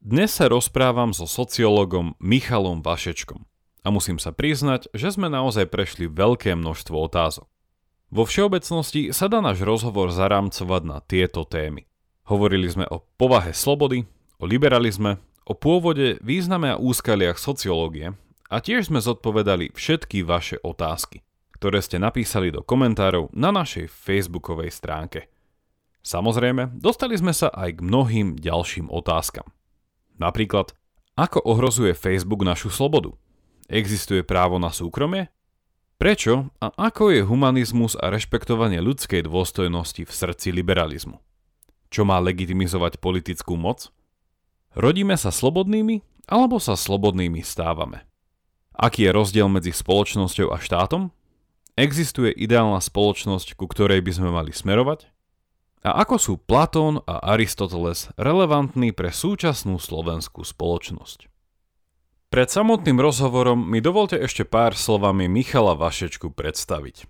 Dnes sa rozprávam so sociológom Michalom Vašečkom a musím sa priznať, že sme naozaj prešli veľké množstvo otázok. Vo všeobecnosti sa dá náš rozhovor zarámcovať na tieto témy. Hovorili sme o povahe slobody, o liberalizme, o pôvode, význame a úskaliach sociológie a tiež sme zodpovedali všetky vaše otázky, ktoré ste napísali do komentárov na našej facebookovej stránke. Samozrejme, dostali sme sa aj k mnohým ďalším otázkam. Napríklad, ako ohrozuje Facebook našu slobodu? Existuje právo na súkromie? Prečo a ako je humanizmus a rešpektovanie ľudskej dôstojnosti v srdci liberalizmu? Čo má legitimizovať politickú moc? Rodíme sa slobodnými alebo sa slobodnými stávame? Aký je rozdiel medzi spoločnosťou a štátom? Existuje ideálna spoločnosť, ku ktorej by sme mali smerovať? A ako sú Platón a Aristoteles relevantní pre súčasnú slovenskú spoločnosť? Pred samotným rozhovorom mi dovolte ešte pár slovami Michala Vašečku predstaviť.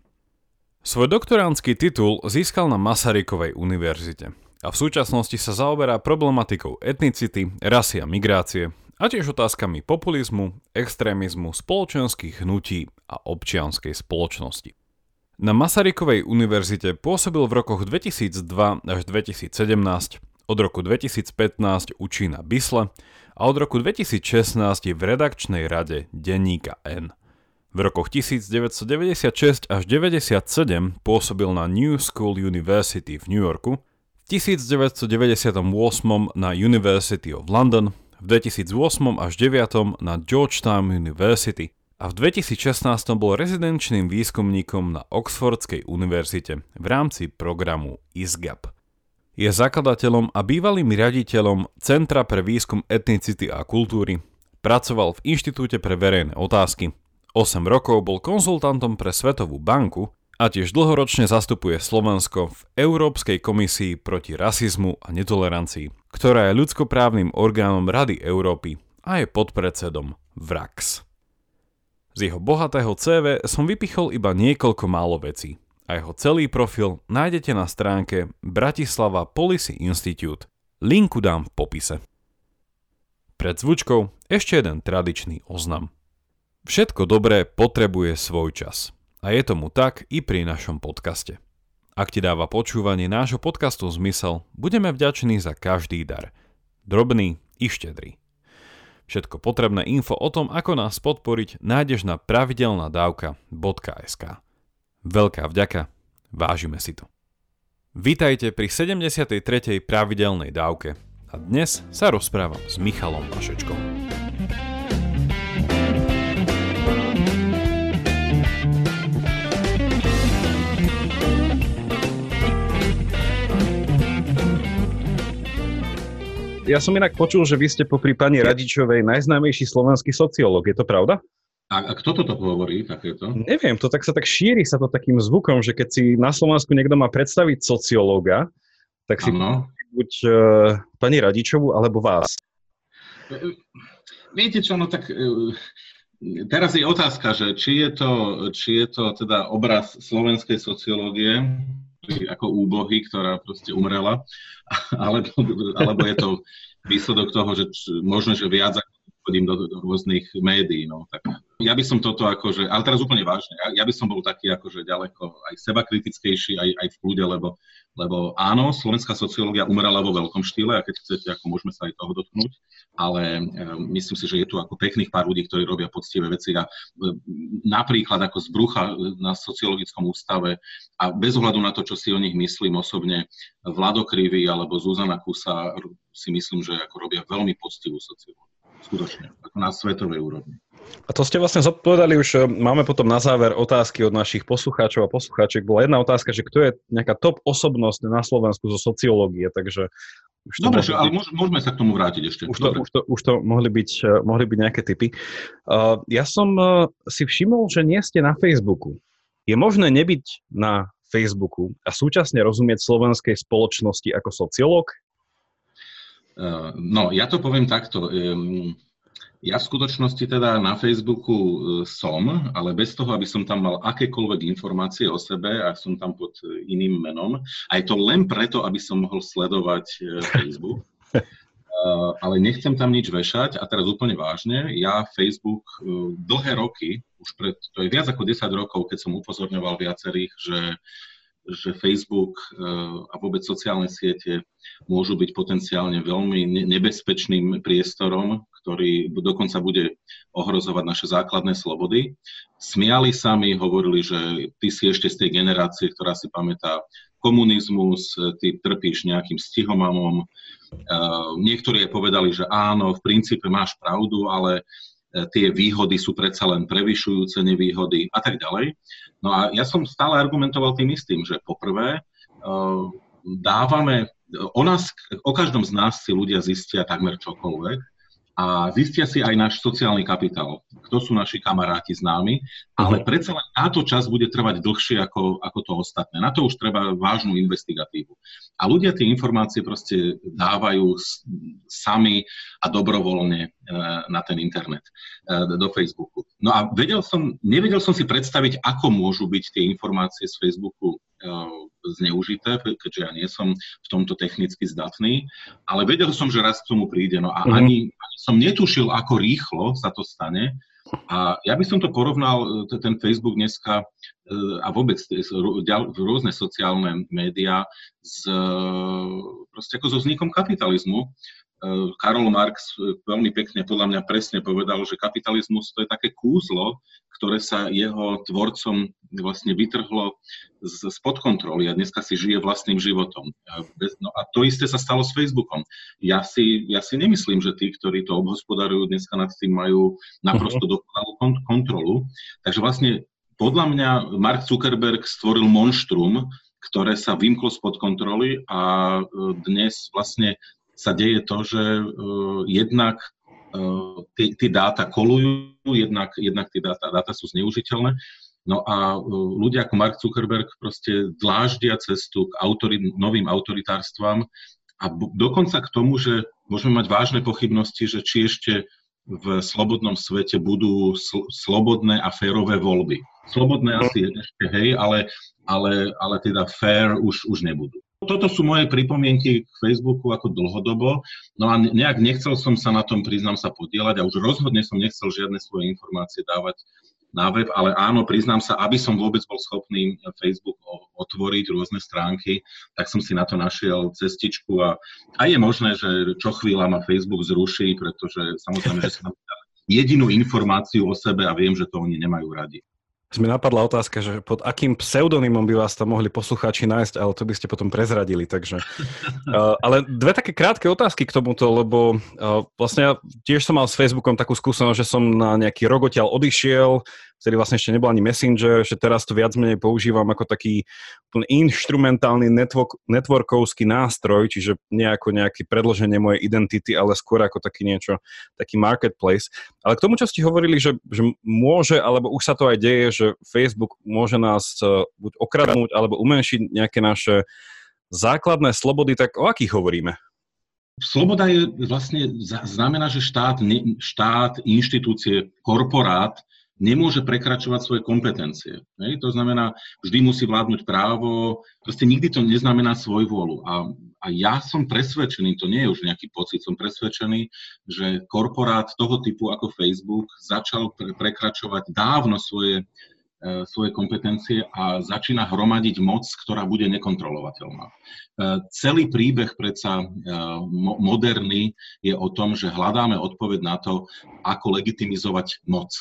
Svoj doktoránsky titul získal na Masarykovej univerzite a v súčasnosti sa zaoberá problematikou etnicity, rasy a migrácie a tiež otázkami populizmu, extrémizmu, spoločenských hnutí a občianskej spoločnosti. Na Masarykovej univerzite pôsobil v rokoch 2002 až 2017, od roku 2015 učí na Bisle a od roku 2016 je v redakčnej rade denníka N. V rokoch 1996 až 97 pôsobil na New School University v New Yorku, v 1998 na University of London, v 2008 až 2009 na Georgetown University a v 2016 bol rezidenčným výskumníkom na Oxfordskej univerzite v rámci programu ISGAP. Je zakladateľom a bývalým riaditeľom Centra pre výskum etnicity a kultúry, pracoval v Inštitúte pre verejné otázky, 8 rokov bol konzultantom pre Svetovú banku a tiež dlhoročne zastupuje Slovensko v Európskej komisii proti rasizmu a netolerancii, ktorá je ľudskoprávnym orgánom Rady Európy a je podpredsedom VRAX. Z jeho bohatého CV som vypichol iba niekoľko málo vecí a jeho celý profil nájdete na stránke Bratislava Policy Institute. Linku dám v popise. Pred zvučkou ešte jeden tradičný oznam. Všetko dobré potrebuje svoj čas. A je tomu tak i pri našom podcaste. Ak ti dáva počúvanie nášho podcastu zmysel, budeme vďační za každý dar. Drobný i štedrý. Všetko potrebné info o tom, ako nás podporiť, nájdeš na pravidelnadavka.sk. Veľká vďaka, vážime si to. Vítajte pri 73. pravidelnej dávke a dnes sa rozprávam s Michalom Vašečkom. Ja som inak počul, že vy ste popri pani Radičovej najznámejší slovenský sociológ. Je to pravda? A, a kto toto hovorí takéto? Neviem, to tak sa tak šíri sa to takým zvukom, že keď si na Slovensku niekto má predstaviť sociológa, tak si ano. buď uh, pani Radičovu, alebo vás. E, viete čo, no tak uh, teraz je otázka, že či je to, či je to teda obraz slovenskej sociológie, ako úbohy, ktorá proste umrela, alebo, alebo je to výsledok toho, že možno, že viac ako chodím do, do rôznych médií, no tak ja by som toto akože, ale teraz úplne vážne, ja, ja by som bol taký akože ďaleko aj seba kritickejší, aj, aj v kľude, lebo, lebo áno, slovenská sociológia umrela vo veľkom štýle a keď chcete, ako môžeme sa aj toho dotknúť, ale e, myslím si, že je tu ako pekných pár ľudí, ktorí robia poctivé veci a e, napríklad ako z brucha na sociologickom ústave a bez ohľadu na to, čo si o nich myslím osobne, Vlado Krivý alebo Zuzana Kusa si myslím, že ako robia veľmi poctivú sociológiu. Skutočne, na svetovej úrovni. A to ste vlastne zodpovedali už, e, máme potom na záver otázky od našich poslucháčov a poslucháčiek. Bola jedna otázka, že kto je nejaká top osobnosť na Slovensku zo sociológie, takže... Už to Dobre, ale byť, môžeme sa k tomu vrátiť ešte. Už to, už to, už to mohli, byť, e, mohli byť nejaké typy. Uh, ja som uh, si všimol, že nie ste na Facebooku. Je možné nebyť na Facebooku a súčasne rozumieť slovenskej spoločnosti ako sociológ? Uh, no, ja to poviem takto. Ja v skutočnosti teda na Facebooku e, som, ale bez toho, aby som tam mal akékoľvek informácie o sebe a som tam pod iným menom. A je to len preto, aby som mohol sledovať Facebook. ale nechcem tam nič vešať a teraz úplne vážne, ja Facebook dlhé roky, už pred, to je viac ako 10 rokov, keď som upozorňoval viacerých, že že Facebook a vôbec sociálne siete môžu byť potenciálne veľmi nebezpečným priestorom, ktorý dokonca bude ohrozovať naše základné slobody. Smiali sa mi, hovorili, že ty si ešte z tej generácie, ktorá si pamätá komunizmus, ty trpíš nejakým stihomamom. Niektorí aj povedali, že áno, v princípe máš pravdu, ale tie výhody sú predsa len prevyšujúce nevýhody a tak ďalej. No a ja som stále argumentoval tým istým, že poprvé e, dávame, o nás, o každom z nás si ľudia zistia takmer čokoľvek, a zistia si aj náš sociálny kapitál, kto sú naši kamaráti známi, ale mhm. predsa len táto časť bude trvať dlhšie ako, ako to ostatné. Na to už treba vážnu investigatívu. A ľudia tie informácie proste dávajú sami a dobrovoľne e, na ten internet, e, do Facebooku. No a vedel som, nevedel som si predstaviť, ako môžu byť tie informácie z Facebooku e, zneužité, keďže ja nie som v tomto technicky zdatný, ale vedel som, že raz k tomu príde. No a mm-hmm. ani, ani som netušil, ako rýchlo sa to stane. A ja by som to porovnal, e, ten Facebook dneska e, a vôbec rôzne sociálne médiá s, e, proste ako so vznikom kapitalizmu. Karol Marx veľmi pekne, podľa mňa presne povedal, že kapitalizmus to je také kúzlo, ktoré sa jeho tvorcom vlastne vytrhlo z, spod kontroly a dneska si žije vlastným životom. No a to isté sa stalo s Facebookom. Ja si, ja si nemyslím, že tí, ktorí to obhospodarujú dneska nad tým, majú naprosto mhm. dokonalú kontrolu. Takže vlastne podľa mňa Mark Zuckerberg stvoril monštrum, ktoré sa vymklo spod kontroly a dnes vlastne sa deje to, že uh, jednak uh, tie dáta kolujú, jednak, jednak tie dáta, sú zneužiteľné. No a uh, ľudia ako Mark Zuckerberg proste dláždia cestu k autori, novým autoritárstvam a dokonca k tomu, že môžeme mať vážne pochybnosti, že či ešte v slobodnom svete budú sl- slobodné a férové voľby. Slobodné asi ešte hej, ale, ale, ale teda fair už, už nebudú. Toto sú moje pripomienky k Facebooku ako dlhodobo, no a nejak nechcel som sa na tom, priznám sa, podielať a už rozhodne som nechcel žiadne svoje informácie dávať na web, ale áno, priznám sa, aby som vôbec bol schopný Facebook otvoriť rôzne stránky, tak som si na to našiel cestičku a, a je možné, že čo chvíľa ma Facebook zruší, pretože samozrejme, že som jedinú informáciu o sebe a viem, že to oni nemajú radi mi napadla otázka, že pod akým pseudonymom by vás tam mohli poslucháči nájsť, ale to by ste potom prezradili, takže... Uh, ale dve také krátke otázky k tomuto, lebo uh, vlastne ja tiež som mal s Facebookom takú skúsenosť, že som na nejaký rok odtiaľ odišiel, vtedy vlastne ešte nebol ani Messenger, že teraz to viac menej používam ako taký instrumentálny network, networkovský nástroj, čiže nie ako nejaké predloženie mojej identity, ale skôr ako taký niečo, taký marketplace. Ale k tomu, čo ste hovorili, že, že môže, alebo už sa to aj deje, že Facebook môže nás e, buď okradnúť, alebo umenšiť nejaké naše základné slobody, tak o akých hovoríme? Sloboda je vlastne, znamená, že štát, štát, inštitúcie, korporát nemôže prekračovať svoje kompetencie. Hej? To znamená, vždy musí vládnuť právo, proste nikdy to neznamená svoj vôľu. A, a ja som presvedčený, to nie je už nejaký pocit, som presvedčený, že korporát toho typu ako Facebook začal pre, prekračovať dávno svoje, e, svoje kompetencie a začína hromadiť moc, ktorá bude nekontrolovateľná. E, celý príbeh predsa e, mo, moderný je o tom, že hľadáme odpoveď na to, ako legitimizovať moc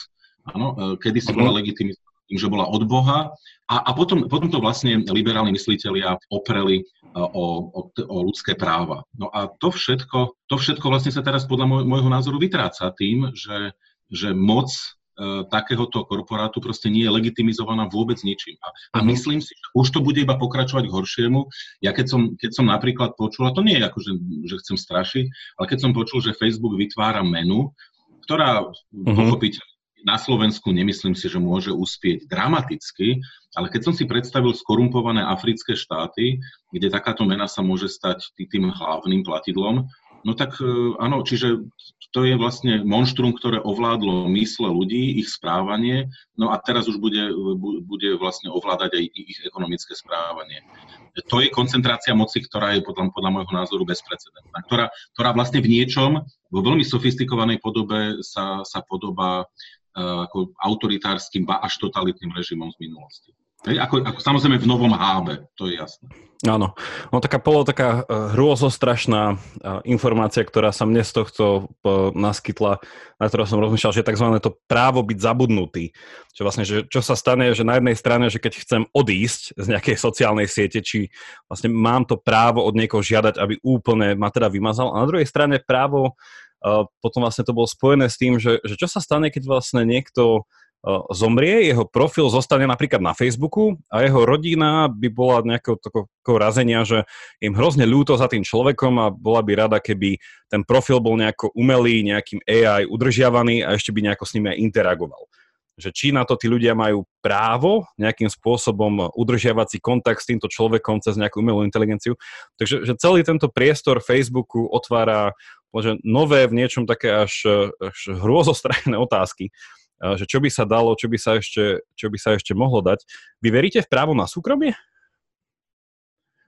Áno, e, kedy si bola mhm. legitimizovaná tým, že bola od Boha a, a potom, potom to vlastne liberálni mysliteľia opreli e, o, o, o ľudské práva. No a to všetko, to všetko vlastne sa teraz podľa môj, môjho názoru vytráca tým, že, že moc e, takéhoto korporátu proste nie je legitimizovaná vôbec ničím. A, a mhm. myslím si, že už to bude iba pokračovať k horšiemu. Ja keď som, keď som napríklad počul, a to nie je ako, že, že chcem strašiť, ale keď som počul, že Facebook vytvára menu, ktorá uh-huh. pochopiteľne na Slovensku nemyslím si, že môže uspieť dramaticky, ale keď som si predstavil skorumpované africké štáty, kde takáto mena sa môže stať tým hlavným platidlom, No tak áno, čiže to je vlastne monštrum, ktoré ovládlo mysle ľudí, ich správanie, no a teraz už bude, bude vlastne ovládať aj ich ekonomické správanie. To je koncentrácia moci, ktorá je podľa, podľa môjho názoru bezprecedentná, ktorá, ktorá vlastne v niečom, vo veľmi sofistikovanej podobe sa, sa podobá ako autoritárskym, ba až totalitným režimom z minulosti. Hej, ako, ako samozrejme v novom hábe, to je jasné. Áno. No taká polo taká uh, hrôzostrašná uh, informácia, ktorá sa mne z tohto naskytla, na ktorú som rozmýšľal, že je tzv. to právo byť zabudnutý. Čo vlastne, že čo sa stane, že na jednej strane, že keď chcem odísť z nejakej sociálnej siete, či vlastne mám to právo od niekoho žiadať, aby úplne ma teda vymazal, a na druhej strane právo, potom vlastne to bolo spojené s tým, že, že čo sa stane, keď vlastne niekto zomrie, jeho profil zostane napríklad na Facebooku a jeho rodina by bola nejakého takého razenia, že im hrozne ľúto za tým človekom a bola by rada, keby ten profil bol nejako umelý, nejakým AI udržiavaný a ešte by nejako s nimi aj interagoval. Že či na to tí ľudia majú právo nejakým spôsobom udržiavať si kontakt s týmto človekom cez nejakú umelú inteligenciu. Takže že celý tento priestor Facebooku otvára že nové v niečom také až, až hrôzostrajné otázky že čo by sa dalo, čo by sa ešte, čo by sa ešte mohlo dať. Vy veríte v právo na súkromie?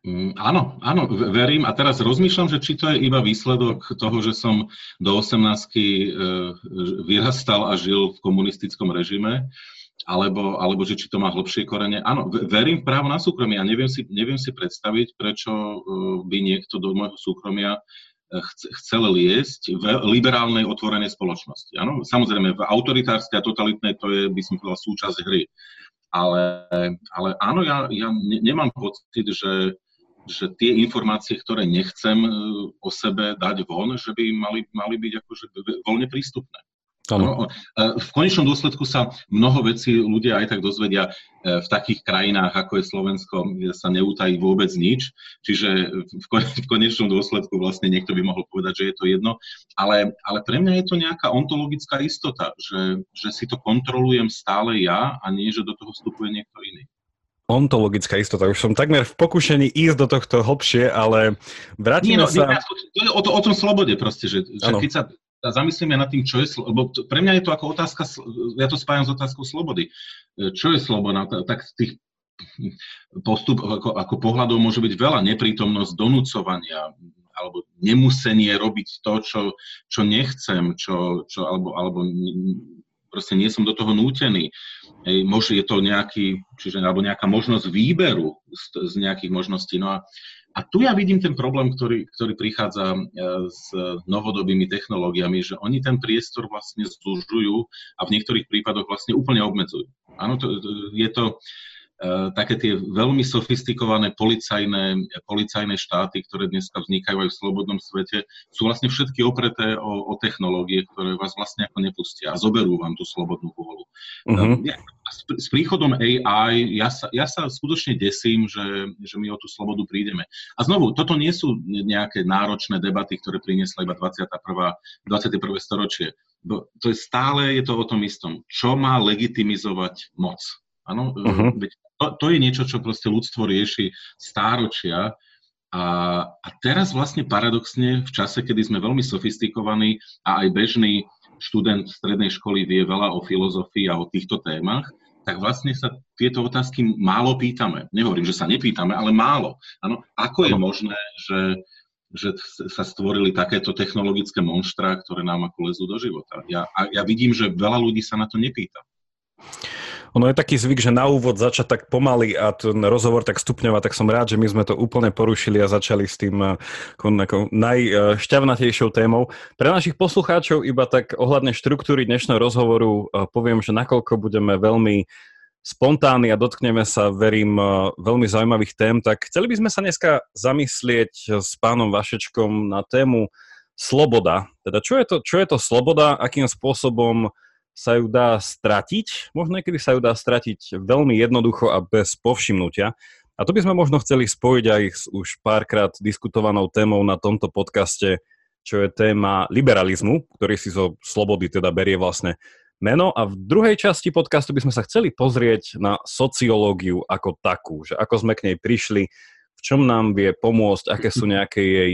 Mm, áno, áno, verím a teraz rozmýšľam, že či to je iba výsledok toho, že som do 18 e, vyrastal a žil v komunistickom režime, alebo, alebo že či to má hlbšie korene. Áno, verím v právo na súkromie a neviem si, neviem si predstaviť, prečo e, by niekto do môjho súkromia chcel liesť v liberálnej otvorenej spoločnosti. Ano? Samozrejme, v autoritárskej a totalitnej to je, by som povedal, súčasť hry. Ale, ale áno, ja, ja nemám pocit, že, že tie informácie, ktoré nechcem e, o sebe dať von, že by mali, mali byť akože voľne prístupné. No, v konečnom dôsledku sa mnoho vecí ľudia aj tak dozvedia e, v takých krajinách, ako je Slovensko, kde sa neutají vôbec nič. Čiže v konečnom dôsledku vlastne niekto by mohol povedať, že je to jedno. Ale, ale pre mňa je to nejaká ontologická istota, že, že si to kontrolujem stále ja a nie, že do toho vstupuje niekto iný ontologická istota. Už som takmer v pokušení ísť do tohto hlbšie, ale vrátime nie, no, sa... To je o, to, o tom slobode proste, že, že keď sa zamyslíme nad tým, čo je, lebo pre mňa je to ako otázka, ja to spájam s otázkou slobody. E, čo je sloboda? Tak tých postup, ako, ako pohľadov môže byť veľa. Neprítomnosť donúcovania, alebo nemusenie robiť to, čo, čo nechcem, čo, čo, alebo, alebo proste nie som do toho nútený. Ej, možno je to nejaký, čiže, alebo nejaká možnosť výberu z, z nejakých možností. No a a tu ja vidím ten problém, ktorý, ktorý prichádza e, s novodobými technológiami, že oni ten priestor vlastne zužujú a v niektorých prípadoch vlastne úplne obmedzujú. Áno, to, je to, E, také tie veľmi sofistikované policajné, policajné štáty, ktoré dneska vznikajú aj v slobodnom svete, sú vlastne všetky opreté o, o technológie, ktoré vás vlastne ako nepustia a zoberú vám tú slobodnú vôľu. Uh-huh. S, s príchodom AI ja sa, ja sa skutočne desím, že, že my o tú slobodu prídeme. A znovu, toto nie sú nejaké náročné debaty, ktoré priniesla iba 21. 21. storočie. To je stále je to o tom istom. Čo má legitimizovať moc? Áno, uh-huh. veď to, to je niečo, čo proste ľudstvo rieši stáročia. A, a teraz vlastne paradoxne v čase, kedy sme veľmi sofistikovaní a aj bežný študent strednej školy vie veľa o filozofii a o týchto témach, tak vlastne sa tieto otázky málo pýtame. Nehovorím, že sa nepýtame, ale málo. Ano, ako je možné, že, že sa stvorili takéto technologické monštra, ktoré nám ako lezú do života? Ja, a ja vidím, že veľa ľudí sa na to nepýta. Ono je taký zvyk, že na úvod začať tak pomaly a ten rozhovor tak stupňovať, tak som rád, že my sme to úplne porušili a začali s tým eh, najšťavnatejšou témou. Pre našich poslucháčov iba tak ohľadne štruktúry dnešného rozhovoru eh, poviem, že nakoľko budeme veľmi spontánni a dotkneme sa, verím, eh, veľmi zaujímavých tém, tak chceli by sme sa dneska zamyslieť s pánom Vašečkom na tému sloboda. Teda čo je to, čo je to sloboda, akým spôsobom sa ju dá stratiť, možno niekedy sa ju dá stratiť veľmi jednoducho a bez povšimnutia. A to by sme možno chceli spojiť aj s už párkrát diskutovanou témou na tomto podcaste, čo je téma liberalizmu, ktorý si zo slobody teda berie vlastne meno. A v druhej časti podcastu by sme sa chceli pozrieť na sociológiu ako takú, že ako sme k nej prišli, v čom nám vie pomôcť, aké sú nejaké jej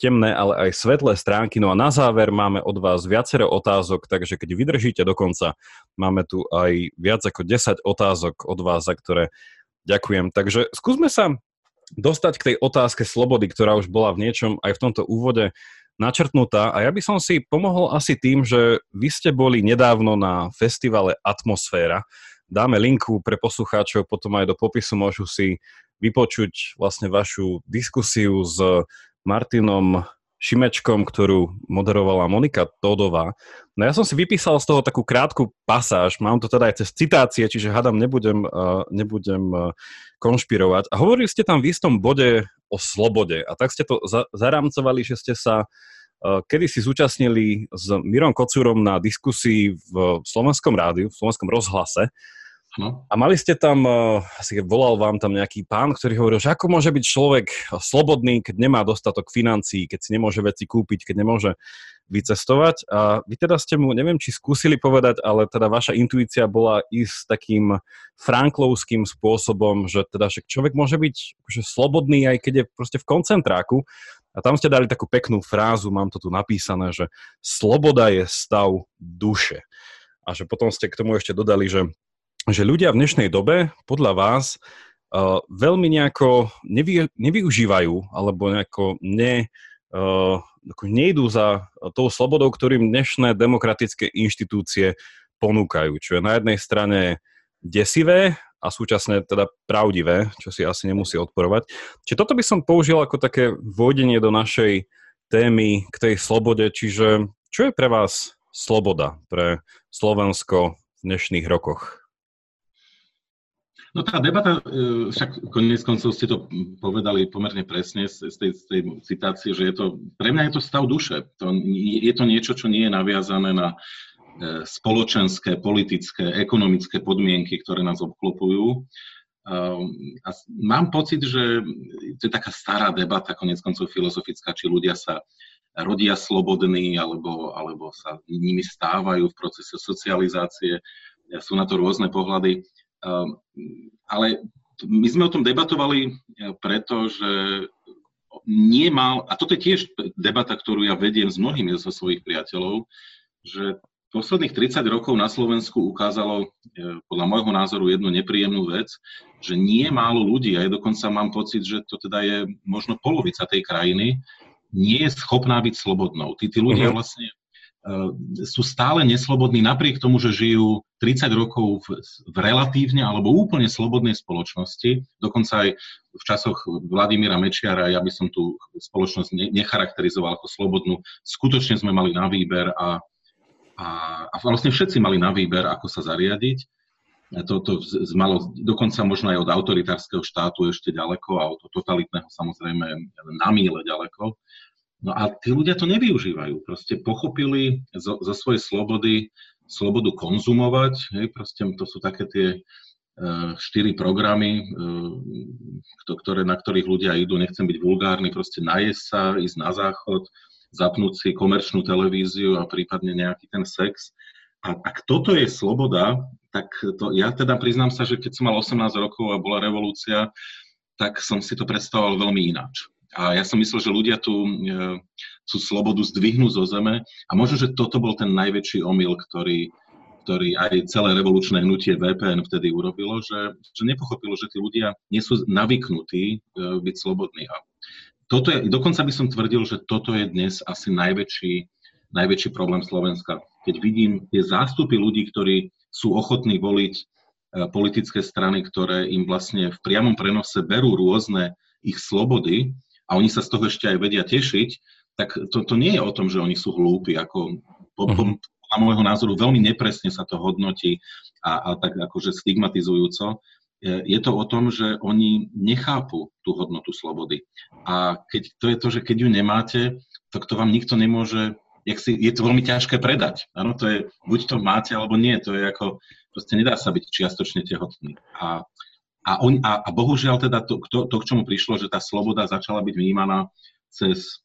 temné, ale aj svetlé stránky. No a na záver máme od vás viacero otázok, takže keď vydržíte do konca, máme tu aj viac ako 10 otázok od vás, za ktoré ďakujem. Takže skúsme sa dostať k tej otázke slobody, ktorá už bola v niečom aj v tomto úvode načrtnutá. A ja by som si pomohol asi tým, že vy ste boli nedávno na festivale Atmosféra. Dáme linku pre poslucháčov, potom aj do popisu môžu si vypočuť vlastne vašu diskusiu s Martinom Šimečkom, ktorú moderovala Monika Todová. No ja som si vypísal z toho takú krátku pasáž, mám to teda aj cez citácie, čiže hadam, nebudem, uh, nebudem uh, konšpirovať. A hovorili ste tam v istom bode o slobode a tak ste to za- zarámcovali, že ste sa uh, kedy si zúčastnili s Mirom Kocúrom na diskusii v Slovenskom rádiu, v Slovenskom rozhlase No. A mali ste tam, uh, asi volal vám tam nejaký pán, ktorý hovoril, že ako môže byť človek slobodný, keď nemá dostatok financií, keď si nemôže veci kúpiť, keď nemôže vycestovať. A vy teda ste mu, neviem, či skúsili povedať, ale teda vaša intuícia bola ísť takým franklovským spôsobom, že teda že človek môže byť akože slobodný, aj keď je proste v koncentráku. A tam ste dali takú peknú frázu, mám to tu napísané, že sloboda je stav duše. A že potom ste k tomu ešte dodali, že že ľudia v dnešnej dobe podľa vás uh, veľmi nejako nevy, nevyužívajú alebo nejako ne, uh, nejdú za tou slobodou, ktorým dnešné demokratické inštitúcie ponúkajú. Čo je na jednej strane desivé a súčasne teda pravdivé, čo si asi nemusí odporovať. Čiže toto by som použil ako také vodenie do našej témy k tej slobode, čiže čo je pre vás sloboda pre Slovensko v dnešných rokoch? No tá debata, e, však konec koncov ste to povedali pomerne presne z tej, z tej citácie, že je to, pre mňa je to stav duše. To, je to niečo, čo nie je naviazané na e, spoločenské, politické, ekonomické podmienky, ktoré nás obklopujú. A mám pocit, že to je taká stará debata, konec koncov filozofická, či ľudia sa rodia slobodní, alebo, alebo sa nimi stávajú v procese socializácie. Sú na to rôzne pohľady. Ehm, ale my sme o tom debatovali, e, pretože nie mal, a toto je tiež debata, ktorú ja vediem s mnohými zo svojich priateľov, že posledných 30 rokov na Slovensku ukázalo e, podľa môjho názoru jednu nepríjemnú vec, že nie málo ľudí, a ja dokonca mám pocit, že to teda je možno polovica tej krajiny, nie je schopná byť slobodnou. Tí, tí ľudia uh-huh. vlastne sú stále neslobodní napriek tomu, že žijú 30 rokov v, v relatívne alebo úplne slobodnej spoločnosti, dokonca aj v časoch Vladimíra Mečiara, ja by som tú spoločnosť necharakterizoval ako slobodnú. Skutočne sme mali na výber a, a, a vlastne všetci mali na výber, ako sa zariadiť. To, to z, malo dokonca možno aj od autoritárskeho štátu ešte ďaleko a od totalitného samozrejme na míle ďaleko. No a tí ľudia to nevyužívajú. Proste pochopili zo, zo svojej slobody slobodu konzumovať, hej, proste to sú také tie uh, štyri programy, uh, ktoré, na ktorých ľudia idú, nechcem byť vulgárny, proste najesť sa, ísť na záchod, zapnúť si komerčnú televíziu a prípadne nejaký ten sex. A ak toto je sloboda, tak to, ja teda priznám sa, že keď som mal 18 rokov a bola revolúcia, tak som si to predstavoval veľmi ináč. A ja som myslel, že ľudia tu e, tú slobodu zdvihnú zo zeme a možno, že toto bol ten najväčší omyl, ktorý, ktorý aj celé revolučné hnutie VPN vtedy urobilo, že, že nepochopilo, že tí ľudia nie sú navyknutí e, byť slobodní. A toto je, dokonca by som tvrdil, že toto je dnes asi najväčší, najväčší problém Slovenska. Keď vidím tie zástupy ľudí, ktorí sú ochotní voliť e, politické strany, ktoré im vlastne v priamom prenose berú rôzne ich slobody, a oni sa z toho ešte aj vedia tešiť, tak to, to nie je o tom, že oni sú hlúpi. Ako, po, po, mhm. podľa môjho názoru veľmi nepresne sa to hodnotí a, a tak akože stigmatizujúco. Je to o tom, že oni nechápu tú hodnotu slobody. A keď, to je to, že keď ju nemáte, tak to vám nikto nemôže, jak si, je to veľmi ťažké predať. Áno, to je, buď to máte, alebo nie. To je ako, proste nedá sa byť čiastočne tehotný. A a, on, a, a bohužiaľ teda to, to, to, k čomu prišlo, že tá sloboda začala byť vnímaná cez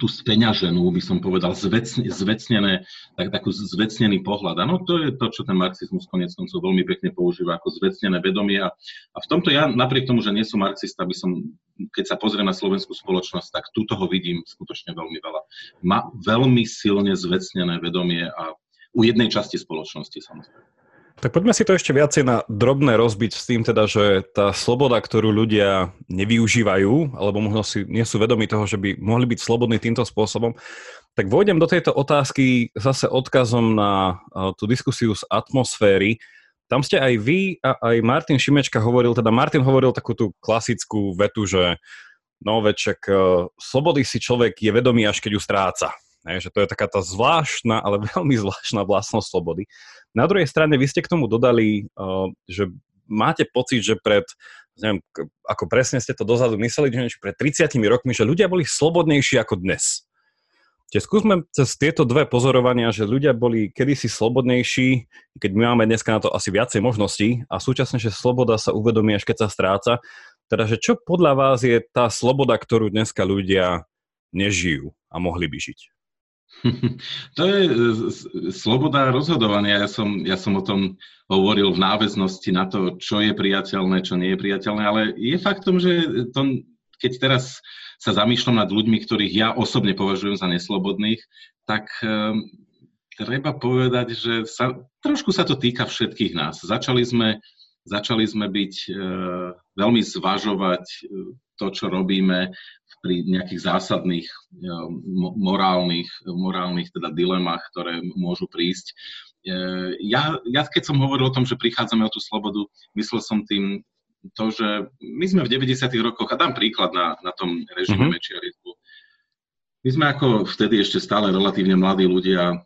tú speňaženú, by som povedal, zvecne, zvecnené, tak, takú zvecnený pohľad. Áno, to je to, čo ten marxizmus konec koncov veľmi pekne používa ako zvecnené vedomie. A, a v tomto ja, napriek tomu, že nie som marxista, by som, keď sa pozriem na slovenskú spoločnosť, tak tu toho vidím skutočne veľmi veľa. Má veľmi silne zvecnené vedomie a u jednej časti spoločnosti samozrejme. Tak poďme si to ešte viacej na drobné rozbiť s tým teda, že tá sloboda, ktorú ľudia nevyužívajú, alebo možno si nie sú vedomi toho, že by mohli byť slobodní týmto spôsobom, tak vojdem do tejto otázky zase odkazom na tú diskusiu z atmosféry. Tam ste aj vy a aj Martin Šimečka hovoril, teda Martin hovoril takú tú klasickú vetu, že no veček, slobody si človek je vedomý, až keď ju stráca. Ne, že to je taká tá zvláštna, ale veľmi zvláštna vlastnosť slobody. Na druhej strane vy ste k tomu dodali, uh, že máte pocit, že pred, neviem, ako presne ste to dozadu mysleli, že pred 30 rokmi, že ľudia boli slobodnejší ako dnes. Čiže skúsme cez tieto dve pozorovania, že ľudia boli kedysi slobodnejší, keď my máme dneska na to asi viacej možností a súčasne, že sloboda sa uvedomí, až keď sa stráca. Teda, že čo podľa vás je tá sloboda, ktorú dneska ľudia nežijú a mohli by žiť? To je e, sloboda rozhodovania. Ja som, ja som o tom hovoril v náväznosti na to, čo je priateľné, čo nie je priateľné, ale je faktom, že to, keď teraz sa zamýšľam nad ľuďmi, ktorých ja osobne považujem za neslobodných, tak um, treba povedať, že sa, trošku sa to týka všetkých nás. Začali sme, začali sme byť uh, veľmi zvažovať to, čo robíme pri nejakých zásadných morálnych, morálnych teda dilemách, ktoré môžu prísť. E, ja, ja keď som hovoril o tom, že prichádzame o tú slobodu, myslel som tým to, že my sme v 90. rokoch, a dám príklad na, na tom režime mm-hmm. Mečiarizmu, my sme ako vtedy ešte stále relatívne mladí ľudia e,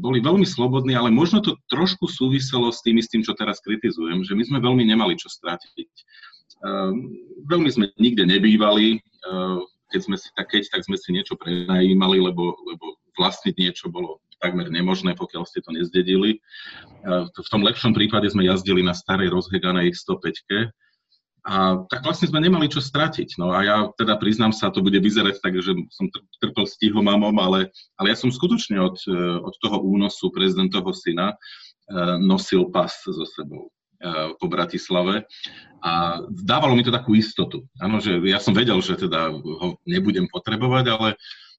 boli veľmi slobodní, ale možno to trošku súviselo s tým istým, čo teraz kritizujem, že my sme veľmi nemali čo stratiť. Ehm, veľmi sme nikde nebývali, ehm, keď sme si tak, keď, tak sme si niečo prenajímali, lebo, lebo vlastniť niečo bolo takmer nemožné, pokiaľ ste to nezdedili. Ehm, v tom lepšom prípade sme jazdili na starej rozheganej 105 a tak vlastne sme nemali čo stratiť. No a ja teda priznám sa, to bude vyzerať tak, že som trpel stihomamom, ale, ale ja som skutočne od, od toho únosu prezidentovho syna nosil pas so sebou. Eh, po Bratislave a dávalo mi to takú istotu. Áno, že ja som vedel, že teda ho nebudem potrebovať, ale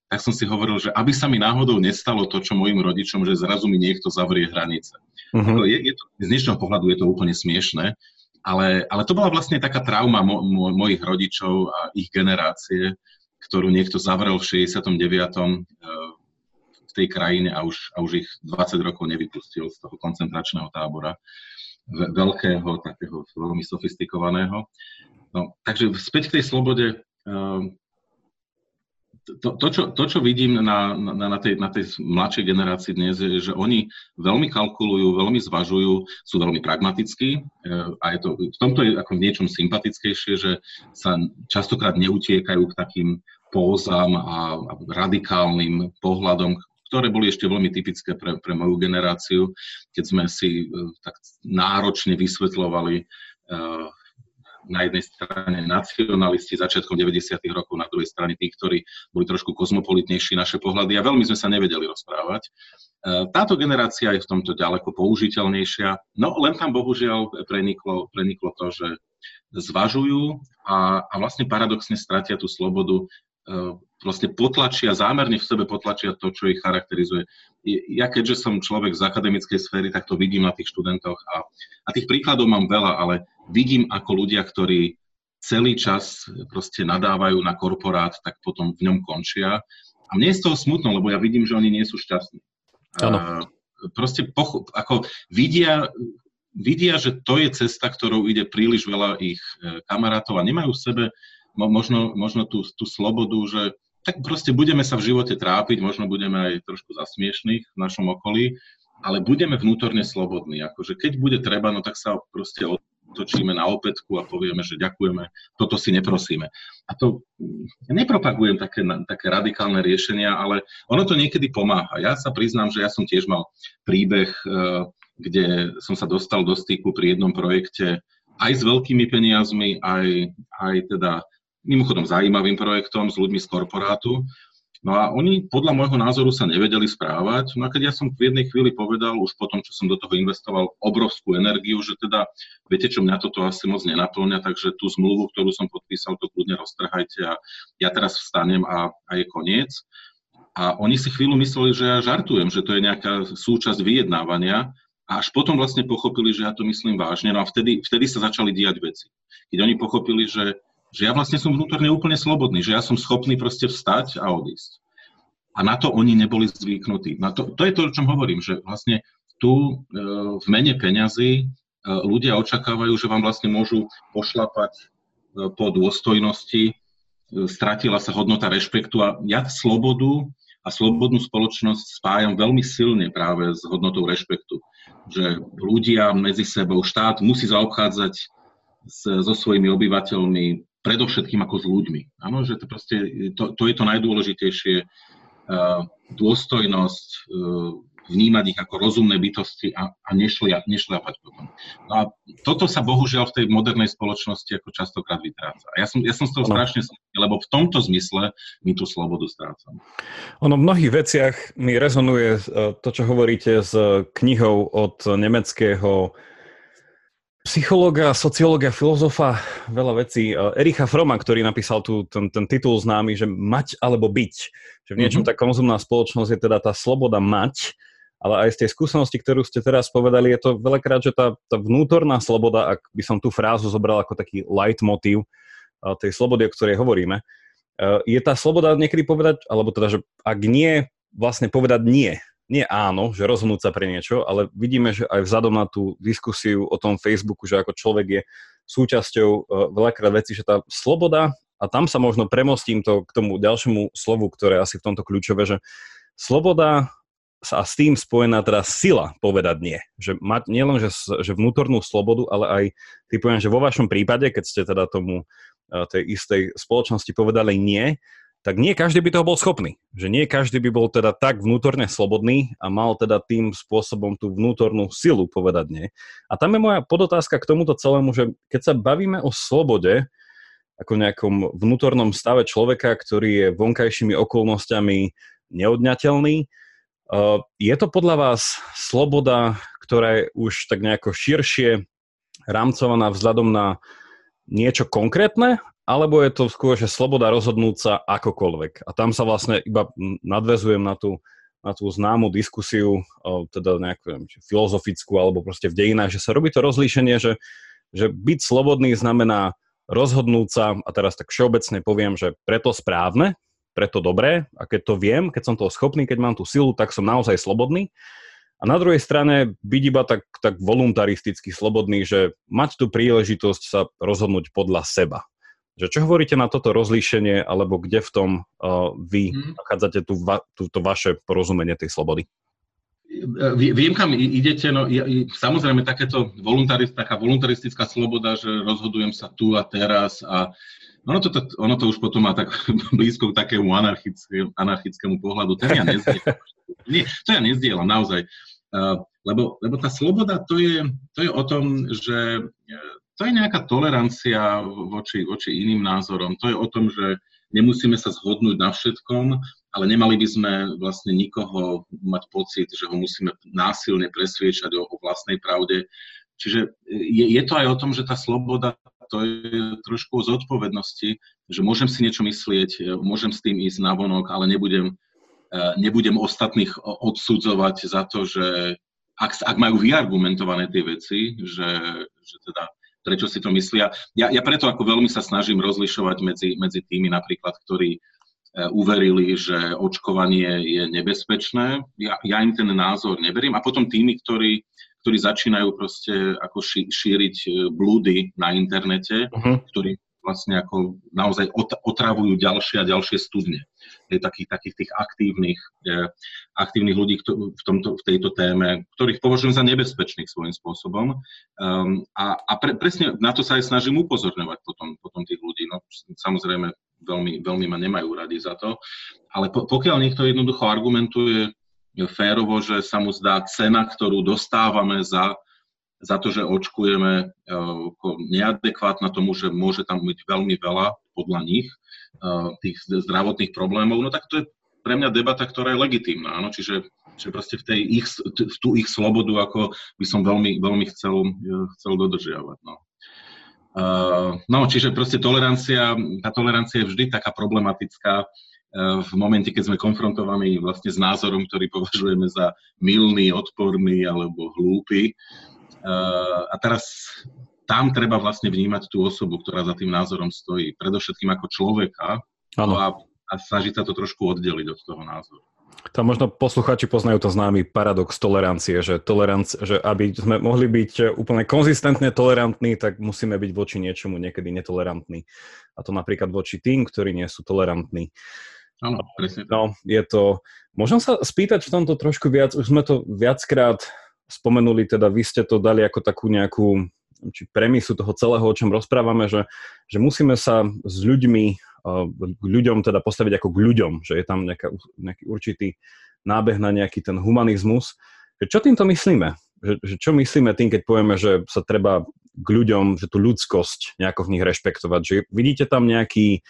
tak som si hovoril, že aby sa mi náhodou nestalo to, čo mojim rodičom, že zrazu mi niekto zavrie hranice. Uh-huh. Je, je to, z dnešného pohľadu je to úplne smiešné, ale, ale to bola vlastne taká trauma mo, mo, mojich rodičov a ich generácie, ktorú niekto zavrel v 69. Eh, v tej krajine a už, a už ich 20 rokov nevypustil z toho koncentračného tábora veľkého, takého veľmi sofistikovaného. No, takže späť k tej slobode. Ehm, to, to, čo, to, čo vidím na, na, na, tej, na tej mladšej generácii dnes, je, že oni veľmi kalkulujú, veľmi zvažujú, sú veľmi pragmatickí ehm, a je to, v tomto je ako niečom sympatickejšie, že sa častokrát neutiekajú k takým pózam a radikálnym pohľadom, ktoré boli ešte veľmi typické pre, pre moju generáciu, keď sme si uh, tak náročne vysvetľovali uh, na jednej strane nacionalisti začiatkom 90. rokov, na druhej strane tí, ktorí boli trošku kozmopolitnejší naše pohľady a veľmi sme sa nevedeli rozprávať. Uh, táto generácia je v tomto ďaleko použiteľnejšia, no len tam bohužiaľ preniklo, preniklo to, že zvažujú a, a vlastne paradoxne stratia tú slobodu vlastne potlačia, zámerne v sebe potlačia to, čo ich charakterizuje. Ja keďže som človek z akademickej sféry, tak to vidím na tých študentoch a, a tých príkladov mám veľa, ale vidím ako ľudia, ktorí celý čas proste nadávajú na korporát, tak potom v ňom končia. A mne je z toho smutno, lebo ja vidím, že oni nie sú šťastní. Ano. Proste poch- ako vidia, vidia, že to je cesta, ktorou ide príliš veľa ich e, kamarátov a nemajú v sebe možno, možno tú, tú slobodu, že tak proste budeme sa v živote trápiť, možno budeme aj trošku zasmiešných v našom okolí, ale budeme vnútorne slobodní. Akože keď bude treba, no tak sa proste otočíme na opätku a povieme, že ďakujeme, toto si neprosíme. A to ja nepropagujem také, také radikálne riešenia, ale ono to niekedy pomáha. Ja sa priznám, že ja som tiež mal príbeh, eh, kde som sa dostal do styku pri jednom projekte aj s veľkými peniazmi, aj, aj teda mimochodom zaujímavým projektom s ľuďmi z korporátu. No a oni podľa môjho názoru sa nevedeli správať. No a keď ja som v jednej chvíli povedal, už po tom, čo som do toho investoval obrovskú energiu, že teda, viete čo, mňa toto asi moc nenaplňa, takže tú zmluvu, ktorú som podpísal, to kľudne roztrhajte a ja teraz vstanem a, a je koniec. A oni si chvíľu mysleli, že ja žartujem, že to je nejaká súčasť vyjednávania a až potom vlastne pochopili, že ja to myslím vážne. No a vtedy, vtedy sa začali diať veci. Keď oni pochopili, že že ja vlastne som vnútorne úplne slobodný, že ja som schopný proste vstať a odísť. A na to oni neboli zvyknutí. Na to, to je to, o čom hovorím, že vlastne tu e, v mene peňazí e, ľudia očakávajú, že vám vlastne môžu pošlapať e, po dôstojnosti, stratila sa hodnota rešpektu a ja slobodu a slobodnú spoločnosť spájam veľmi silne práve s hodnotou rešpektu. Že ľudia medzi sebou, štát musí zaobchádzať so svojimi obyvateľmi predovšetkým ako s ľuďmi. Áno, že to, proste, to, to je to najdôležitejšie, uh, dôstojnosť, uh, vnímať ich ako rozumné bytosti a, a nešlia, nešliapať potom. No a toto sa bohužiaľ v tej modernej spoločnosti ako častokrát vytráca. Ja som, ja som z toho no. strašne smutný, lebo v tomto zmysle my tú slobodu strácam. Ono v mnohých veciach mi rezonuje e, to, čo hovoríte s knihou od nemeckého psychológa, sociológa, filozofa, veľa vecí. Ericha Froma, ktorý napísal tu ten, ten titul známy, že mať alebo byť. Že v niečom mm-hmm. tá konzumná spoločnosť je teda tá sloboda mať, ale aj z tej skúsenosti, ktorú ste teraz povedali, je to veľakrát, že tá, tá vnútorná sloboda, ak by som tú frázu zobral ako taký leitmotiv tej slobody, o ktorej hovoríme, je tá sloboda niekedy povedať, alebo teda, že ak nie, vlastne povedať nie nie áno, že rozhodnúť sa pre niečo, ale vidíme, že aj vzhľadom na tú diskusiu o tom Facebooku, že ako človek je súčasťou uh, veľakrát veci, že tá sloboda, a tam sa možno premostím to k tomu ďalšiemu slovu, ktoré asi v tomto kľúčové, že sloboda sa s tým spojená teda sila povedať nie. Že mať nielen, že, že vnútornú slobodu, ale aj, typujem, že vo vašom prípade, keď ste teda tomu uh, tej istej spoločnosti povedali nie, tak nie každý by toho bol schopný. Že nie každý by bol teda tak vnútorne slobodný a mal teda tým spôsobom tú vnútornú silu povedať nie. A tam je moja podotázka k tomuto celému, že keď sa bavíme o slobode, ako nejakom vnútornom stave človeka, ktorý je vonkajšími okolnostiami neodňateľný, uh, je to podľa vás sloboda, ktorá je už tak nejako širšie rámcovaná vzhľadom na niečo konkrétne, alebo je to skôr, že sloboda rozhodnúť sa akokoľvek. A tam sa vlastne iba nadvezujem na tú, na tú známu diskusiu, teda nejakú neviem, filozofickú alebo proste v dejinách, že sa robí to rozlíšenie, že, že byť slobodný znamená rozhodnúť sa, a teraz tak všeobecne poviem, že preto správne, preto dobré, a keď to viem, keď som toho schopný, keď mám tú silu, tak som naozaj slobodný. A na druhej strane byť iba tak, tak voluntaristicky slobodný, že mať tú príležitosť sa rozhodnúť podľa seba. Že čo hovoríte na toto rozlíšenie, alebo kde v tom uh, vy hmm. nachádzate tú, va, túto vaše porozumenie tej slobody? Viem, kam idete, no ja, samozrejme takéto voluntarist, taká voluntaristická sloboda, že rozhodujem sa tu a teraz a ono to, ono to už potom má tak blízko k takému anarchickému, anarchickému pohľadu. Ten ja nezdielam. Nie, to ja nezdielam, naozaj. Uh, lebo, lebo tá sloboda to je, to je o tom, že to je nejaká tolerancia voči, voči iným názorom. To je o tom, že nemusíme sa zhodnúť na všetkom, ale nemali by sme vlastne nikoho mať pocit, že ho musíme násilne presviečať o, o vlastnej pravde. Čiže je, je to aj o tom, že tá sloboda to je trošku o zodpovednosti, že môžem si niečo myslieť, môžem s tým ísť na vonok, ale nebudem, eh, nebudem ostatných odsudzovať za to, že ak, ak majú vyargumentované tie veci, že, že teda prečo si to myslia. Ja, ja preto ako veľmi sa snažím rozlišovať medzi, medzi tými napríklad, ktorí e, uverili, že očkovanie je nebezpečné. Ja, ja im ten názor neberiem. A potom tými, ktorí, ktorí začínajú proste ako ši, šíriť e, blúdy na internete, uh-huh. ktorí vlastne ako naozaj otravujú ďalšie a ďalšie studne. Je takých, takých tých aktívnych, eh, aktívnych ľudí v, tomto, v tejto téme, ktorých považujem za nebezpečných svojím spôsobom. Um, a a pre, presne na to sa aj snažím upozorňovať potom, potom tých ľudí. No, samozrejme, veľmi, veľmi ma nemajú radi za to, ale po, pokiaľ niekto jednoducho argumentuje férovo, že sa mu zdá cena, ktorú dostávame za za to, že očkujeme eh, neadekvátna tomu, že môže tam byť veľmi veľa podľa nich eh, tých zdravotných problémov, no tak to je pre mňa debata, ktorá je legitímna, áno, čiže, čiže proste v, tej ich, v tú ich slobodu, ako by som veľmi, veľmi chcel, chcel dodržiavať. No. Uh, no, čiže proste tolerancia, tá tolerancia je vždy taká problematická uh, v momente, keď sme konfrontovaní vlastne s názorom, ktorý považujeme za milný, odporný alebo hlúpy. Uh, a teraz tam treba vlastne vnímať tú osobu, ktorá za tým názorom stojí. Predovšetkým ako človeka ano. a, a snažiť sa to trošku oddeliť od toho názoru. Tam možno posluchači poznajú to známy paradox tolerancie, že, toleranc, že aby sme mohli byť úplne konzistentne tolerantní, tak musíme byť voči niečomu niekedy netolerantní. A to napríklad voči tým, ktorí nie sú tolerantní. Áno, presne. No, je to... Môžem sa spýtať v tomto trošku viac, už sme to viackrát spomenuli, teda vy ste to dali ako takú nejakú či premisu toho celého, o čom rozprávame, že, že musíme sa s ľuďmi, k ľuďom teda postaviť ako k ľuďom, že je tam nejaká, nejaký určitý nábeh na nejaký ten humanizmus. Čo týmto myslíme? Že, že čo myslíme tým, keď povieme, že sa treba k ľuďom, že tú ľudskosť nejako v nich rešpektovať? Že vidíte tam nejaký,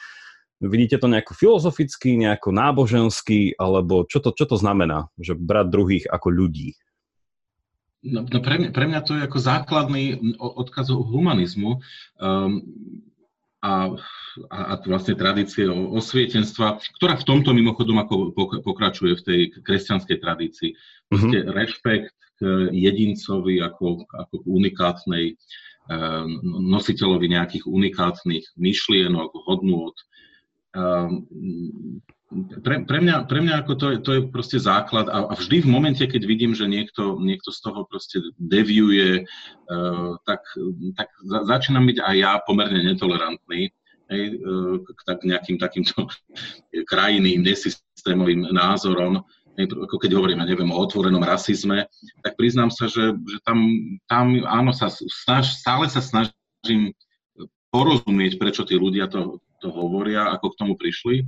vidíte to nejako filozoficky, nejako nábožensky, alebo čo to, čo to znamená, že brať druhých ako ľudí? No, no pre, mňa, pre mňa to je ako základný odkaz o humanizmu um, a, a, a vlastne tradície osvietenstva, ktorá v tomto mimochodom ako pokračuje v tej kresťanskej tradícii. Proste mm-hmm. rešpekt k jedincovi ako, ako k unikátnej um, nositeľovi nejakých unikátnych myšlienok, hodnôt. Pre, pre, mňa, pre mňa ako to, je, to je proste základ a, a vždy v momente, keď vidím, že niekto, niekto z toho proste deviuje, uh, tak, tak za, začínam byť aj ja pomerne netolerantný hej, uh, k tak nejakým takýmto krajiným, nesystémovým názorom. Hej, ako keď hovorím, ja neviem, o otvorenom rasizme, tak priznám sa, že, že tam, tam áno, sa snaž, stále sa snažím porozumieť, prečo tí ľudia to, to hovoria, ako k tomu prišli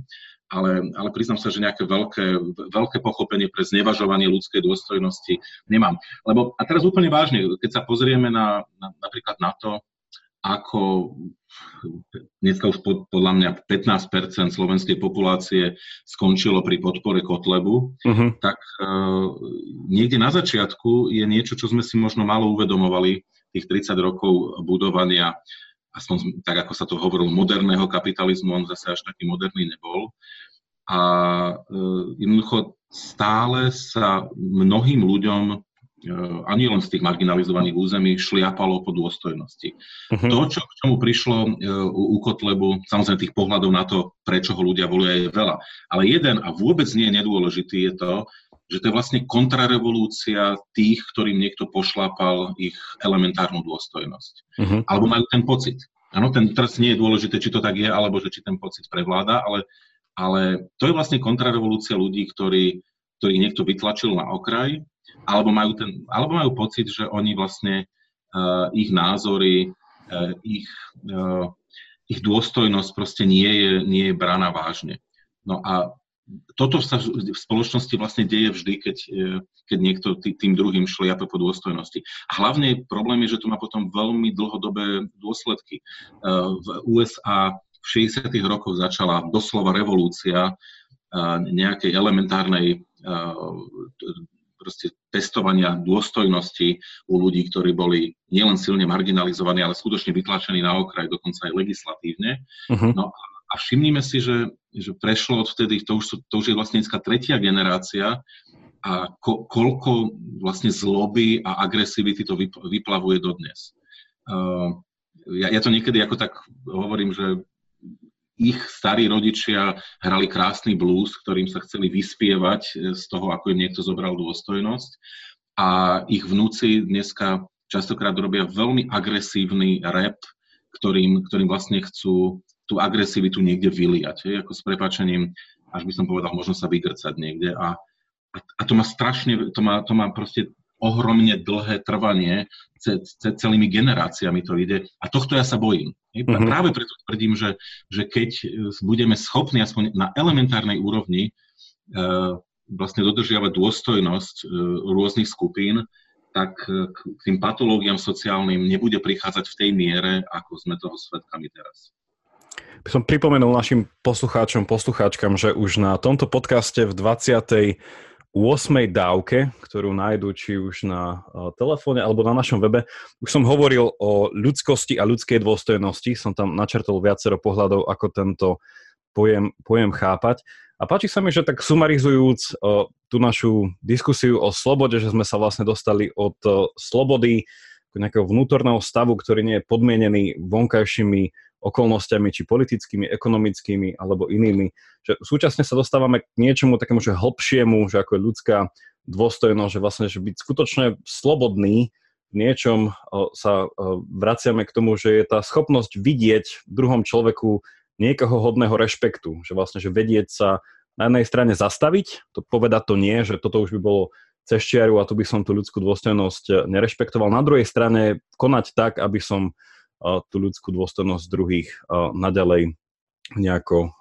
ale, ale priznám sa, že nejaké veľké, veľké pochopenie pre znevažovanie ľudskej dôstojnosti nemám. Lebo, a teraz úplne vážne, keď sa pozrieme na, na, napríklad na to, ako dneska už pod, podľa mňa 15% slovenskej populácie skončilo pri podpore Kotlebu, uh-huh. tak uh, niekde na začiatku je niečo, čo sme si možno malo uvedomovali, tých 30 rokov budovania aspoň tak, ako sa to hovorilo, moderného kapitalizmu, on zase až taký moderný nebol. A e, jednoducho stále sa mnohým ľuďom e, ani len z tých marginalizovaných území šliapalo po dôstojnosti. Uh-huh. To, čo k čomu prišlo e, u Kotlebu, samozrejme tých pohľadov na to, prečo ho ľudia volia, je veľa. Ale jeden a vôbec nie je nedôležitý je to, že to je vlastne kontrarevolúcia tých, ktorým niekto pošlápal ich elementárnu dôstojnosť. Uh-huh. Alebo majú ten pocit. Áno, ten teraz nie je dôležité, či to tak je, alebo že či ten pocit prevláda, ale, ale to je vlastne kontrarevolúcia ľudí, ktorí, ktorých niekto vytlačil na okraj, alebo majú, ten, alebo majú pocit, že oni vlastne uh, ich názory, uh, ich, uh, ich dôstojnosť proste nie je, nie je braná vážne. No a toto sa v spoločnosti vlastne deje vždy, keď, e, keď niekto tým druhým šliape po dôstojnosti. A hlavne problém je, že to má potom veľmi dlhodobé dôsledky. E, v USA v 60. rokoch začala doslova revolúcia e, nejakej elementárnej proste testovania dôstojnosti u ľudí, ktorí boli nielen silne marginalizovaní, ale skutočne vytlačení na okraj, dokonca aj legislatívne. Uh-huh. No a všimnime si, že, že prešlo odvtedy, to už, sú, to už je vlastne dneska tretia generácia a ko, koľko vlastne zloby a agresivity to vyplavuje dodnes. Uh, ja, ja to niekedy ako tak hovorím, že ich starí rodičia hrali krásny blues, ktorým sa chceli vyspievať z toho, ako im niekto zobral dôstojnosť. A ich vnúci dneska častokrát robia veľmi agresívny rap, ktorým, ktorým vlastne chcú tú agresivitu niekde vyliať, hej, ako s prepačením, až by som povedal, možno sa vygrcať niekde. A, a, a to má strašne, to má, to má proste ohromne dlhé trvanie, ce, ce, celými generáciami to ide. A tohto ja sa bojím. Mm-hmm. Práve preto tvrdím, že, že keď budeme schopní aspoň na elementárnej úrovni e, vlastne dodržiavať dôstojnosť e, rôznych skupín, tak k tým patológiám sociálnym nebude prichádzať v tej miere, ako sme toho svetkami teraz. By som pripomenul našim poslucháčom, poslucháčkam, že už na tomto podcaste v 28. dávke, ktorú nájdú či už na telefóne alebo na našom webe, už som hovoril o ľudskosti a ľudskej dôstojnosti. Som tam načrtol viacero pohľadov, ako tento pojem, pojem chápať. A páči sa mi, že tak sumarizujúc uh, tú našu diskusiu o slobode, že sme sa vlastne dostali od uh, slobody nejakého vnútorného stavu, ktorý nie je podmienený vonkajšími okolnostiami, či politickými, ekonomickými alebo inými. Že súčasne sa dostávame k niečomu takému, že hlbšiemu, že ako je ľudská dôstojnosť, že vlastne, že byť skutočne slobodný v niečom sa vraciame k tomu, že je tá schopnosť vidieť v druhom človeku niekoho hodného rešpektu, že vlastne, že vedieť sa na jednej strane zastaviť, to povedať to nie, že toto už by bolo cez čiaru a tu by som tú ľudskú dôstojnosť eh, nerešpektoval. Na druhej strane konať tak, aby som tú ľudskú dôstojnosť druhých uh, naďalej nejako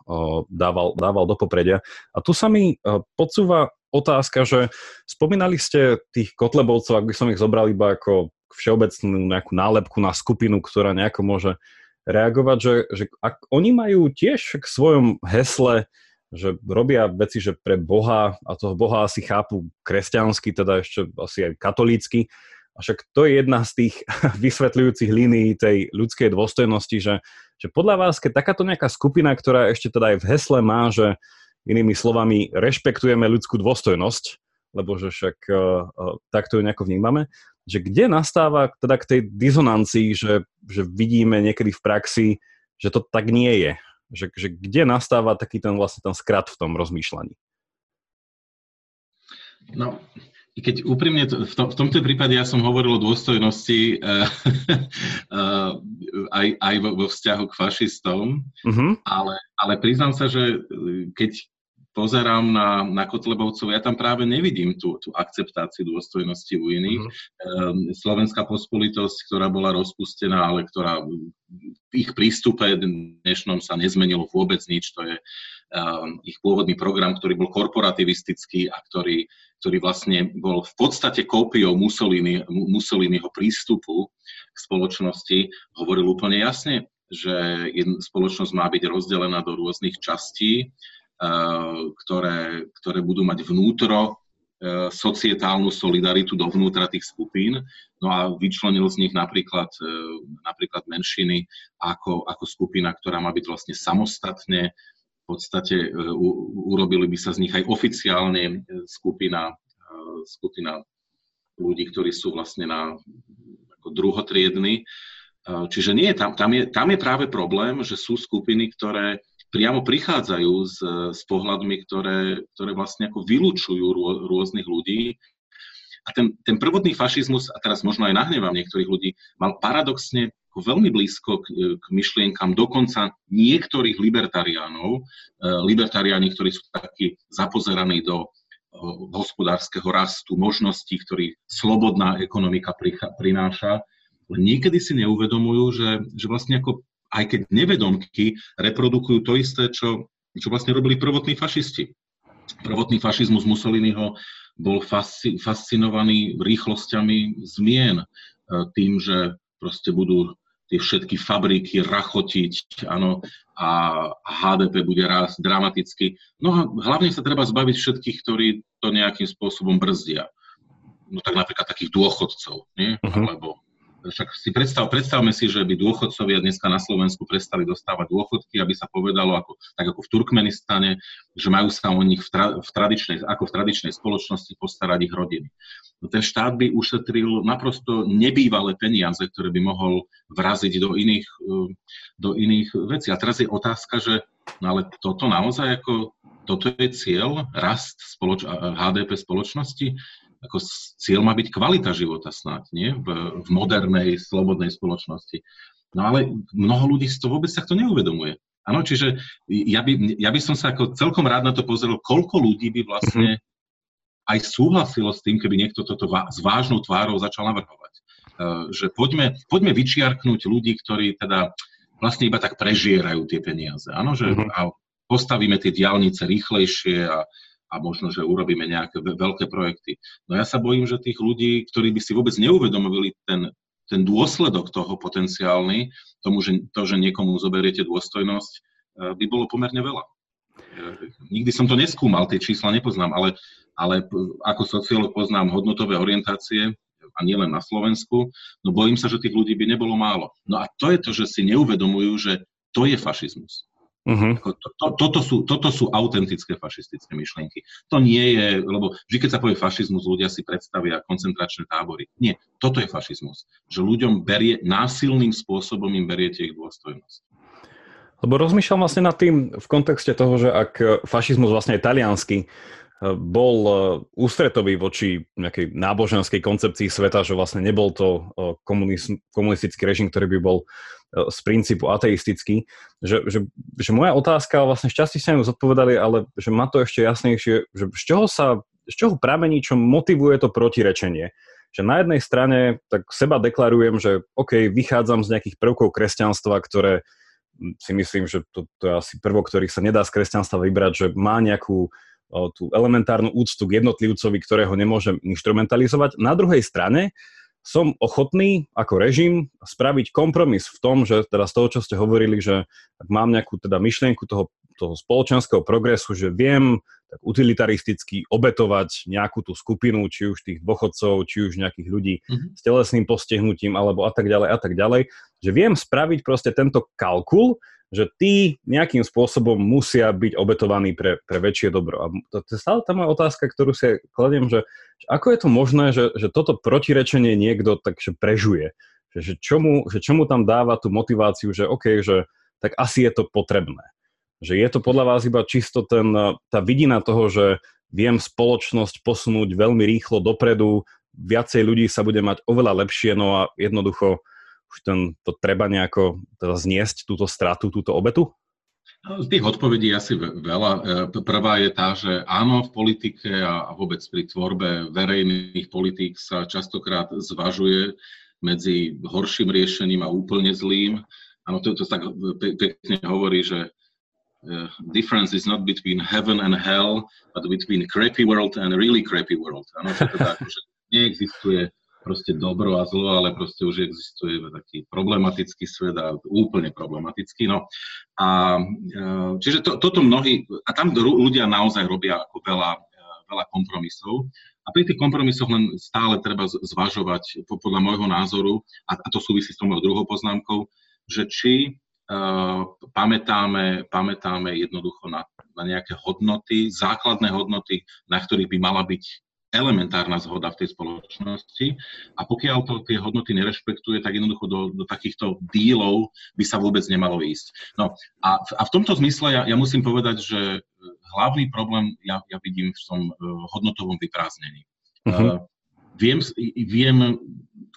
dával, dával do popredia. A tu sa mi podsúva otázka, že spomínali ste tých kotlebovcov, ak by som ich zobral iba ako všeobecnú nejakú nálepku na skupinu, ktorá nejako môže reagovať, že, že ak oni majú tiež k svojom hesle, že robia veci, že pre Boha, a toho Boha asi chápu kresťansky, teda ešte asi aj katolícky, a však to je jedna z tých vysvetľujúcich línií tej ľudskej dôstojnosti, že, že podľa vás, keď takáto nejaká skupina, ktorá ešte teda aj v hesle má, že inými slovami rešpektujeme ľudskú dôstojnosť, lebo že však uh, uh, takto ju nejako vnímame, že kde nastáva teda k tej dizonancii, že, že vidíme niekedy v praxi, že to tak nie je. Že, že kde nastáva taký ten vlastne ten skrat v tom rozmýšľaní? No, keď úprimne, v, tom, v tomto prípade ja som hovoril o dôstojnosti uh, uh, aj, aj vo, vo vzťahu k fašistom, uh-huh. ale, ale priznám sa, že keď, pozerám na, na Kotlebovcov, ja tam práve nevidím tú, tú akceptáciu dôstojnosti u iných. Mm-hmm. Slovenská pospolitosť, ktorá bola rozpustená, ale ktorá v ich prístupe dnešnom sa nezmenilo vôbec nič, to je um, ich pôvodný program, ktorý bol korporativistický a ktorý, ktorý vlastne bol v podstate kópiou Mussolini, Mussoliniho prístupu k spoločnosti, hovoril úplne jasne, že spoločnosť má byť rozdelená do rôznych častí Eh, ktoré, ktoré budú mať vnútro eh, societálnu solidaritu dovnútra tých skupín, no a vyčlenil z nich napríklad, eh, napríklad menšiny ako, ako skupina, ktorá má byť vlastne samostatne, podstate urobili by sa z nich aj oficiálne skupina, skupina ľudí, ktorí sú vlastne na ako druhotriedny. Čiže nie, tam, tam, je, tam je práve problém, že sú skupiny, ktoré priamo prichádzajú s, s pohľadmi, ktoré, ktoré vlastne ako vylúčujú rô, rôznych ľudí. A ten, ten prvotný fašizmus, a teraz možno aj nahnevám niektorých ľudí, mal paradoxne veľmi blízko k, k myšlienkam dokonca niektorých libertariánov, e, libertariáni, ktorí sú takí zapozeraní do hospodárskeho rastu, možností, ktorý slobodná ekonomika prináša, niekedy si neuvedomujú, že, že vlastne ako aj keď nevedomky reprodukujú to isté, čo, čo vlastne robili prvotní fašisti. Prvotný fašizmus Mussoliniho bol fasci, fascinovaný rýchlosťami zmien, e, tým, že proste budú tie všetky fabriky rachotiť, áno, a HDP bude rásť dramaticky. No a hlavne sa treba zbaviť všetkých, ktorí to nejakým spôsobom brzdia. No tak napríklad takých dôchodcov, nie? Uh-huh. Alebo však si predstav, predstavme si, že by dôchodcovia dneska na Slovensku prestali dostávať dôchodky, aby sa povedalo, ako, tak ako v Turkmenistane, že majú sa o nich v, tra, v tradičnej, ako v tradičnej spoločnosti postarať ich rodiny. No ten štát by ušetril naprosto nebývalé peniaze, ktoré by mohol vraziť do iných, eh, do iných vecí. A teraz je otázka, že no ale toto naozaj ako, toto je cieľ, rast spoloč, HDP spoločnosti? Ako cieľ má byť kvalita života snáď, nie? V, v modernej, slobodnej spoločnosti. No ale mnoho ľudí to vôbec takto neuvedomuje. Áno, čiže ja by, ja by som sa ako celkom rád na to pozrel, koľko ľudí by vlastne mm-hmm. aj súhlasilo s tým, keby niekto toto vá, s vážnou tvárou začal navrhovať. Uh, že poďme, poďme vyčiarknúť ľudí, ktorí teda vlastne iba tak prežierajú tie peniaze. Áno, že mm-hmm. a postavíme tie diálnice rýchlejšie a, a možno, že urobíme nejaké veľké projekty. No ja sa bojím, že tých ľudí, ktorí by si vôbec neuvedomovali ten, ten dôsledok toho potenciálny, tomu, že to, že niekomu zoberiete dôstojnosť, e, by bolo pomerne veľa. Nikdy som to neskúmal, tie čísla nepoznám, ale, ale ako sociológ poznám hodnotové orientácie a nielen na Slovensku, no bojím sa, že tých ľudí by nebolo málo. No a to je to, že si neuvedomujú, že to je fašizmus. Uh-huh. To, to, toto, sú, toto sú autentické fašistické myšlienky. To nie je, lebo vždy, keď sa povie fašizmus, ľudia si predstavia koncentračné tábory. Nie, toto je fašizmus. Že ľuďom berie, násilným spôsobom im beriete ich dôstojnosť. Lebo rozmýšľam vlastne nad tým v kontexte toho, že ak fašizmus vlastne je taliansky, bol e, ústretový voči nejakej náboženskej koncepcii sveta, že vlastne nebol to e, komunistický režim, ktorý by bol e, z princípu ateistický. Že, že, že moja otázka, vlastne šťastie sa ju zodpovedali, ale že má to ešte jasnejšie, že z čoho sa, z čoho pramení, čo motivuje to protirečenie. Že na jednej strane tak seba deklarujem, že OK, vychádzam z nejakých prvkov kresťanstva, ktoré si myslím, že to, to je asi prvok, ktorý sa nedá z kresťanstva vybrať, že má nejakú tú elementárnu úctu k jednotlivcovi, ktorého nemôžem instrumentalizovať. Na druhej strane som ochotný ako režim spraviť kompromis v tom, že teda z toho, čo ste hovorili, že ak mám nejakú teda myšlienku toho, toho spoločenského progresu, že viem tak utilitaristicky obetovať nejakú tú skupinu, či už tých dôchodcov, či už nejakých ľudí mm-hmm. s telesným postihnutím, alebo a tak ďalej a tak ďalej, že viem spraviť proste tento kalkul, že tí nejakým spôsobom musia byť obetovaní pre, pre väčšie dobro. A to, je stále tá moja otázka, ktorú si kladiem, že, že ako je to možné, že, že toto protirečenie niekto takže prežuje. Že, že, čomu, že čomu tam dáva tú motiváciu, že OK, že tak asi je to potrebné. Že je to podľa vás iba čisto ten, tá vidina toho, že viem spoločnosť posunúť veľmi rýchlo dopredu, viacej ľudí sa bude mať oveľa lepšie, no a jednoducho už ten, to treba nejako teda zniesť túto stratu, túto obetu? Tých odpovedí asi veľa. E, prvá je tá, že áno, v politike a vôbec pri tvorbe verejných politík sa častokrát zvažuje medzi horším riešením a úplne zlým. Áno, to, to tak pekne hovorí, že uh, difference is not between heaven and hell, but between crappy world and really crappy world. Áno, teda akože neexistuje proste dobro a zlo, ale proste už existuje taký problematický svet a úplne problematický. No. A, e, čiže to, toto mnohí, a tam ľudia naozaj robia ako veľa, e, veľa kompromisov. A pri tých kompromisoch len stále treba zvažovať, podľa môjho názoru, a, a to súvisí s tou mojou druhou poznámkou, že či uh, pamätáme, pamätáme jednoducho na, na nejaké hodnoty, základné hodnoty, na ktorých by mala byť elementárna zhoda v tej spoločnosti a pokiaľ to tie hodnoty nerešpektuje, tak jednoducho do, do takýchto dílov by sa vôbec nemalo ísť. No a, a v tomto zmysle ja, ja musím povedať, že hlavný problém ja, ja vidím v tom uh, hodnotovom vyprázdnení. Uh-huh. Uh, viem, viem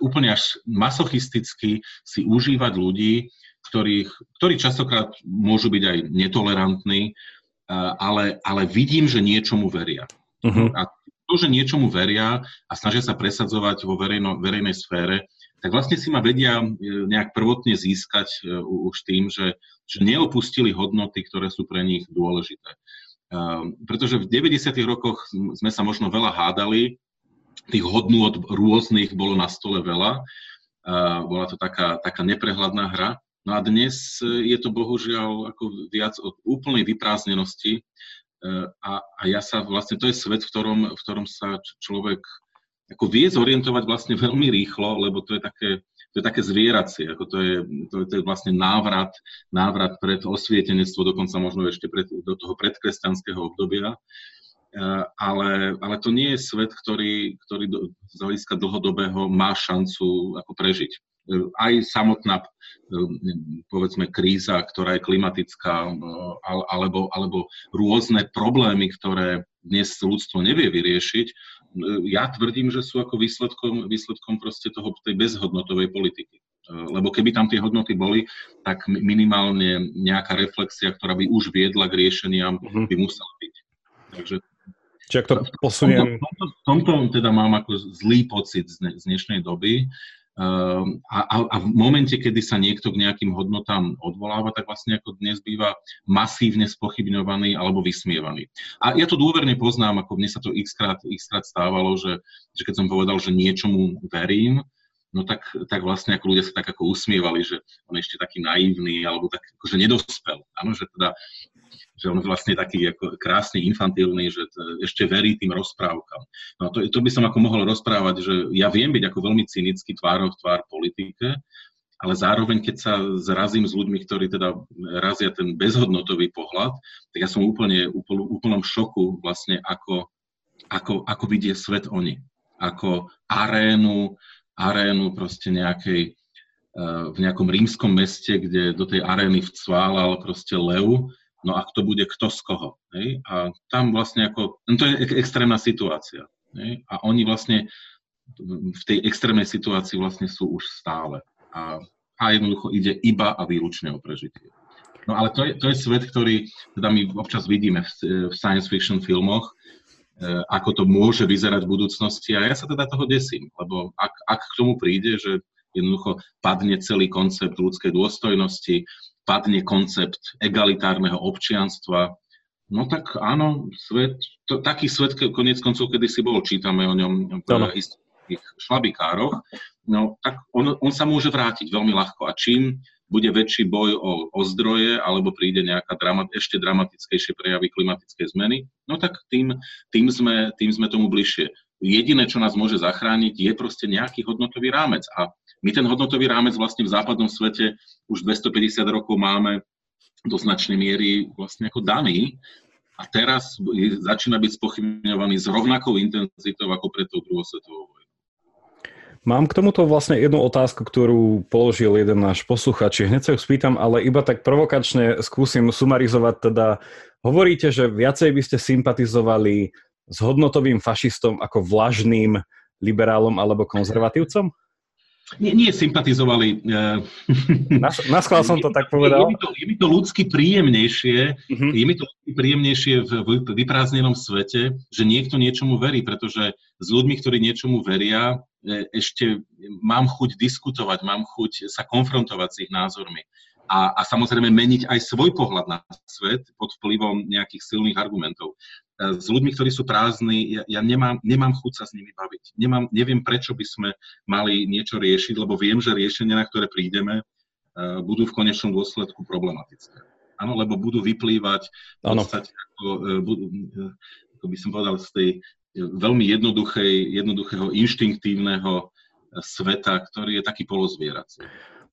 úplne až masochisticky si užívať ľudí, ktorých, ktorí častokrát môžu byť aj netolerantní, uh, ale, ale vidím, že niečomu veria. Uh-huh. A to, že niečomu veria a snažia sa presadzovať vo verejno, verejnej sfére, tak vlastne si ma vedia e, nejak prvotne získať e, už tým, že, že neopustili hodnoty, ktoré sú pre nich dôležité. E, pretože v 90. rokoch sme sa možno veľa hádali, tých hodnôt rôznych bolo na stole veľa, bola to taká, taká neprehľadná hra. No a dnes je to bohužiaľ ako viac od úplnej vyprázdnenosti a, a ja sa vlastne, to je svet, v ktorom, v ktorom sa človek ako vie zorientovať vlastne veľmi rýchlo, lebo to je také, to je také zvieracie, ako to je, to, to je vlastne návrat, návrat pred osvietenectvo, dokonca možno ešte pred, do toho predkresťanského obdobia. Ale, ale to nie je svet, ktorý, ktorý z hľadiska dlhodobého má šancu ako prežiť aj samotná povedzme kríza, ktorá je klimatická, alebo, alebo rôzne problémy, ktoré dnes ľudstvo nevie vyriešiť, ja tvrdím, že sú ako výsledkom, výsledkom proste toho, tej bezhodnotovej politiky. Lebo keby tam tie hodnoty boli, tak minimálne nejaká reflexia, ktorá by už viedla k riešeniam, mhm. by musela byť. Takže Čiže ak to posuniem... V tomto, v tomto teda mám ako zlý pocit z, z dnešnej doby, Ehm, a, a v momente, kedy sa niekto k nejakým hodnotám odvoláva, tak vlastne ako dnes býva masívne spochybňovaný alebo vysmievaný. A ja to dôverne poznám, ako mne sa to x krát, x krát stávalo, že, že keď som povedal, že niečomu verím, no tak, tak vlastne ako ľudia sa tak ako usmievali, že on je ešte taký naivný, alebo tak akože nedospel. Áno, že teda že on vlastne taký ako krásny, infantilný, že t- ešte verí tým rozprávkam. No to, to by som ako mohol rozprávať, že ja viem byť ako veľmi cynický tvárov tvár politike, ale zároveň, keď sa zrazím s ľuďmi, ktorí teda razia ten bezhodnotový pohľad, tak ja som úplne v úplnom šoku vlastne, ako, ako, ako vidie svet oni. Ako arénu, arénu proste nejakej, eh, v nejakom rímskom meste, kde do tej arény vcválal proste lev, no a kto bude kto z koho. Hej? A tam vlastne ako, no to je extrémna situácia. Hej? A oni vlastne v tej extrémnej situácii vlastne sú už stále a, a jednoducho ide iba a výlučne o prežitie. No ale to je, to je svet, ktorý teda my občas vidíme v, v science fiction filmoch, e, ako to môže vyzerať v budúcnosti a ja sa teda toho desím, lebo ak, ak k tomu príde, že jednoducho padne celý koncept ľudskej dôstojnosti, padne koncept egalitárneho občianstva, no tak áno, svet, to, taký svet konec koncov, kedy si bol, čítame o ňom v historických šlabikároch, no tak on, on sa môže vrátiť veľmi ľahko. A čím bude väčší boj o, o zdroje, alebo príde nejaká dramat, ešte dramatickejšie prejavy klimatickej zmeny, no tak tým, tým, sme, tým sme tomu bližšie. Jediné, čo nás môže zachrániť, je proste nejaký hodnotový rámec. A my ten hodnotový rámec vlastne v západnom svete už 250 rokov máme do značnej miery vlastne ako daný a teraz začína byť spochybňovaný s rovnakou intenzitou ako pred tou druhou svetovou vojnou. Mám k tomuto vlastne jednu otázku, ktorú položil jeden náš posluchač. Hneď sa ju spýtam, ale iba tak provokačne skúsim sumarizovať. Teda hovoríte, že viacej by ste sympatizovali s hodnotovým fašistom ako vlažným liberálom alebo konzervatívcom? Nie, nie sympatizovali. Nas, naschvál som to tak povedal. Je mi to, je mi to ľudsky príjemnejšie, uh-huh. je mi to ľudsky príjemnejšie v, vyprázdnenom svete, že niekto niečomu verí, pretože s ľuďmi, ktorí niečomu veria, ešte mám chuť diskutovať, mám chuť sa konfrontovať s ich názormi. A, a samozrejme meniť aj svoj pohľad na svet pod vplyvom nejakých silných argumentov. E, s ľuďmi, ktorí sú prázdni, ja, ja nemám, nemám chuť sa s nimi baviť. Nemám, neviem, prečo by sme mali niečo riešiť, lebo viem, že riešenia, na ktoré prídeme, uh, budú v konečnom dôsledku problematické. Áno, lebo budú vyplývať v podstate ako, budú, ako by som povedal, z tej veľmi jednoduchého, inštinktívneho sveta, ktorý je taký polozvierací.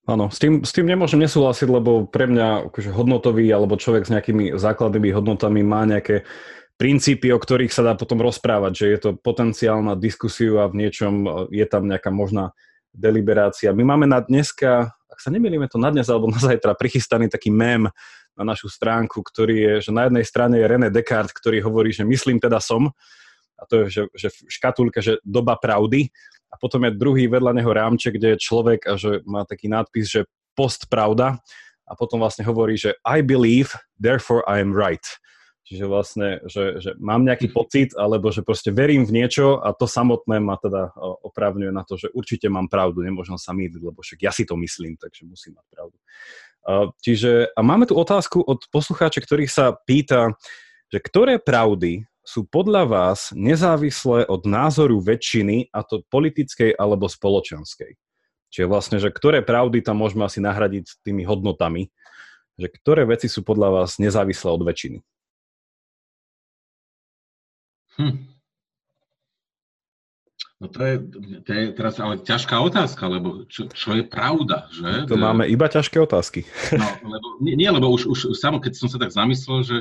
Áno, s tým, s tým nemôžem nesúhlasiť, lebo pre mňa akože hodnotový alebo človek s nejakými základnými hodnotami má nejaké princípy, o ktorých sa dá potom rozprávať, že je to potenciálna diskusiu a v niečom e, je tam nejaká možná deliberácia. My máme na dneska, ak sa nemýlime to na dnes alebo na zajtra, prichystaný taký mém na našu stránku, ktorý je, že na jednej strane je René Descartes, ktorý hovorí, že myslím teda som, a to je, že, že v škatulke, že doba pravdy, a potom je druhý vedľa neho rámček, kde je človek a že má taký nadpis, že post pravda, a potom vlastne hovorí, že I believe, therefore I am right. Čiže vlastne, že, že mám nejaký mhm. pocit, alebo že proste verím v niečo a to samotné ma teda oprávňuje na to, že určite mám pravdu, nemôžem sa mýliť, lebo však ja si to myslím, takže musím mať pravdu. Čiže a máme tu otázku od poslucháča, ktorý sa pýta, že ktoré pravdy sú podľa vás nezávislé od názoru väčšiny, a to politickej alebo spoločenskej. Čiže vlastne, že ktoré pravdy tam môžeme asi nahradiť tými hodnotami, že ktoré veci sú podľa vás nezávislé od väčšiny. Hm. No to je, to je teraz ale ťažká otázka, lebo čo, čo je pravda, že? To máme iba ťažké otázky. No, lebo, nie, nie lebo už, už samo, keď som sa tak zamyslel, že,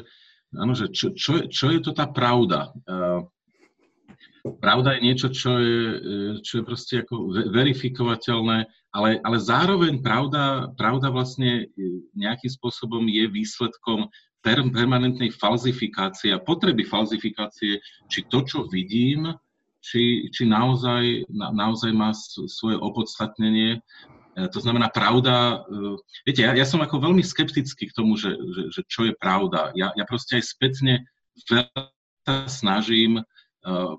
áno, že čo, čo, čo je to tá pravda? Uh, pravda je niečo, čo je, čo je proste ako verifikovateľné, ale, ale zároveň pravda, pravda vlastne nejakým spôsobom je výsledkom permanentnej falzifikácie a potreby falzifikácie, či to, čo vidím, či, či naozaj, na, naozaj má svoje opodstatnenie. E, to znamená, pravda, e, viete, ja, ja som ako veľmi skeptický k tomu, že, že, že čo je pravda. Ja, ja proste aj spätne veľa snažím uh,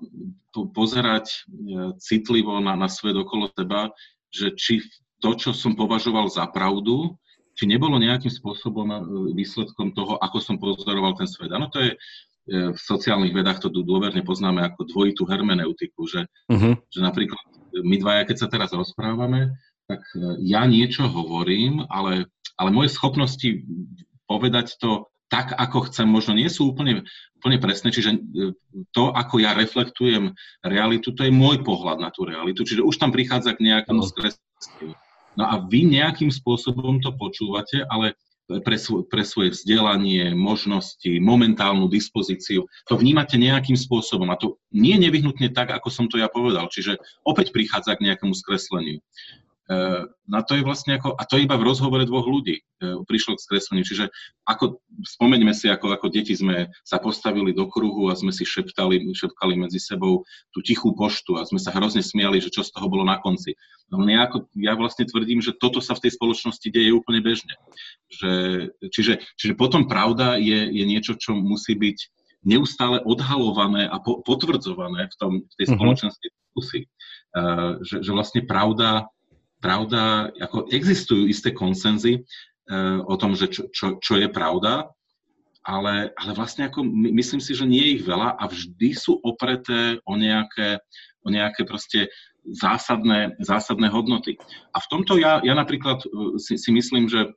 pozerať citlivo na, na svet okolo seba, že či to, čo som považoval za pravdu, či nebolo nejakým spôsobom výsledkom toho, ako som pozoroval ten svet. Áno, to je v sociálnych vedách to dôverne poznáme ako dvojitú hermeneutiku, že, uh-huh. že napríklad my dvaja, keď sa teraz rozprávame, tak e, ja niečo hovorím, ale, ale moje schopnosti povedať to tak, ako chcem, možno nie sú úplne, úplne presné, čiže e, to, ako ja reflektujem realitu, to je môj pohľad na tú realitu, čiže už tam prichádza k nejakému skresleniu. No a vy nejakým spôsobom to počúvate, ale pre, svoj, pre svoje vzdelanie, možnosti, momentálnu dispozíciu. To vnímate nejakým spôsobom a to nie nevyhnutne tak, ako som to ja povedal. Čiže opäť prichádza k nejakému skresleniu. E, na to je vlastne ako, a to iba v rozhovore dvoch ľudí e, prišlo k skresleniu. Čiže ako, spomeňme si, ako, ako deti sme sa postavili do kruhu a sme si šeptali, šepkali medzi sebou tú tichú poštu a sme sa hrozne smiali, že čo z toho bolo na konci. No ja, ako, ja vlastne tvrdím, že toto sa v tej spoločnosti deje úplne bežne. Že, čiže, čiže potom pravda je, je niečo, čo musí byť neustále odhalované a po, potvrdzované v, tom, v tej mhm. spoločenskej diskusii. Uh, že, že vlastne pravda pravda, ako existujú isté konsenzy uh, o tom, že čo, čo, čo je pravda, ale, ale vlastne ako my, myslím si, že nie je ich veľa a vždy sú opreté o nejaké, o nejaké proste zásadné, zásadné hodnoty. A v tomto ja, ja napríklad e, si, si myslím, že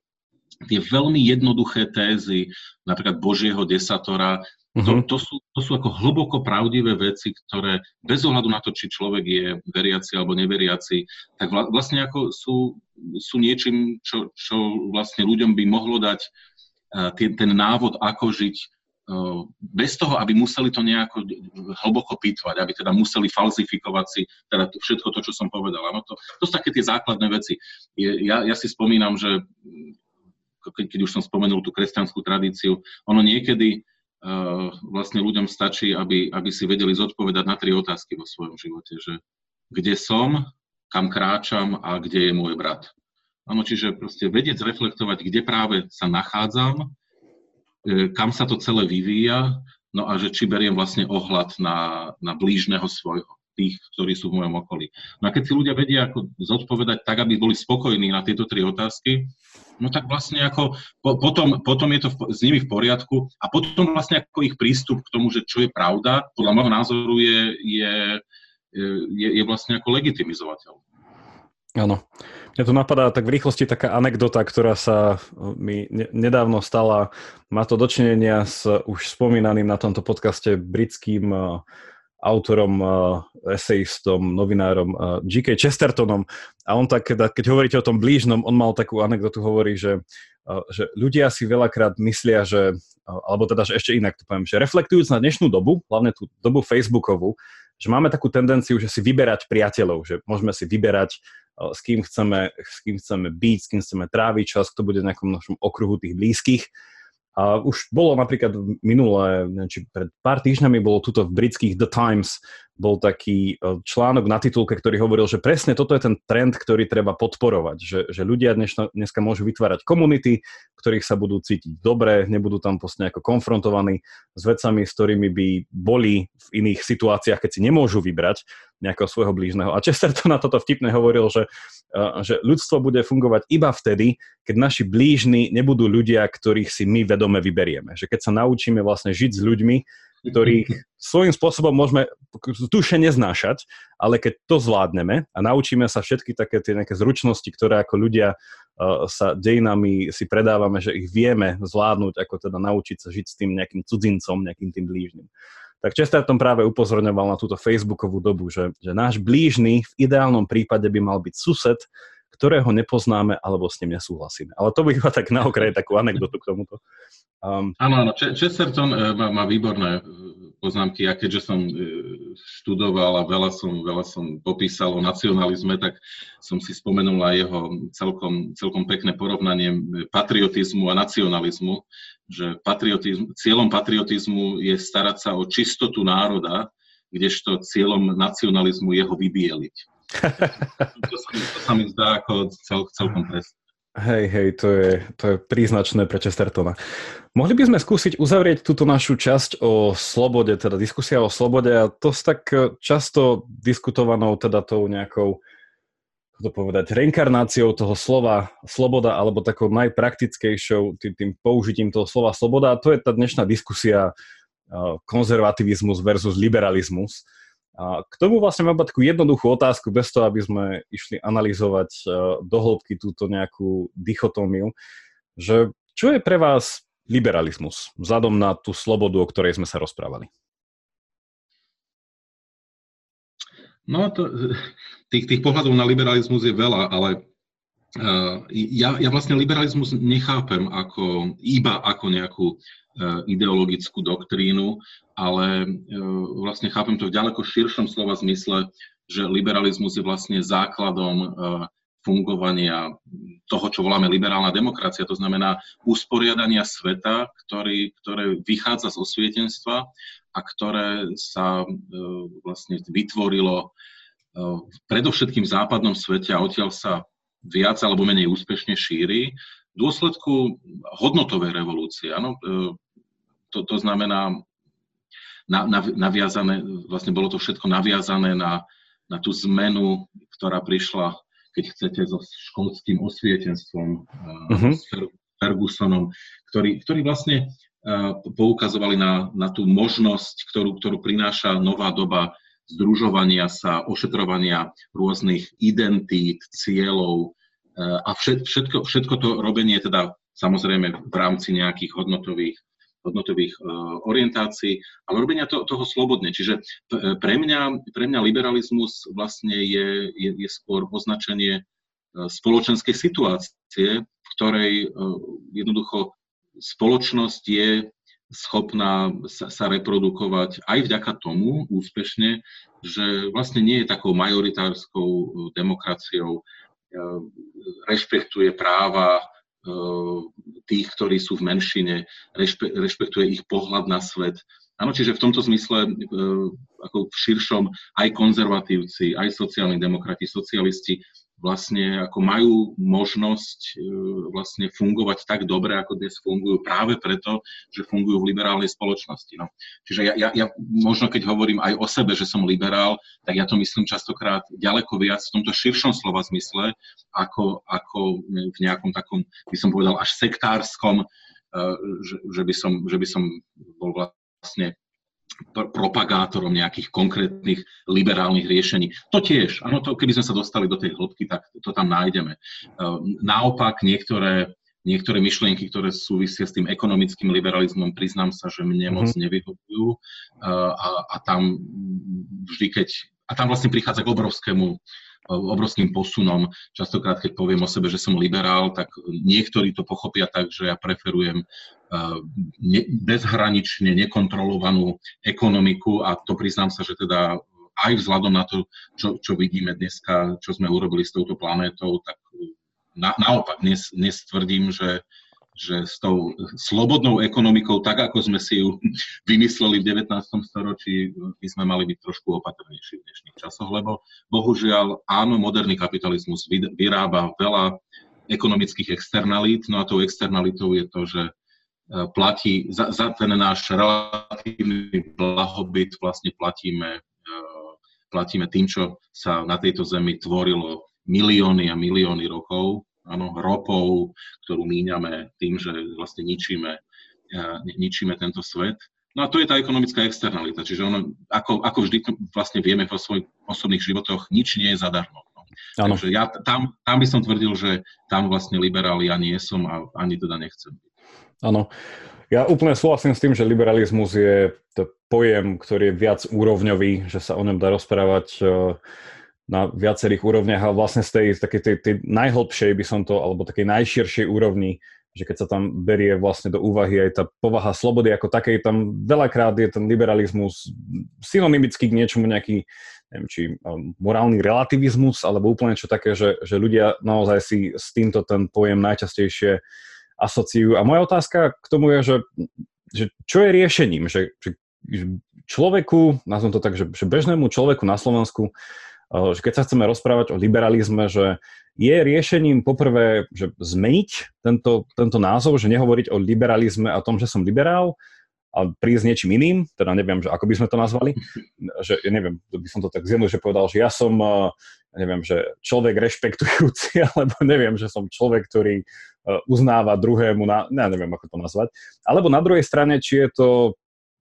tie veľmi jednoduché tézy, napríklad Božieho desatora, to, mhm. to, sú, to sú ako hlboko pravdivé veci, ktoré bez ohľadu na to, či človek je veriaci alebo neveriaci, tak vlastne ako sú, sú niečím, čo, čo vlastne ľuďom by mohlo dať uh, ten, ten návod, ako žiť uh, bez toho, aby museli to nejako hlboko pýtvať, aby teda museli falzifikovať si teda to, všetko to, čo som povedal. Ano, to, to sú také tie základné veci. Je, ja, ja si spomínam, že keď, keď už som spomenul tú kresťanskú tradíciu, ono niekedy vlastne ľuďom stačí, aby, aby si vedeli zodpovedať na tri otázky vo svojom živote, že kde som, kam kráčam a kde je môj brat. Áno, čiže proste vedieť zreflektovať, kde práve sa nachádzam, e, kam sa to celé vyvíja, no a že či beriem vlastne ohľad na, na blížneho svojho, tých, ktorí sú v mojom okolí. No a keď si ľudia vedia ako zodpovedať tak, aby boli spokojní na tieto tri otázky, no tak vlastne ako po, potom, potom je to v, s nimi v poriadku a potom vlastne ako ich prístup k tomu, že čo je pravda, podľa môjho názoru je, je, je, je vlastne ako legitimizovateľ. Áno. Mňa tu napadá tak v rýchlosti taká anekdota, ktorá sa mi nedávno stala. Má to dočinenia s už spomínaným na tomto podcaste britským autorom, uh, esejistom, novinárom uh, G.K. Chestertonom. A on tak, keď, hovoríte o tom blížnom, on mal takú anekdotu, hovorí, že, uh, že ľudia si veľakrát myslia, že, alebo teda, že ešte inak to poviem, že reflektujúc na dnešnú dobu, hlavne tú dobu Facebookovú, že máme takú tendenciu, že si vyberať priateľov, že môžeme si vyberať, s kým chceme, s kým chceme byť, s kým chceme tráviť čas, kto bude v nejakom našom okruhu tých blízkych. A už bolo napríklad minulé, či pred pár týždňami bolo tuto v britských The Times bol taký e, článok na titulke, ktorý hovoril, že presne toto je ten trend, ktorý treba podporovať, že, že ľudia dnešno, dneska môžu vytvárať komunity, ktorých sa budú cítiť dobre, nebudú tam post nejako konfrontovaní s vecami, s ktorými by boli v iných situáciách, keď si nemôžu vybrať nejakého svojho blížneho. A Chester to na toto vtipne hovoril, že, e, že ľudstvo bude fungovať iba vtedy, keď naši blížni nebudú ľudia, ktorých si my vedome vyberieme. Že keď sa naučíme vlastne žiť s ľuďmi, ktorých svojím spôsobom môžeme tuše neznášať, ale keď to zvládneme a naučíme sa všetky také tie nejaké zručnosti, ktoré ako ľudia uh, sa dejinami si predávame, že ich vieme zvládnuť, ako teda naučiť sa žiť s tým nejakým cudzincom, nejakým tým blížnym. Tak tom práve upozorňoval na túto Facebookovú dobu, že, že náš blížny v ideálnom prípade by mal byť sused, ktorého nepoznáme alebo s ním nesúhlasíme. Ale to by iba tak na okraj takú anekdotu k tomuto. Um, áno, áno, Chesterton má, má výborné e, poznámky. Ja keďže som uh, študoval a veľa som, veľa som popísal o nacionalizme, tak som si spomenul aj jeho celkom, celkom pekné porovnanie patriotizmu a nacionalizmu, že patriotizm, cieľom patriotizmu je starať sa o čistotu národa, kdežto cieľom nacionalizmu je ho vybieliť. to, sa mi, to sa mi zdá ako cel, celkom presne. Hej, hej, to je, to je príznačné pre Chestertona. Mohli by sme skúsiť uzavrieť túto našu časť o slobode, teda diskusia o slobode a to s tak často diskutovanou teda tou nejakou to povedať, reinkarnáciou toho slova sloboda alebo takou najpraktickejšou tým, tým použitím toho slova sloboda a to je tá dnešná diskusia konzervativizmus versus liberalizmus. K tomu vlastne mám takú jednoduchú otázku, bez toho, aby sme išli analyzovať uh, do hĺbky túto nejakú dichotómiu, že čo je pre vás liberalizmus, vzhľadom na tú slobodu, o ktorej sme sa rozprávali? No, to, tých, tých pohľadov na liberalizmus je veľa, ale ja, ja vlastne liberalizmus nechápem ako, iba ako nejakú uh, ideologickú doktrínu, ale uh, vlastne chápem to v ďaleko širšom slova zmysle, že liberalizmus je vlastne základom fungovania toho, čo voláme liberálna demokracia, to znamená usporiadania sveta, ktorý, ktoré vychádza z osvietenstva a ktoré sa vlastne vytvorilo e, predovšetkým v západnom svete a odtiaľ sa viac alebo menej úspešne šíri v dôsledku hodnotovej revolúcie. Áno? E, to, to znamená, na, na, naviazané, vlastne bolo to všetko naviazané na, na tú zmenu, ktorá prišla, keď chcete, so školským osvietenstvom, uh-huh. s Fergusonom, ktorý, ktorý vlastne poukazovali na, na tú možnosť, ktorú, ktorú prináša nová doba združovania sa, ošetrovania rôznych identít, cieľov a všetko, všetko to robenie teda samozrejme v rámci nejakých hodnotových, hodnotových orientácií, ale robenia to, toho slobodne. Čiže pre mňa, pre mňa liberalizmus vlastne je, je, je skôr označenie spoločenskej situácie, v ktorej jednoducho spoločnosť je schopná sa, sa reprodukovať aj vďaka tomu úspešne, že vlastne nie je takou majoritárskou e, demokraciou, e, rešpektuje práva e, tých, ktorí sú v menšine, rešpe, rešpektuje ich pohľad na svet. Áno, čiže v tomto zmysle, ako v širšom, aj konzervatívci, aj sociálni demokrati, socialisti vlastne ako majú možnosť e, vlastne fungovať tak dobre, ako dnes fungujú práve preto, že fungujú v liberálnej spoločnosti. No. Čiže ja, ja, ja možno keď hovorím aj o sebe, že som liberál, tak ja to myslím častokrát ďaleko viac v tomto širšom slova zmysle, ako, ako v nejakom takom, by som povedal, až sektárskom, e, že, že, by, som, že by som bol vlastne propagátorom nejakých konkrétnych liberálnych riešení. To tiež, áno, to, keby sme sa dostali do tej hĺbky, tak to tam nájdeme. Ehm, naopak niektoré, niektoré myšlienky, ktoré súvisia s tým ekonomickým liberalizmom, priznám sa, že mne moc mm-hmm. nevyhovujú ehm, a, a tam vždy, keď a tam vlastne prichádza k obrovskému obrovským posunom. Častokrát, keď poviem o sebe, že som liberál, tak niektorí to pochopia tak, že ja preferujem ne, bezhranične nekontrolovanú ekonomiku a to priznám sa, že teda aj vzhľadom na to, čo, čo vidíme dneska, čo sme urobili s touto planétou, tak na, naopak dnes, dnes tvrdím, že že s tou slobodnou ekonomikou, tak ako sme si ju vymysleli v 19. storočí, by sme mali byť trošku opatrnejší v dnešných časoch, lebo bohužiaľ áno, moderný kapitalizmus vyrába veľa ekonomických externalít, no a tou externalitou je to, že e, platí, za, za ten náš relatívny blahobyt vlastne platíme, e, platíme tým, čo sa na tejto zemi tvorilo milióny a milióny rokov áno, ropou, ktorú míňame tým, že vlastne ničíme, e, ničíme tento svet. No a to je tá ekonomická externalita, čiže ono, ako, ako vždy vlastne vieme vo svojich osobných životoch, nič nie je zadarmo. No. Takže ja tam, tam by som tvrdil, že tam vlastne liberál ja nie som a ani teda nechcem byť. Áno. Ja úplne súhlasím s tým, že liberalizmus je to pojem, ktorý je viac úrovňový, že sa o ňom dá rozprávať uh, na viacerých úrovniach, ale vlastne z tej, takej tej, tej najhlbšej by som to, alebo takej najširšej úrovni, že keď sa tam berie vlastne do úvahy aj tá povaha slobody ako takej, tam veľakrát je ten liberalizmus synonymický k niečomu nejaký, neviem, či morálny relativizmus, alebo úplne čo také, že, že ľudia naozaj si s týmto ten pojem najčastejšie asociujú. A moja otázka k tomu je, že, že čo je riešením, že, že človeku, nazvem to tak, že, že bežnému človeku na Slovensku že keď sa chceme rozprávať o liberalizme, že je riešením poprvé, že zmeniť tento, tento názov, že nehovoriť o liberalizme a tom, že som liberál, a prísť niečím iným, teda neviem, že ako by sme to nazvali, že ja neviem, by som to tak že povedal, že ja som, ja neviem, že človek rešpektujúci, alebo neviem, že som človek, ktorý uznáva druhému, na, ne, neviem, ako to nazvať, alebo na druhej strane, či je to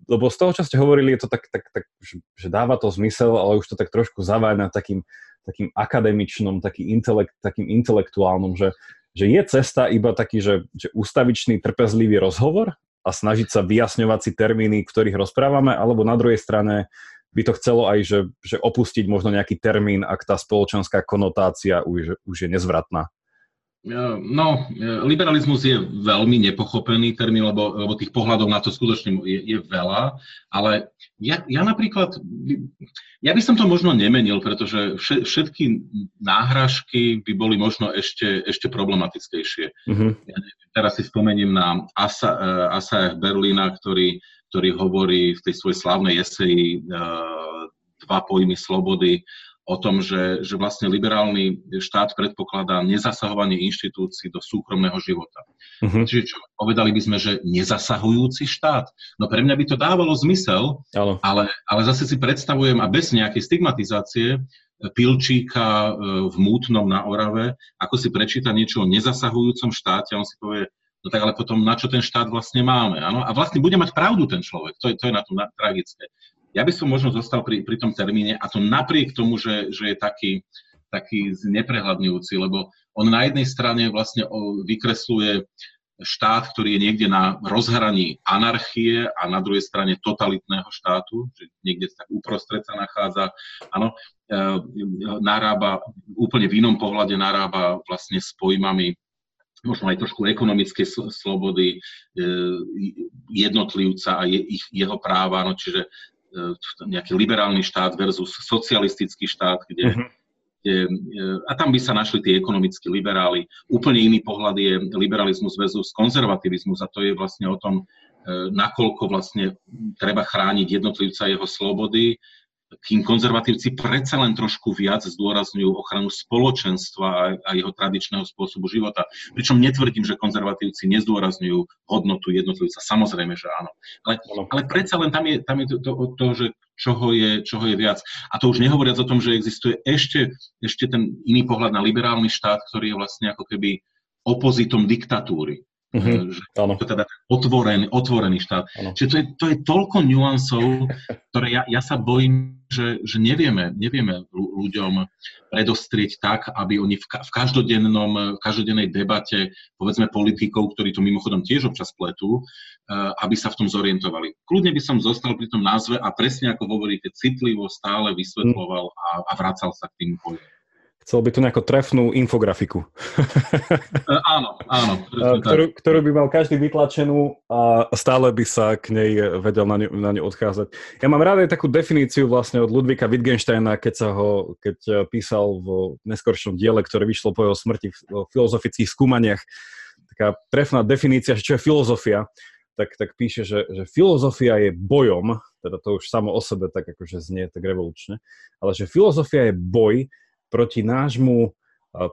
lebo z toho, čo ste hovorili, je to tak, tak, tak že, dáva to zmysel, ale už to tak trošku zaváňa takým, takým akademičnom, taký intelekt, takým intelektuálnom, že, že je cesta iba taký, že, že ústavičný, trpezlivý rozhovor a snažiť sa vyjasňovať si termíny, ktorých rozprávame, alebo na druhej strane by to chcelo aj, že, že opustiť možno nejaký termín, ak tá spoločenská konotácia už, už je nezvratná. No, liberalizmus je veľmi nepochopený termín, lebo, lebo tých pohľadov na to skutočne je, je veľa, ale ja, ja napríklad, ja by som to možno nemenil, pretože všetky náhražky by boli možno ešte, ešte problematickejšie. Mm-hmm. Ja teraz si spomeniem na Asa, uh, Asa Berlína, ktorý, ktorý hovorí v tej svojej slávnej eseji uh, Dva pojmy slobody o tom, že, že vlastne liberálny štát predpokladá nezasahovanie inštitúcií do súkromného života. Uh-huh. Čiže čo, povedali by sme, že nezasahujúci štát? No pre mňa by to dávalo zmysel, ale, ale zase si predstavujem, a bez nejakej stigmatizácie, Pilčíka e, v Mútnom na Orave, ako si prečíta niečo o nezasahujúcom štáte a on si povie, no tak ale potom na čo ten štát vlastne máme? Ano? A vlastne bude mať pravdu ten človek, to je, to je na tom tragické. Ja by som možno zostal pri, pri tom termíne a to napriek tomu, že, že je taký, taký neprehľadňujúci, lebo on na jednej strane vlastne vykresluje štát, ktorý je niekde na rozhraní anarchie a na druhej strane totalitného štátu, že niekde tak uprostred sa nachádza. Áno, e, narába, úplne v inom pohľade narába vlastne s pojmami možno aj trošku ekonomické slobody e, jednotlivca a je, ich, jeho práva, no čiže nejaký liberálny štát versus socialistický štát, kde, uh-huh. kde, e, a tam by sa našli tie ekonomickí liberáli. Úplne iný pohľad je liberalizmus versus konzervativizmus a to je vlastne o tom, e, nakoľko vlastne treba chrániť jednotlivca jeho slobody, kým konzervatívci predsa len trošku viac zdôrazňujú ochranu spoločenstva a, a jeho tradičného spôsobu života. Pričom netvrdím, že konzervatívci nezdôrazňujú hodnotu jednotlivca. Samozrejme, že áno. Ale, ale predsa len tam je, tam je to, to, to že čoho je, čoho je viac. A to už nehovoriac o tom, že existuje ešte, ešte ten iný pohľad na liberálny štát, ktorý je vlastne ako keby opozitom diktatúry. Mm-hmm. Že to je teda otvorený, otvorený štát. Ano. Čiže to je, to je toľko nuansov, ktoré ja, ja sa bojím, že, že nevieme, nevieme ľuďom predostrieť tak, aby oni v, v každodennom, v každodennej debate, povedzme politikov, ktorí to mimochodom tiež občas pletú, uh, aby sa v tom zorientovali. Kľudne by som zostal pri tom názve a presne ako hovoríte, citlivo stále vysvetloval a, a vracal sa k tým pojmom. Chcel by tu nejakú trefnú infografiku. Uh, áno, áno. Ktorú, ktorú by mal každý vytlačenú a stále by sa k nej vedel na ňu, na ňu odchádzať. Ja mám rád aj takú definíciu vlastne od Ludvika Wittgensteina, keď sa ho, keď písal v neskoršom diele, ktoré vyšlo po jeho smrti v filozofických skúmaniach. Taká trefná definícia, čo je filozofia tak, tak píše, že, že filozofia je bojom, teda to už samo o sebe tak akože znie tak revolučne, ale že filozofia je boj proti nášmu,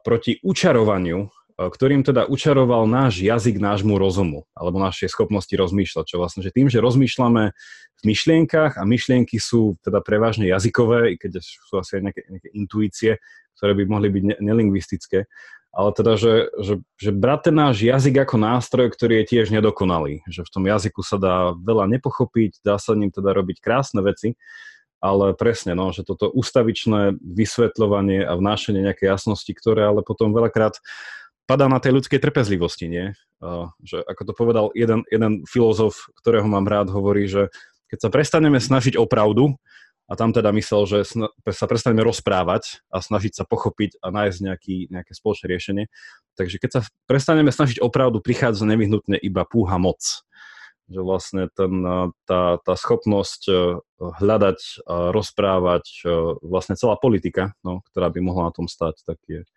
proti učarovaniu, ktorým teda učaroval náš jazyk nášmu rozumu, alebo našej schopnosti rozmýšľať. Čo vlastne, že tým, že rozmýšľame v myšlienkach a myšlienky sú teda prevažne jazykové, i keď sú asi aj nejaké, nejaké intuície, ktoré by mohli byť ne- nelingvistické, ale teda, že, že, že brať ten náš jazyk ako nástroj, ktorý je tiež nedokonalý, že v tom jazyku sa dá veľa nepochopiť, dá sa ním teda robiť krásne veci, ale presne, no, že toto ustavičné vysvetľovanie a vnášanie nejakej jasnosti, ktoré ale potom veľakrát padá na tej ľudskej trpezlivosti, nie? Že ako to povedal jeden, jeden filozof, ktorého mám rád, hovorí, že keď sa prestaneme snažiť o pravdu, a tam teda myslel, že sa prestaneme rozprávať a snažiť sa pochopiť a nájsť nejaký, nejaké spoločné riešenie. Takže keď sa prestaneme snažiť o pravdu, prichádza nevyhnutne iba púha moc že vlastne ten, tá, tá schopnosť e, hľadať a rozprávať e, vlastne celá politika, no, ktorá by mohla na tom stať, tak je...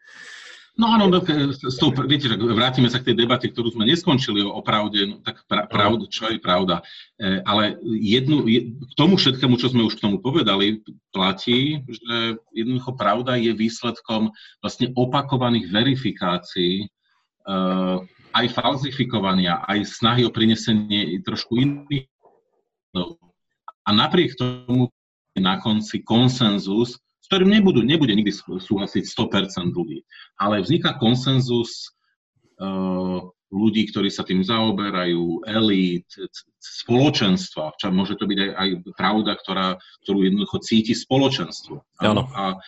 No áno, e, s tou, viete, vrátime sa k tej debate, ktorú sme neskončili o, o pravde, no, tak pra, pravd, čo je pravda. E, ale jednu, je, k tomu všetkému, čo sme už k tomu povedali, platí, že jednoducho pravda je výsledkom vlastne opakovaných verifikácií e, aj falzifikovania, aj snahy o prinesenie trošku iných. A napriek tomu na konci konsenzus, s ktorým nebudú, nebude nikdy súhlasiť 100% ľudí, ale vzniká konsenzus uh, ľudí, ktorí sa tým zaoberajú, elít, spoločenstva. Čo môže to byť aj, aj pravda, ktorá, ktorú jednoducho cíti spoločenstvo. Áno. A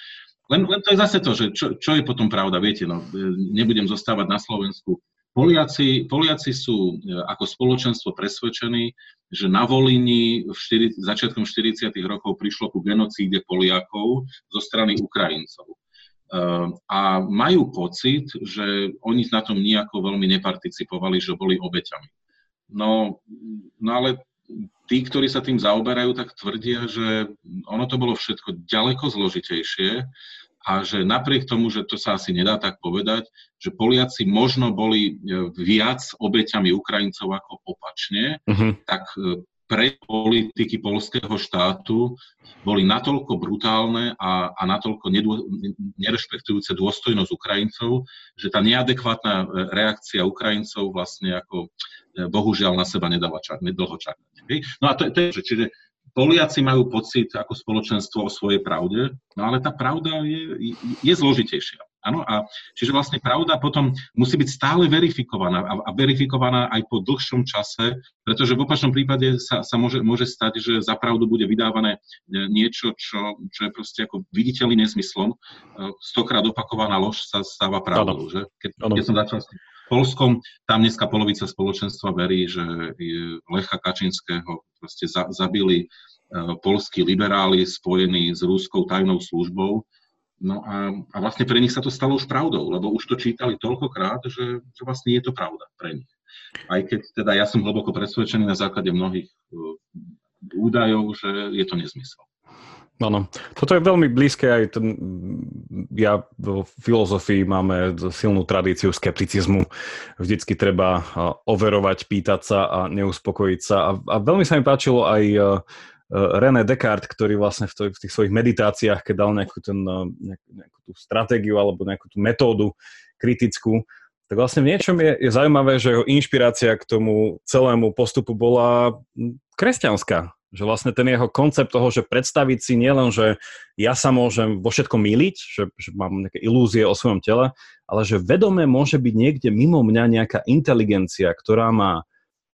len, len to je zase to, že čo, čo je potom pravda. Viete, no, nebudem zostávať na Slovensku. Poliaci, Poliaci sú e, ako spoločenstvo presvedčení, že na Volini v štyri, začiatkom 40. rokov prišlo ku genocíde Poliakov zo strany Ukrajincov. Ehm, a majú pocit, že oni na tom nejako veľmi neparticipovali, že boli obeťami. No, no ale tí, ktorí sa tým zaoberajú, tak tvrdia, že ono to bolo všetko ďaleko zložitejšie a že napriek tomu, že to sa asi nedá tak povedať, že Poliaci možno boli e, viac obeťami Ukrajincov ako opačne, uh-huh. tak e, pre politiky polského štátu boli natoľko brutálne a, a natoľko nedô, nerešpektujúce dôstojnosť Ukrajincov, že tá neadekvátna reakcia Ukrajincov vlastne ako e, bohužiaľ na seba nedala čak, nedlho čakať. No a to, to je, čiže Poliaci majú pocit ako spoločenstvo o svojej pravde, no ale tá pravda je, je, zložitejšia. Áno, a čiže vlastne pravda potom musí byť stále verifikovaná a, a verifikovaná aj po dlhšom čase, pretože v opačnom prípade sa, sa môže, môže stať, že za pravdu bude vydávané niečo, čo, čo je proste ako viditeľný nezmyslom. E, stokrát opakovaná lož sa stáva pravdou. Že? Keď, keď som začal s Polskom, tam dneska polovica spoločenstva verí, že Lecha Kačinského proste za, zabili uh, polskí liberáli spojení s rúskou tajnou službou No a, a vlastne pre nich sa to stalo už pravdou, lebo už to čítali toľkokrát, že, že vlastne je to pravda pre nich. Aj keď teda ja som hlboko presvedčený na základe mnohých uh, údajov, že je to nezmysel. Áno, toto je veľmi blízke aj ten, ja v filozofii máme silnú tradíciu skepticizmu. Vždycky treba overovať, pýtať sa a neuspokojiť sa. A, a veľmi sa mi páčilo aj René Descartes, ktorý vlastne v, tých svojich meditáciách, keď dal nejakú, ten, nejakú, nejakú tú stratégiu alebo nejakú tú metódu kritickú, tak vlastne v niečom je, je zaujímavé, že jeho inšpirácia k tomu celému postupu bola kresťanská. Že vlastne ten jeho koncept toho, že predstaviť si nielen, že ja sa môžem vo všetkom míliť, že, že mám nejaké ilúzie o svojom tele, ale že vedomé môže byť niekde mimo mňa nejaká inteligencia, ktorá má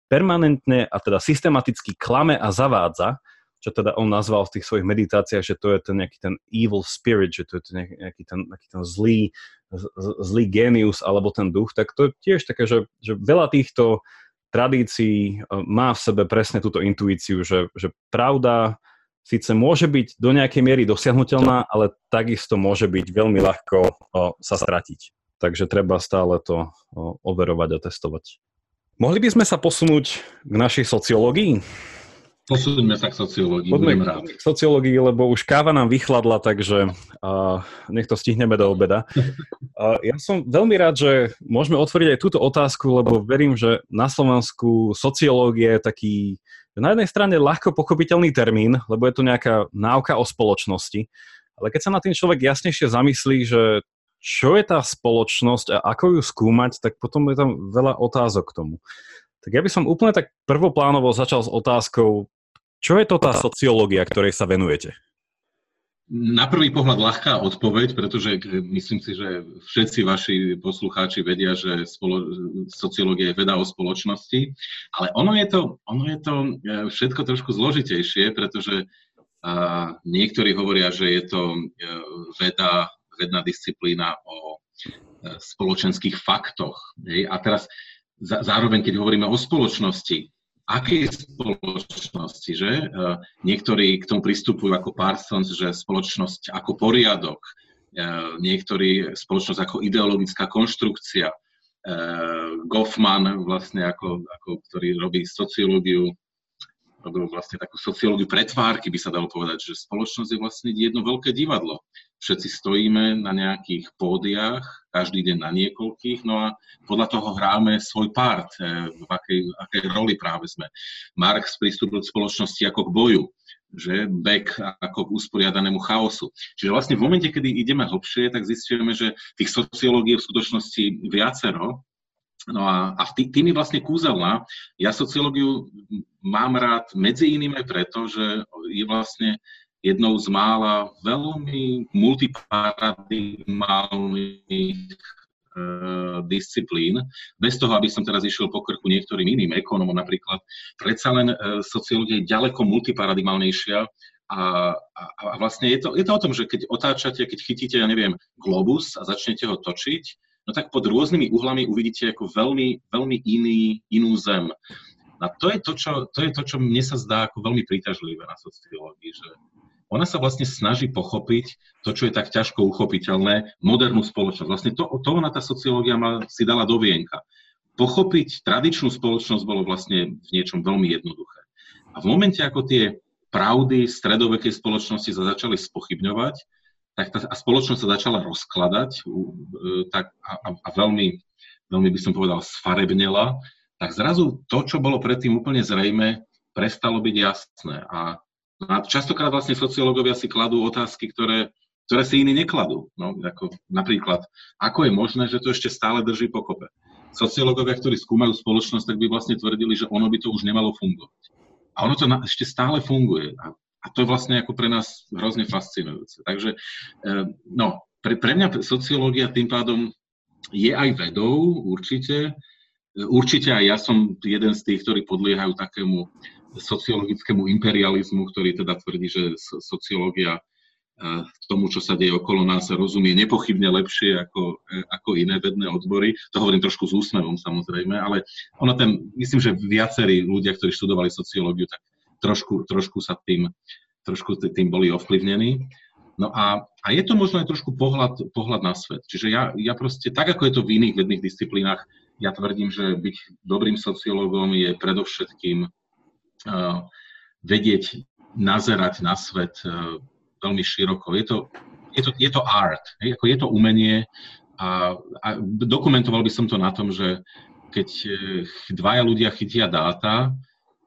permanentne a teda systematicky klame a zavádza čo teda on nazval v tých svojich meditáciách, že to je ten nejaký ten evil spirit, že to je ten nejaký ten, nejaký ten zlý, zlý genius alebo ten duch, tak to je tiež také, že, že veľa týchto tradícií e, má v sebe presne túto intuíciu, že, že pravda síce môže byť do nejakej miery dosiahnutelná, ale takisto môže byť veľmi ľahko o, sa stratiť. Takže treba stále to o, overovať a testovať. Mohli by sme sa posunúť k našej sociológii? Posúďme sa k sociológii, Poďme budem rád. K sociológii, lebo už káva nám vychladla, takže uh, nech to stihneme do obeda. Uh, ja som veľmi rád, že môžeme otvoriť aj túto otázku, lebo verím, že na Slovensku sociológie je taký na jednej strane ľahko pochopiteľný termín, lebo je to nejaká náuka o spoločnosti, ale keď sa na tým človek jasnejšie zamyslí, že čo je tá spoločnosť a ako ju skúmať, tak potom je tam veľa otázok k tomu. Tak ja by som úplne tak prvoplánovo začal s otázkou, čo je to tá sociológia, ktorej sa venujete? Na prvý pohľad ľahká odpoveď, pretože myslím si, že všetci vaši poslucháči vedia, že spolo- sociológia je veda o spoločnosti, ale ono je to, ono je to e, všetko trošku zložitejšie, pretože a, niektorí hovoria, že je to e, veda, vedná disciplína o spoločenských faktoch. A teraz zároveň, keď hovoríme o spoločnosti, akej spoločnosti, že? E, niektorí k tomu pristupujú ako Parsons, že spoločnosť ako poriadok, e, niektorí spoločnosť ako ideologická konštrukcia, e, Goffman, vlastne ako, ako, ktorý robí sociológiu, robil vlastne takú sociológiu pretvárky, by sa dalo povedať, že spoločnosť je vlastne jedno veľké divadlo všetci stojíme na nejakých pódiach, každý deň na niekoľkých, no a podľa toho hráme svoj part, eh, v akej, akej roli práve sme. Marx pristúpil k spoločnosti ako k boju, že Beck ako k usporiadanému chaosu. Čiže vlastne v momente, kedy ideme hlbšie, tak zistíme, že tých sociológií v skutočnosti viacero, No a, a tý, tým je vlastne kúzelná. Ja sociológiu mám rád medzi iným aj preto, že je vlastne jednou z mála veľmi multiparadigmálnych disciplín, bez toho, aby som teraz išiel po krku niektorým iným ekonomom napríklad. Predsa len sociológia je ďaleko multiparadigmálnejšia a, a, a vlastne je to, je to o tom, že keď otáčate, keď chytíte, ja neviem, globus a začnete ho točiť, no tak pod rôznymi uhlami uvidíte ako veľmi, veľmi iný, inú zem. A to je to, čo, to je to, čo mne sa zdá ako veľmi príťažlivé na sociológii, že ona sa vlastne snaží pochopiť to, čo je tak ťažko uchopiteľné, modernú spoločnosť. Vlastne to, to ona tá sociológia ma, si dala do vienka. Pochopiť tradičnú spoločnosť bolo vlastne v niečom veľmi jednoduché. A v momente, ako tie pravdy stredovekej spoločnosti sa začali spochybňovať, tak tá a spoločnosť sa začala rozkladať tak, a, a veľmi, veľmi by som povedal sfarebnela, tak zrazu to, čo bolo predtým úplne zrejme, prestalo byť jasné. A, a častokrát vlastne sociológovia si kladú otázky, ktoré, ktoré si iní nekladú. No, ako napríklad, ako je možné, že to ešte stále drží pokope. Sociológovia, ktorí skúmajú spoločnosť, tak by vlastne tvrdili, že ono by to už nemalo fungovať. A ono to na, ešte stále funguje. A, a to je vlastne ako pre nás hrozne fascinujúce. Takže e, no, pre, pre mňa sociológia tým pádom je aj vedou, určite. Určite aj ja som jeden z tých, ktorí podliehajú takému sociologickému imperializmu, ktorý teda tvrdí, že sociológia tomu, čo sa deje okolo nás, rozumie nepochybne lepšie ako, e, ako iné vedné odbory. To hovorím trošku s úsmevom samozrejme, ale ono ten, myslím, že viacerí ľudia, ktorí študovali sociológiu, tak trošku, trošku sa tým, trošku tým boli ovplyvnení. No a, a je to možno aj trošku pohľad, pohľad na svet. Čiže ja, ja proste, tak ako je to v iných vedných disciplínach, ja tvrdím, že byť dobrým sociológom je predovšetkým vedieť nazerať na svet veľmi široko. Je to, je to, je to art, hej, ako je to umenie a, a dokumentoval by som to na tom, že keď eh, dvaja ľudia chytia dáta,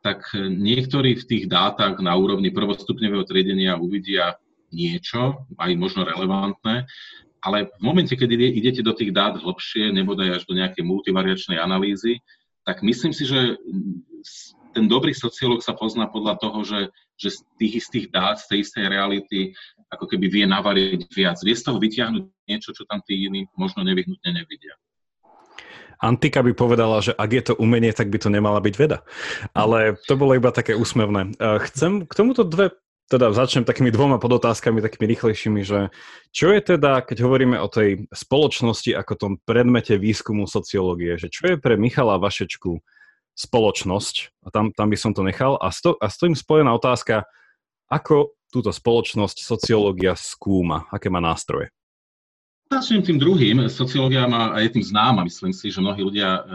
tak niektorí v tých dátach na úrovni prvostupňového triedenia uvidia niečo, aj možno relevantné, ale v momente, keď idete do tých dát hlbšie, nebodaj až do nejakej multivariačnej analýzy, tak myslím si, že ten dobrý sociológ sa pozná podľa toho, že že z tých istých dát, z tej istej reality, ako keby vie navariť viac. Vie z toho vyťahnuť niečo, čo tam tí iní možno nevyhnutne nevidia. Antika by povedala, že ak je to umenie, tak by to nemala byť veda. Ale to bolo iba také úsmevné. Chcem k tomuto dve, teda začnem takými dvoma podotázkami, takými rýchlejšími, že čo je teda, keď hovoríme o tej spoločnosti ako tom predmete výskumu sociológie, že čo je pre Michala Vašečku spoločnosť, a tam, tam by som to nechal, a s, to, a s tým spojená otázka, ako túto spoločnosť sociológia skúma, aké má nástroje? Začnem tým druhým. Sociológia má, a je tým známa, myslím si, že mnohí ľudia e, e,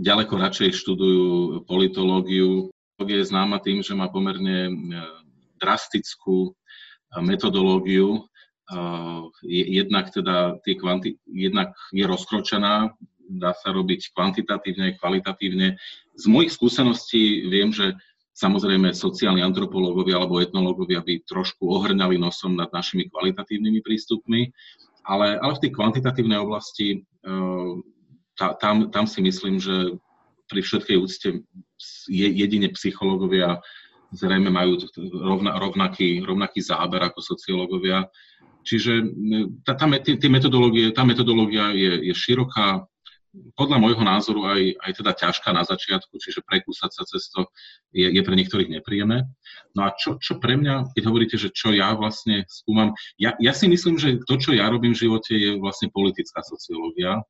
ďaleko radšej študujú politológiu. Je známa tým, že má pomerne e, drastickú e, metodológiu. E, jednak teda tie kvanti, jednak je rozkročená dá sa robiť kvantitatívne, kvalitatívne. Z mojich skúseností viem, že samozrejme sociálni antropológovia alebo etnológovia by trošku ohrňali nosom nad našimi kvalitatívnymi prístupmi, ale, ale v tej kvantitatívnej oblasti eh, tá, tam, tam si myslím, že pri všetkej úcte je, jedine psychológovia zrejme majú rovna, rovnaký, rovnaký záber ako sociológovia. Čiže eh, tá, tá, tá, metodológia, tá metodológia je, je široká, podľa môjho názoru aj, aj teda ťažká na začiatku, čiže prekúsať sa cez to je, je pre niektorých nepríjemné. No a čo, čo pre mňa, keď hovoríte, že čo ja vlastne skúmam, ja, ja si myslím, že to, čo ja robím v živote, je vlastne politická sociológia.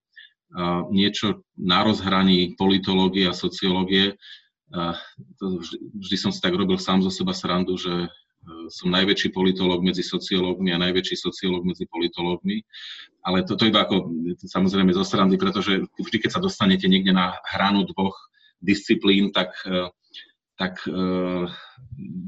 A niečo na rozhraní politológie a sociológie. A to vždy, vždy som si tak robil sám zo seba srandu, že som najväčší politológ medzi sociológmi a najväčší sociológ medzi politológmi. Ale toto to iba ako samozrejme zo srandy, pretože vždy, keď sa dostanete niekde na hranu dvoch disciplín, tak, e, tak uh,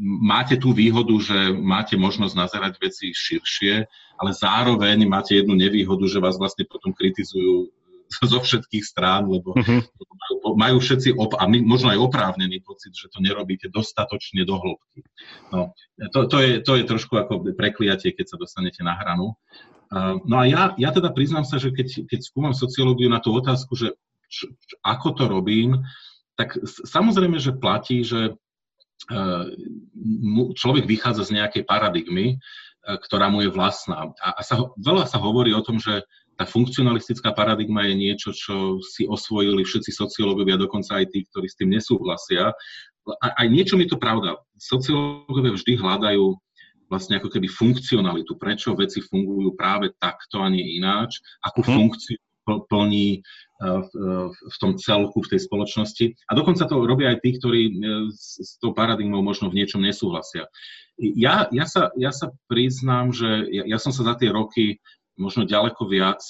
máte tú výhodu, že máte možnosť nazerať veci širšie, ale zároveň máte jednu nevýhodu, že vás vlastne potom kritizujú zo všetkých strán, lebo uh-huh. majú, majú všetci, op- a my, možno aj oprávnený pocit, že to nerobíte dostatočne do hĺbky. No, to, to, je, to je trošku ako prekliatie, keď sa dostanete na hranu. Uh, no a ja, ja teda priznám sa, že keď, keď skúmam sociológiu na tú otázku, že č, č, ako to robím, tak samozrejme, že platí, že uh, človek vychádza z nejakej paradigmy, uh, ktorá mu je vlastná. A, a sa, veľa sa hovorí o tom, že tá funkcionalistická paradigma je niečo, čo si osvojili všetci sociológovia, dokonca aj tí, ktorí s tým nesúhlasia. A, aj niečo mi to pravda. Sociológovia vždy hľadajú vlastne ako keby funkcionalitu, prečo veci fungujú práve takto a nie ináč, akú hmm. funkciu plní e, v, e, v tom celku, v tej spoločnosti. A dokonca to robia aj tí, ktorí e, s, s tou paradigmou možno v niečom nesúhlasia. Ja, ja, sa, ja sa priznám, že ja, ja som sa za tie roky možno ďaleko viac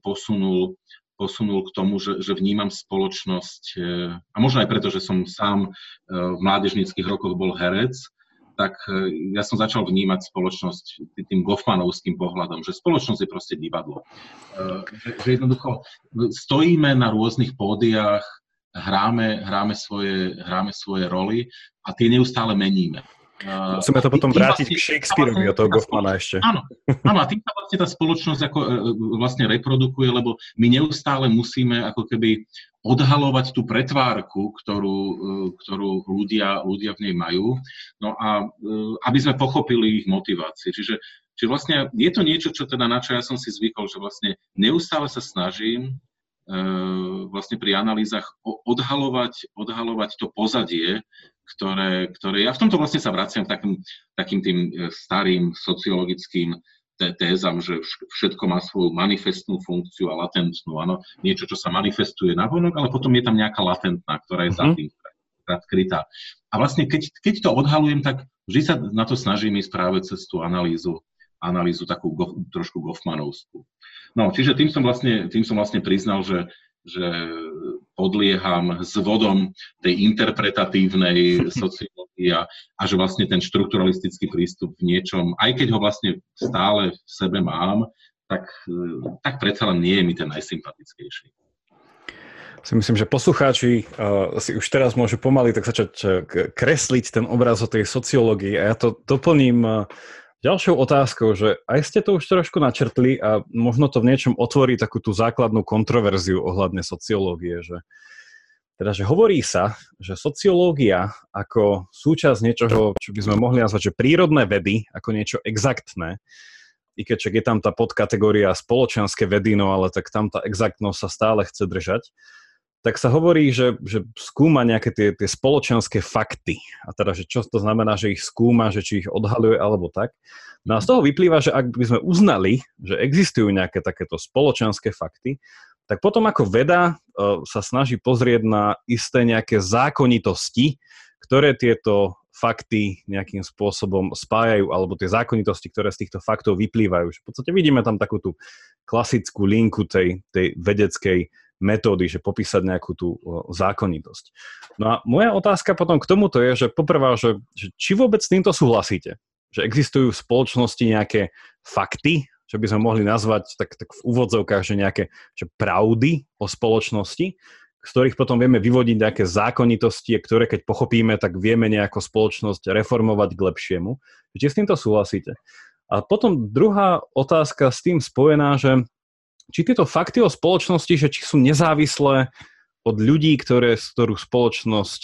posunul, posunul k tomu, že, že vnímam spoločnosť, a možno aj preto, že som sám v mládežníckých rokoch bol herec, tak e, ja som začal vnímať spoločnosť tým Goffmanovským pohľadom, že spoločnosť je proste divadlo. E, že, že jednoducho stojíme na rôznych pódiách, hráme, hráme, svoje, hráme svoje roly a tie neustále meníme. Musíme to potom vrátiť vlastne, k Shakespeareovi od toho Goffmana ešte. Áno, áno, a tým sa vlastne tá spoločnosť ako, e, vlastne reprodukuje, lebo my neustále musíme ako keby odhalovať tú pretvárku, ktorú, e, ktorú ľudia, ľudia v nej majú, no a e, aby sme pochopili ich motivácie. Čiže, čiže vlastne je to niečo, čo teda na čo ja som si zvykol, že vlastne neustále sa snažím e, vlastne pri analýzach odhalovať, odhalovať to pozadie, ktoré, ktoré ja v tomto vlastne sa vraciam k takým, takým tým starým sociologickým tézam, že všetko má svoju manifestnú funkciu a latentnú. Áno, niečo, čo sa manifestuje na vonok, ale potom je tam nejaká latentná, ktorá je za mhm. tým skrytá. A vlastne, keď, keď to odhalujem, tak vždy sa na to snažím ísť práve cez tú analýzu, analýzu takú go, trošku Goffmanovskú. No, čiže tým som vlastne, tým som vlastne priznal, že, že podlieham vodom tej interpretatívnej sociológie a že vlastne ten štrukturalistický prístup v niečom, aj keď ho vlastne stále v sebe mám, tak, tak predsa len nie je mi ten najsympatickejší. Si myslím, že poslucháči uh, si už teraz môžu pomaly tak začať uh, kresliť ten obraz o tej sociológii a ja to doplním uh, ďalšou otázkou, že aj ste to už trošku načrtli a možno to v niečom otvorí takú tú základnú kontroverziu ohľadne sociológie, že teda, že hovorí sa, že sociológia ako súčasť niečoho, čo by sme mohli nazvať, že prírodné vedy, ako niečo exaktné, i keď je tam tá podkategória spoločenské vedy, no ale tak tam tá exaktnosť sa stále chce držať, tak sa hovorí, že, že skúma nejaké tie, tie spoločenské fakty. A teda, že čo to znamená, že ich skúma, že či ich odhaluje alebo tak. No a z toho vyplýva, že ak by sme uznali, že existujú nejaké takéto spoločenské fakty, tak potom ako veda uh, sa snaží pozrieť na isté nejaké zákonitosti, ktoré tieto fakty nejakým spôsobom spájajú, alebo tie zákonitosti, ktoré z týchto faktov vyplývajú. V podstate vidíme tam takú tú klasickú linku tej, tej vedeckej metódy, že popísať nejakú tú zákonitosť. No a moja otázka potom k tomuto je, že poprvá, že, že či vôbec s týmto súhlasíte? Že existujú v spoločnosti nejaké fakty, že by sme mohli nazvať tak, tak v úvodzovkách, že nejaké že pravdy o spoločnosti, z ktorých potom vieme vyvodiť nejaké zákonitosti, ktoré keď pochopíme, tak vieme nejako spoločnosť reformovať k lepšiemu. Či s týmto súhlasíte? A potom druhá otázka s tým spojená, že či tieto fakty o spoločnosti, že či sú nezávislé od ľudí, ktoré, ktorú spoločnosť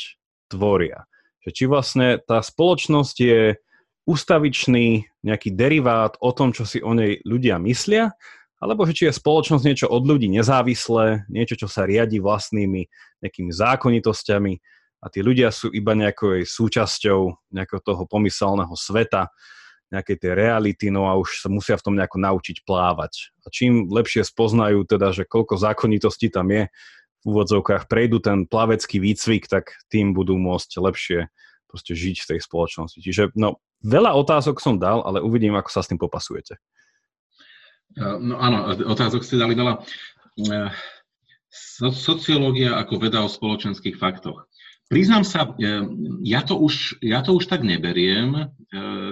tvoria. Že či vlastne tá spoločnosť je ustavičný nejaký derivát o tom, čo si o nej ľudia myslia, alebo že či je spoločnosť niečo od ľudí nezávislé, niečo, čo sa riadi vlastnými nejakými zákonitosťami a tí ľudia sú iba nejakou súčasťou nejakého toho pomyselného sveta, nejakej tej reality, no a už sa musia v tom nejako naučiť plávať. A čím lepšie spoznajú teda, že koľko zákonitostí tam je, v úvodzovkách prejdú ten plavecký výcvik, tak tým budú môcť lepšie proste žiť v tej spoločnosti. Čiže no, veľa otázok som dal, ale uvidím, ako sa s tým popasujete. No áno, otázok ste dali veľa. Sociológia ako veda o spoločenských faktoch. Priznám sa, e, ja to už, ja to už tak neberiem e,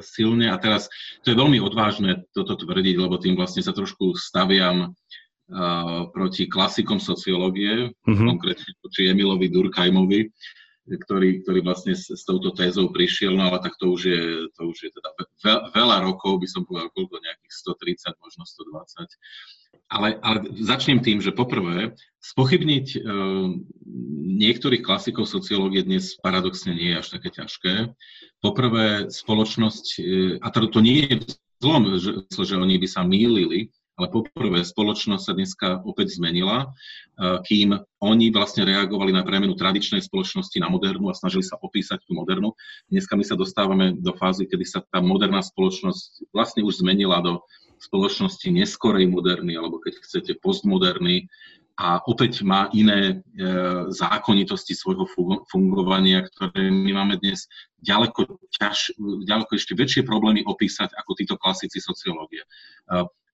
silne a teraz to je veľmi odvážne toto tvrdiť, lebo tým vlastne sa trošku staviam e, proti klasikom sociológie, mm-hmm. konkrétne proti Emilovi Durkheimovi, ktorý, ktorý vlastne s, s touto tézou prišiel, no ale tak to už je, to už je teda ve, veľa rokov, by som povedal, koľko nejakých 130, možno 120 ale, ale začnem tým, že poprvé, spochybniť e, niektorých klasikov sociológie dnes paradoxne nie je až také ťažké. Poprvé, spoločnosť, e, a to, to nie je zlom, že, že oni by sa mýlili, ale poprvé spoločnosť sa dneska opäť zmenila, kým oni vlastne reagovali na premenu tradičnej spoločnosti na modernú a snažili sa opísať tú modernú. Dneska my sa dostávame do fázy, kedy sa tá moderná spoločnosť vlastne už zmenila do spoločnosti neskorej moderny, alebo keď chcete postmoderny, a opäť má iné e, zákonitosti svojho fungovania, ktoré my máme dnes ďaleko, ťaž, ďaleko ešte väčšie problémy opísať ako títo klasici sociológie. E,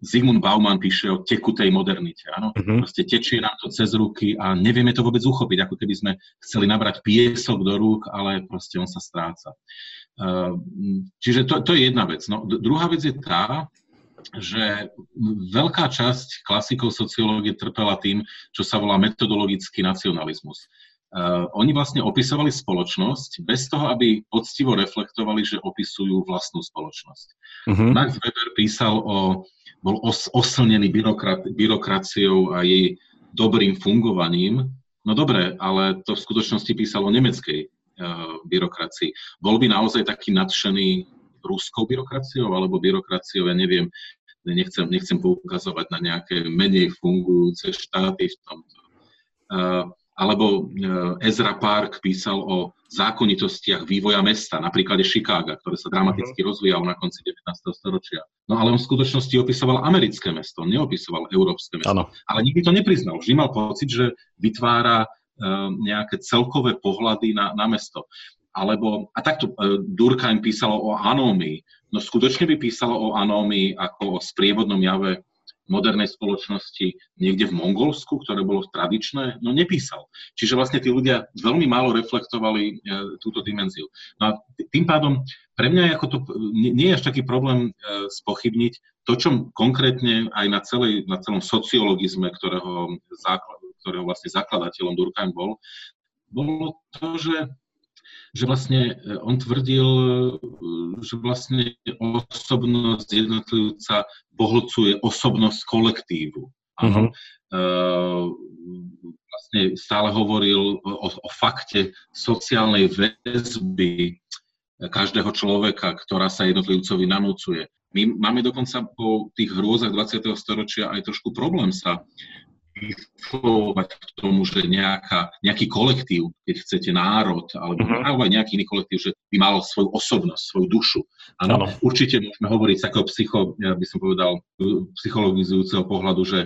Zygmunt Bauman píše o tekutej modernite. Áno? Uh-huh. Proste tečie nám to cez ruky a nevieme to vôbec uchopiť, ako keby sme chceli nabrať piesok do rúk, ale proste on sa stráca. Uh, čiže to, to je jedna vec. No, druhá vec je tá, že veľká časť klasikov sociológie trpela tým, čo sa volá metodologický nacionalizmus. Uh, oni vlastne opisovali spoločnosť bez toho, aby poctivo reflektovali, že opisujú vlastnú spoločnosť. Uh-huh. Max Weber písal o, bol os, oslnený byrokrat, byrokraciou a jej dobrým fungovaním. No dobre, ale to v skutočnosti písal o nemeckej uh, byrokracii. Bol by naozaj taký nadšený ruskou byrokraciou alebo byrokraciou, ja neviem, nechcem, nechcem poukazovať na nejaké menej fungujúce štáty v tomto. Alebo e, Ezra Park písal o zákonitostiach vývoja mesta, na príklade Chicaga, ktoré sa dramaticky uh-huh. rozvíjalo na konci 19. storočia. No ale on v skutočnosti opisoval americké mesto, on neopisoval európske mesto. Ano. Ale nikdy to nepriznal. Vždy mal pocit, že vytvára e, nejaké celkové pohľady na, na mesto alebo, a takto uh, Durkheim písalo o anómii, no skutočne by písalo o anómii ako o sprievodnom jave modernej spoločnosti niekde v Mongolsku, ktoré bolo tradičné, no nepísal. Čiže vlastne tí ľudia veľmi málo reflektovali e, túto dimenziu. No a tým pádom pre mňa je ako to, nie, je až taký problém e, spochybniť to, čo konkrétne aj na, celej, na celom sociologizme, ktorého, základ, ktorého vlastne zakladateľom Durkheim bol, bolo to, že že vlastne e, on tvrdil, e, že vlastne osobnosť jednotlivca bohlcuje osobnosť kolektívu. Áno. Uh-huh. vlastne stále hovoril o, o fakte sociálnej väzby každého človeka, ktorá sa jednotlivcovi nanúcuje. My máme dokonca po tých hrôzach 20. storočia aj trošku problém sa vychovať k tomu, že nejaká, nejaký kolektív, keď chcete národ, alebo, uh-huh. nejaký iný kolektív, že by mal svoju osobnosť, svoju dušu. Áno, určite môžeme hovoriť z takého psycho, ja by som povedal, psychologizujúceho pohľadu, že,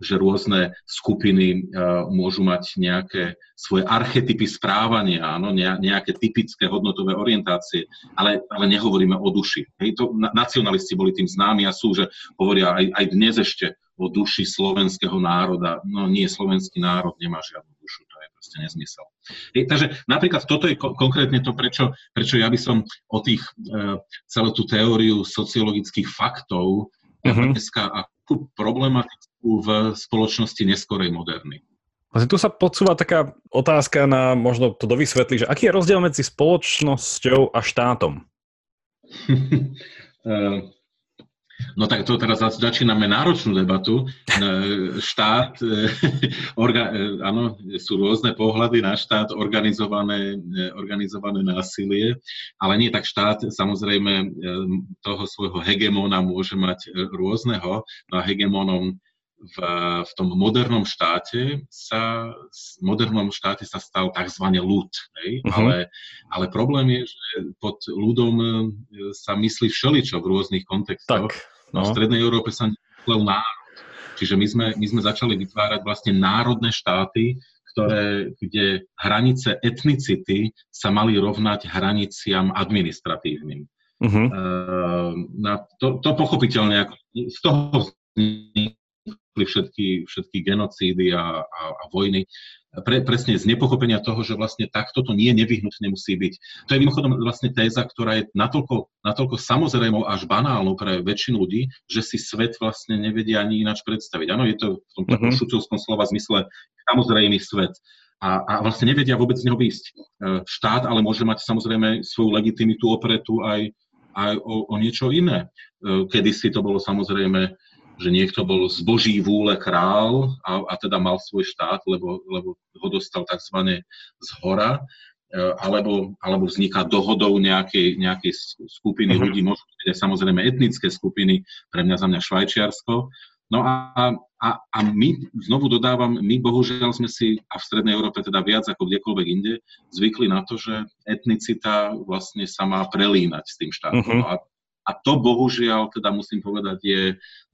že rôzne skupiny uh, môžu mať nejaké svoje archetypy správania, áno, nejaké typické hodnotové orientácie, ale, ale nehovoríme o duši. Hej, to, nacionalisti boli tým známi a sú, že hovoria aj, aj dnes ešte o duši slovenského národa. No nie, slovenský národ nemá žiadnu dušu, to je proste nezmysel. Je, takže napríklad toto je ko- konkrétne to, prečo, prečo ja by som o tých, e, celú tú teóriu sociologických faktov uh-huh. dneska akú problematickú v spoločnosti neskorej moderny. Vlastne tu sa podsúva taká otázka na, možno to dovysvetlí, že aký je rozdiel medzi spoločnosťou a štátom? No tak to teraz začíname náročnú debatu. E, štát, e, orga, e, áno, sú rôzne pohľady na štát, organizované, organizované násilie, ale nie tak štát, samozrejme toho svojho hegemóna môže mať rôzneho, no a hegemónom v, v tom modernom štáte sa, v modernom štáte sa stal tzv. ľud, hej? Uh-huh. Ale, ale problém je, že pod ľudom sa myslí všeličo v rôznych kontextoch. Tak. No. v Strednej Európe sa myslel národ. Čiže my sme, my sme začali vytvárať vlastne národné štáty, ktoré, kde hranice etnicity sa mali rovnať hraniciam administratívnym. Uh-huh. Uh, na to, to pochopiteľne, ako, z toho všetky, všetky genocídy a, a, a vojny pre, presne z nepochopenia toho, že vlastne takto to nie nevyhnutne musí byť. To je mimochodom vlastne téza, ktorá je natoľko, natoľko samozrejmou až banálnou pre väčšinu ľudí, že si svet vlastne nevedia ani ináč predstaviť. Áno, je to v tom takom mm-hmm. šucovskom slova zmysle samozrejmý svet. A, a vlastne nevedia vôbec z neho výjsť. E, štát ale môže mať samozrejme svoju legitimitu opretu aj, aj o, o niečo iné. E, Kedy si to bolo samozrejme že niekto bol z Boží vúle král a, a teda mal svoj štát, lebo, lebo ho dostal tzv. z hora, e, alebo, alebo vzniká dohodou nejakej, nejakej skupiny uh-huh. ľudí, možno samozrejme etnické skupiny, pre mňa za mňa Švajčiarsko, No a, a, a my, znovu dodávam, my bohužiaľ sme si, a v Strednej Európe teda viac ako kdekoľvek inde, zvykli na to, že etnicita vlastne sa má prelínať s tým štátom. Uh-huh. A, a to bohužiaľ, teda musím povedať, je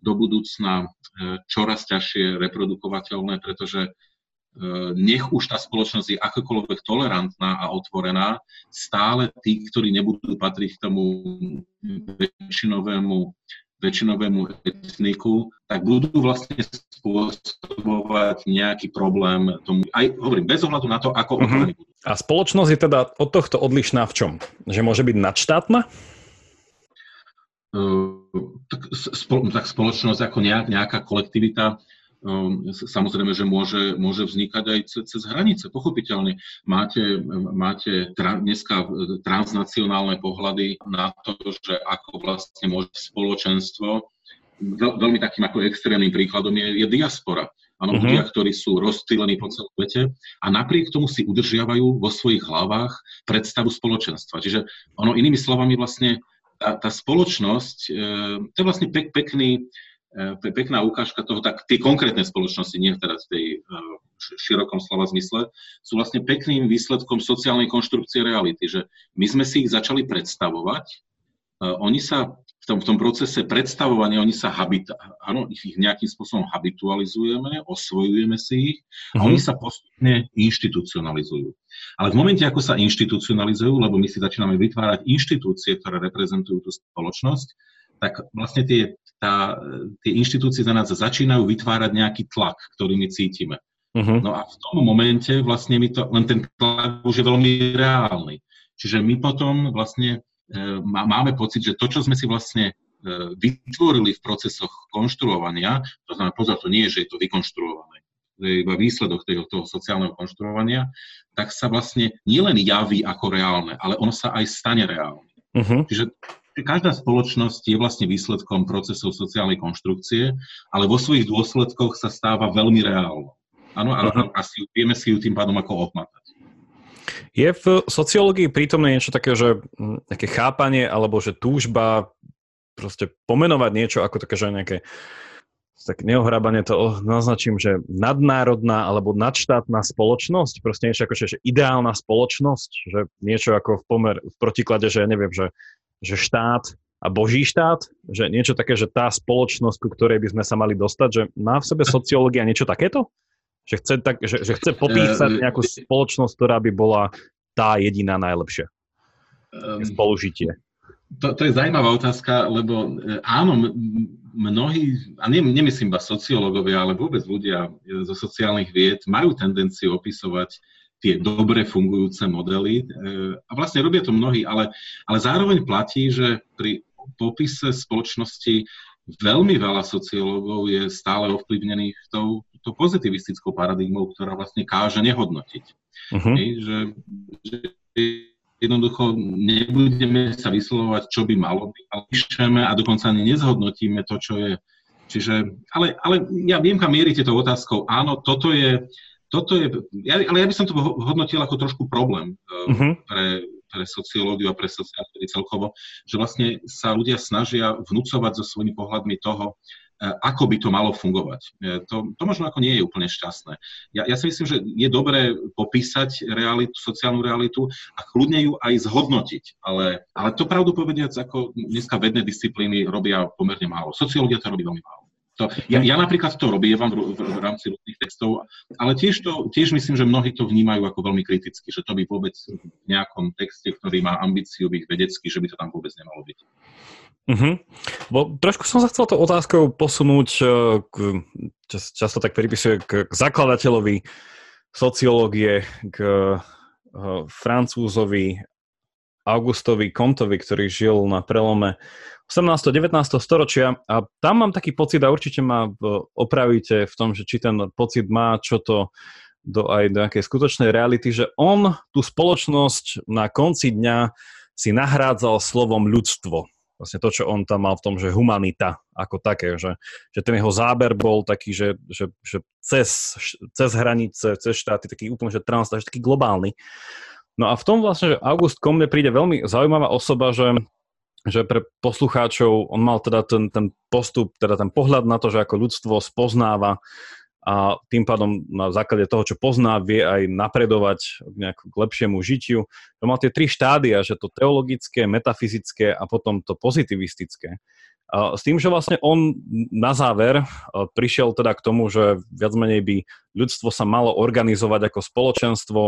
do budúcna e, čoraz ťažšie reprodukovateľné, pretože e, nech už tá spoločnosť je akokoľvek tolerantná a otvorená, stále tí, ktorí nebudú patriť k tomu väčšinovému väčšinovému etniku, tak budú vlastne spôsobovať nejaký problém tomu, aj hovorím, bez ohľadu na to, ako uh-huh. budú. A spoločnosť je teda od tohto odlišná v čom? Že môže byť nadštátna? Uh, tak, spolo, tak spoločnosť ako nejak, nejaká kolektivita Ehm, samozrejme, že môže, môže vznikať aj cez, cez hranice, pochopiteľne. Máte, máte tra, dneska transnacionálne pohľady na to, že ako vlastne môže spoločenstvo, veľ, veľmi takým ako extrémnym príkladom je, je diaspora. Áno, uh-huh. ľudia, ktorí sú rozstýlení po celom svete a napriek tomu si udržiavajú vo svojich hlavách predstavu spoločenstva. Čiže ono inými slovami vlastne tá, tá spoločnosť, e, to je vlastne pek, pekný, E, pekná ukážka toho, tak tie konkrétne spoločnosti, nie teraz v tej e, širokom slova zmysle, sú vlastne pekným výsledkom sociálnej konštrukcie reality, že my sme si ich začali predstavovať, oni sa tom, v tom procese predstavovania, oni sa habit, áno, ich nejakým spôsobom habitualizujeme, osvojujeme si ich a uh-huh. oni sa postupne inštitucionalizujú. Ale v momente, ako sa inštitucionalizujú, lebo my si začíname vytvárať inštitúcie, ktoré reprezentujú tú spoločnosť, tak vlastne tie, tá, tie inštitúcie za nás začínajú vytvárať nejaký tlak, ktorý my cítime. Uh-huh. No a v tom momente vlastne my to, len ten tlak už je veľmi reálny. Čiže my potom vlastne máme pocit, že to, čo sme si vlastne e, vytvorili v procesoch konštruovania, to znamená, pozor, to nie je, že je to vykonštruované, to je iba výsledok toho, toho sociálneho konštruovania, tak sa vlastne nielen javí ako reálne, ale ono sa aj stane reálne. Uh-huh. Čiže každá spoločnosť je vlastne výsledkom procesov sociálnej konštrukcie, ale vo svojich dôsledkoch sa stáva veľmi reálnou. Áno, a, uh-huh. a si, vieme si ju tým pádom ako ohmatať. Je v sociológii prítomné niečo také, že nejaké chápanie alebo že túžba proste pomenovať niečo ako také, že nejaké tak neohrábanie to naznačím, že nadnárodná alebo nadštátna spoločnosť, proste niečo ako, že, že ideálna spoločnosť, že niečo ako v pomer, v protiklade, že neviem, že že štát a boží štát, že niečo také, že tá spoločnosť, ku ktorej by sme sa mali dostať, že má v sebe sociológia niečo takéto? Že chce, tak, že, že chce popísať eh, nejakú spoločnosť, ktorá by bola tá jediná najlepšia. Um, Spolužitie. To, to je zaujímavá otázka, lebo eh, áno, mnohí, a ne, nemyslím iba sociológovia, ale vôbec ľudia zo sociálnych vied majú tendenciu opisovať tie dobre fungujúce modely. A vlastne robia to mnohí, ale, ale zároveň platí, že pri popise spoločnosti veľmi veľa sociológov je stále ovplyvnených tou, tou pozitivistickou paradigmou, ktorá vlastne káže nehodnotiť. Uh-huh. Hej, že, že jednoducho nebudeme sa vyslovovať, čo by malo byť, ale píšeme a dokonca ani nezhodnotíme to, čo je. Čiže, ale, ale ja viem, kam mierite tou otázkou. Áno, toto je, toto je, ja, ale ja by som to hodnotil ako trošku problém uh-huh. pre, pre sociológiu a pre sociálne celkovo, že vlastne sa ľudia snažia vnúcovať so svojimi pohľadmi toho, ako by to malo fungovať. Eh, to, to možno ako nie je úplne šťastné. Ja, ja si myslím, že je dobré popísať realitu, sociálnu realitu a kľudne ju aj zhodnotiť, ale, ale to pravdu povediac, ako dneska vedné disciplíny robia pomerne málo. Sociológia to robí veľmi málo. To, ja, ja napríklad to robievam v, v, v rámci rôznych textov, ale tiež, to, tiež myslím, že mnohí to vnímajú ako veľmi kriticky, že to by vôbec v nejakom texte, ktorý má ambíciu byť vedecký, že by to tam vôbec nemalo byť. Uh-huh. Bo trošku som sa chcel to otázkou posunúť, e, k, čas, často tak pripisuje k zakladateľovi sociológie, k uh, Francúzovi Augustovi Comtovi, ktorý žil na prelome 18. 19. storočia a tam mám taký pocit a určite ma opravíte v tom, že či ten pocit má čo to do aj do nejakej skutočnej reality, že on tú spoločnosť na konci dňa si nahrádzal slovom ľudstvo. Vlastne to, čo on tam mal v tom, že humanita ako také, že, že ten jeho záber bol taký, že, že, že cez, cez hranice, cez štáty, taký úplne, že trans, taký globálny. No a v tom vlastne, že August Comte príde veľmi zaujímavá osoba, že že pre poslucháčov on mal teda ten, ten postup, teda ten pohľad na to, že ako ľudstvo spoznáva a tým pádom na základe toho, čo pozná, vie aj napredovať k, k lepšiemu žitiu. To mal tie tri štádia, že to teologické, metafyzické a potom to pozitivistické. S tým, že vlastne on na záver prišiel teda k tomu, že viac menej by ľudstvo sa malo organizovať ako spoločenstvo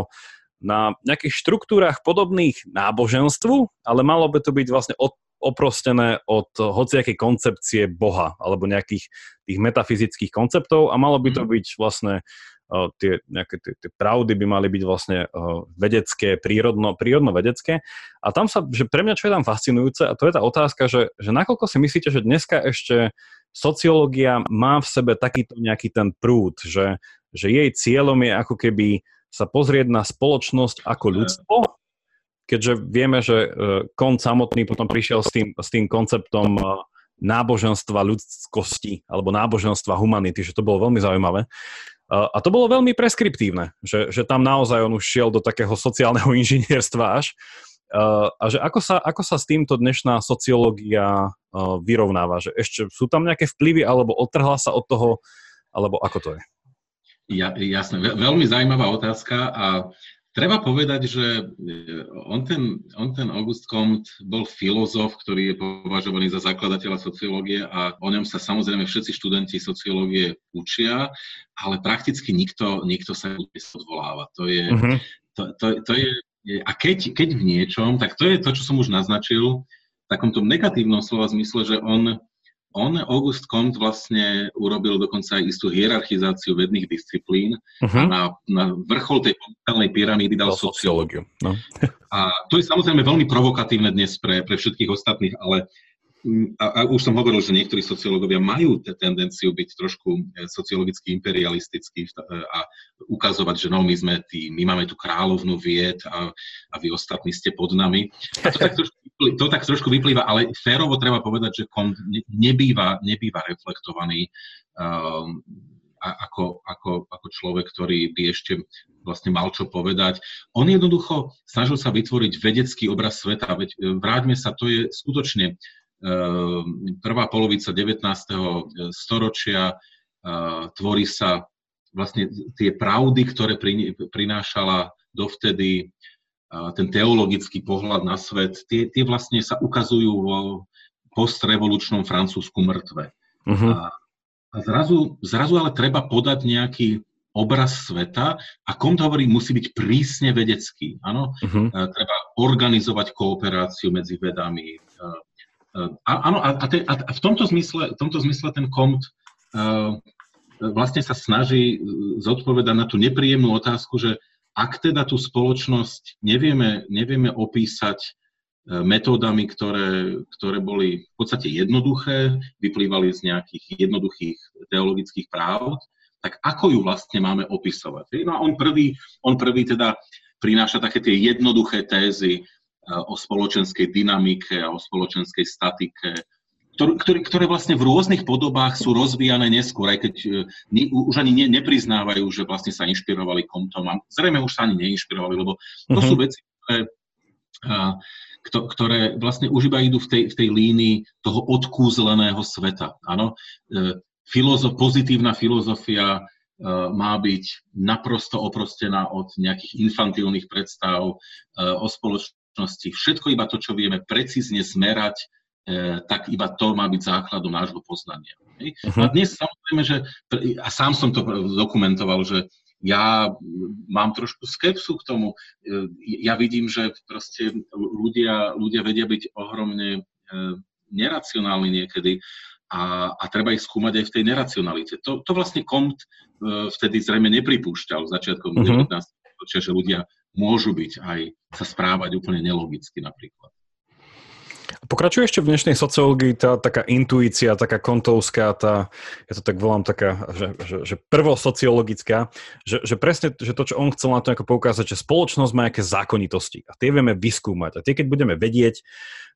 na nejakých štruktúrach podobných náboženstvu, ale malo by to byť vlastne od, oprostené od hociakej koncepcie Boha alebo nejakých tých metafyzických konceptov a malo by to mhm. byť vlastne uh, tie, nejaké tie, tie pravdy by mali byť vlastne uh, vedecké, prírodno, prírodno-vedecké. A tam sa, že pre mňa čo je tam fascinujúce, a to je tá otázka, že, že nakoľko si myslíte, že dneska ešte sociológia má v sebe takýto nejaký ten prúd, že, že jej cieľom je ako keby sa pozrieť na spoločnosť ako ľudstvo, keďže vieme, že e, Kont samotný potom prišiel s tým, s tým konceptom e, náboženstva ľudskosti alebo náboženstva humanity, že to bolo veľmi zaujímavé. E, a to bolo veľmi preskriptívne, že, že tam naozaj on už šiel do takého sociálneho inžinierstva až. A že ako sa, ako sa s týmto dnešná sociológia vyrovnáva? Že ešte sú tam nejaké vplyvy alebo otrhla sa od toho, alebo ako to je? Ja, jasné, veľmi zaujímavá otázka a treba povedať, že e, on ten, on ten August Comte bol filozof, ktorý je považovaný za zakladateľa sociológie a o ňom sa samozrejme všetci študenti sociológie učia, ale prakticky nikto, nikto sa odvoláva. To je, uh-huh. to, to, to je a keď, keď v niečom, tak to je to, čo som už naznačil, v takomto negatívnom slova zmysle, že on on, August Comte, vlastne urobil dokonca aj istú hierarchizáciu vedných disciplín uh-huh. a mhm. na, na vrchol tej pomyselnej pyramídy dal sociológiu. No. a to je samozrejme veľmi provokatívne dnes pre, pre všetkých ostatných, ale a, a už som hovoril, že niektorí sociológovia majú tendenciu byť trošku e, sociologicky imperialistickí e, a ukazovať, že no, my sme tí, my máme tu kráľovnú vied a, a vy ostatní ste pod nami. A to tak, trošku, to tak trošku vyplýva, ale férovo treba povedať, že Kont nebýva, nebýva reflektovaný um, ako, ako, ako človek, ktorý by ešte vlastne mal čo povedať. On jednoducho snažil sa vytvoriť vedecký obraz sveta. Veď e, vráťme sa, to je skutočne prvá polovica 19. E, storočia e, tvorí sa vlastne tie pravdy, ktoré prinášala dovtedy ten teologický pohľad na svet, tie, tie vlastne sa ukazujú vo postrevolučnom Francúzsku mŕtve. Uh-huh. A, a zrazu, zrazu ale treba podať nejaký obraz sveta a kom to hovorí, musí byť prísne vedecký. Áno? Uh-huh. Treba organizovať kooperáciu medzi vedami, áno, a, a, te, a v, tomto zmysle, v tomto zmysle ten Comte uh, vlastne sa snaží zodpovedať na tú nepríjemnú otázku, že ak teda tú spoločnosť nevieme, nevieme opísať uh, metódami, ktoré, ktoré boli v podstate jednoduché, vyplývali z nejakých jednoduchých teologických práv, tak ako ju vlastne máme opisovať? No a on prvý, on prvý teda prináša také tie jednoduché tézy, o spoločenskej dynamike a o spoločenskej statike, ktoré, ktoré vlastne v rôznych podobách sú rozvíjane neskôr, aj keď ne, už ani ne, nepriznávajú, že vlastne sa inšpirovali Comtom. A zrejme už sa ani neinšpirovali, lebo to uh-huh. sú veci, ktoré, ktoré vlastne už iba idú v tej, v tej línii toho odkúzleného sveta. Áno? E, filozof, pozitívna filozofia e, má byť naprosto oprostená od nejakých infantilných predstav e, o spoločnosti skutočnosti všetko iba to, čo vieme precízne zmerať, e, tak iba to má byť základom nášho poznania. Uh-huh. A dnes samozrejme, že, a sám som to dokumentoval, že ja mám trošku skepsu k tomu. E, ja vidím, že proste ľudia, ľudia vedia byť ohromne e, neracionálni niekedy a, a treba ich skúmať aj v tej neracionalite. To, to vlastne Comte vtedy zrejme nepripúšťal začiatkom uh-huh. 19. storočia, že ľudia môžu byť aj sa správať úplne nelogicky napríklad. Pokračuje ešte v dnešnej sociológii tá taká intuícia, taká kontovská, tá, ja to tak volám taká, že, že, že prvosociologická, že, že presne že to, čo on chcel na to ako poukázať, že spoločnosť má nejaké zákonitosti a tie vieme vyskúmať. A tie, keď budeme vedieť,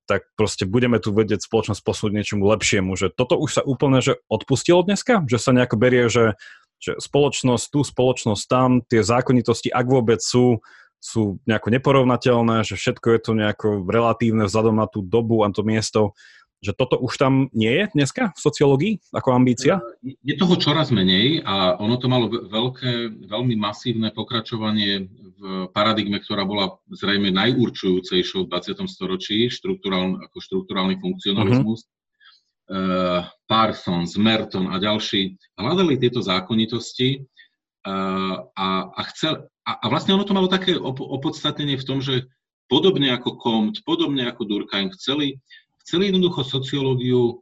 tak proste budeme tu vedieť spoločnosť posúť niečomu lepšiemu. Že toto už sa úplne že odpustilo dneska? Že sa nejako berie, že, že spoločnosť tu, spoločnosť tam, tie zákonitosti, ak vôbec sú, sú nejako neporovnateľné, že všetko je to nejako relatívne vzhľadom na tú dobu a to miesto, že toto už tam nie je dneska v sociológii ako ambícia? Je toho čoraz menej a ono to malo veľké, veľmi masívne pokračovanie v paradigme, ktorá bola zrejme najurčujúcejšou v 20. storočí, štruktúrál, ako štruktúrálny funkcionalizmus. Uh-huh. Uh, Parsons, Merton a ďalší hľadali tieto zákonitosti uh, a, a, chcel, a, a vlastne ono to malo také op- opodstatnenie v tom, že podobne ako Comte, podobne ako Durkheim chceli Chceli jednoducho sociológiu e,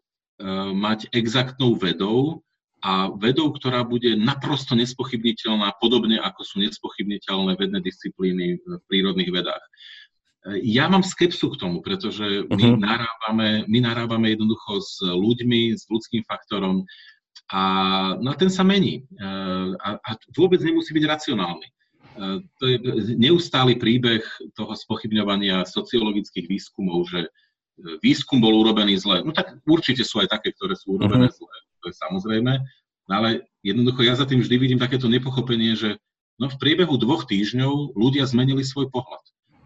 mať exaktnou vedou a vedou, ktorá bude naprosto nespochybniteľná, podobne ako sú nespochybniteľné vedné disciplíny v prírodných vedách. E, ja mám skepsu k tomu, pretože my, uh-huh. narábame, my narábame jednoducho s ľuďmi, s ľudským faktorom a no, ten sa mení e, a, a vôbec nemusí byť racionálny. To je neustály príbeh toho spochybňovania sociologických výskumov, že výskum bol urobený zle. No tak určite sú aj také, ktoré sú urobené uh-huh. zle, to je samozrejme, no ale jednoducho ja za tým vždy vidím takéto nepochopenie, že no v priebehu dvoch týždňov ľudia zmenili svoj pohľad.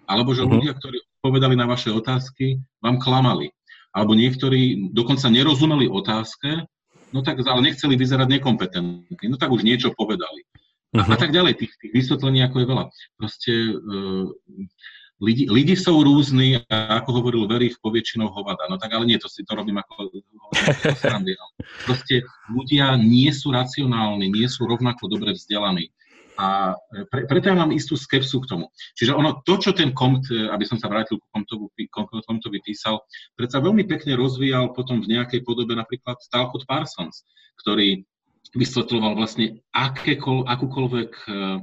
Alebo že uh-huh. ľudia, ktorí odpovedali na vaše otázky, vám klamali. Alebo niektorí dokonca nerozumeli otázke, no tak ale nechceli vyzerať nekompetentní, no tak už niečo povedali. Uh-huh. A, a tak ďalej, tých, tých vysvetlení ako je veľa. Proste uh, Lidi, lidi sú rúzni a ako hovoril Verich, poväčšinou hovada. No tak ale nie, to si to robím ako srandy. Proste ľudia nie sú racionálni, nie sú rovnako dobre vzdelaní. A pre, preto ja mám istú skepsu k tomu. Čiže ono, to, čo ten Comte, aby som sa vrátil k Comtovi, Comtovi písal, predsa veľmi pekne rozvíjal potom v nejakej podobe napríklad Talcott Parsons, ktorý vysvetľoval vlastne akékoľ, akúkoľvek eh, eh,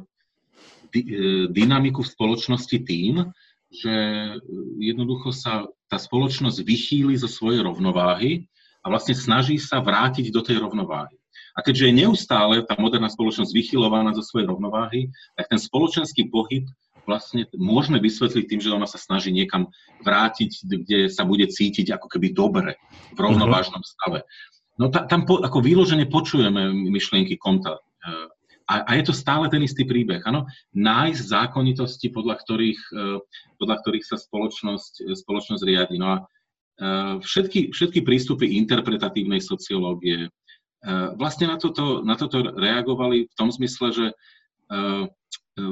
dynamiku v spoločnosti tým, že e, jednoducho sa tá spoločnosť vychýli zo svojej rovnováhy a vlastne snaží sa vrátiť do tej rovnováhy. A keďže je neustále tá moderná spoločnosť vychylovaná zo svojej rovnováhy, tak ten spoločenský pohyb vlastne môžeme vysvetliť tým, že ona sa snaží niekam vrátiť, kde sa bude cítiť ako keby dobre, v rovnovážnom stave. No ta, tam po, ako výložene počujeme myšlienky Konta. E, a, a je to stále ten istý príbeh, áno? Nájsť zákonitosti, podľa ktorých, e, podľa ktorých sa spoločnosť, spoločnosť riadi. No a e, všetky, všetky prístupy interpretatívnej sociológie vlastne na toto, na toto reagovali v tom zmysle, že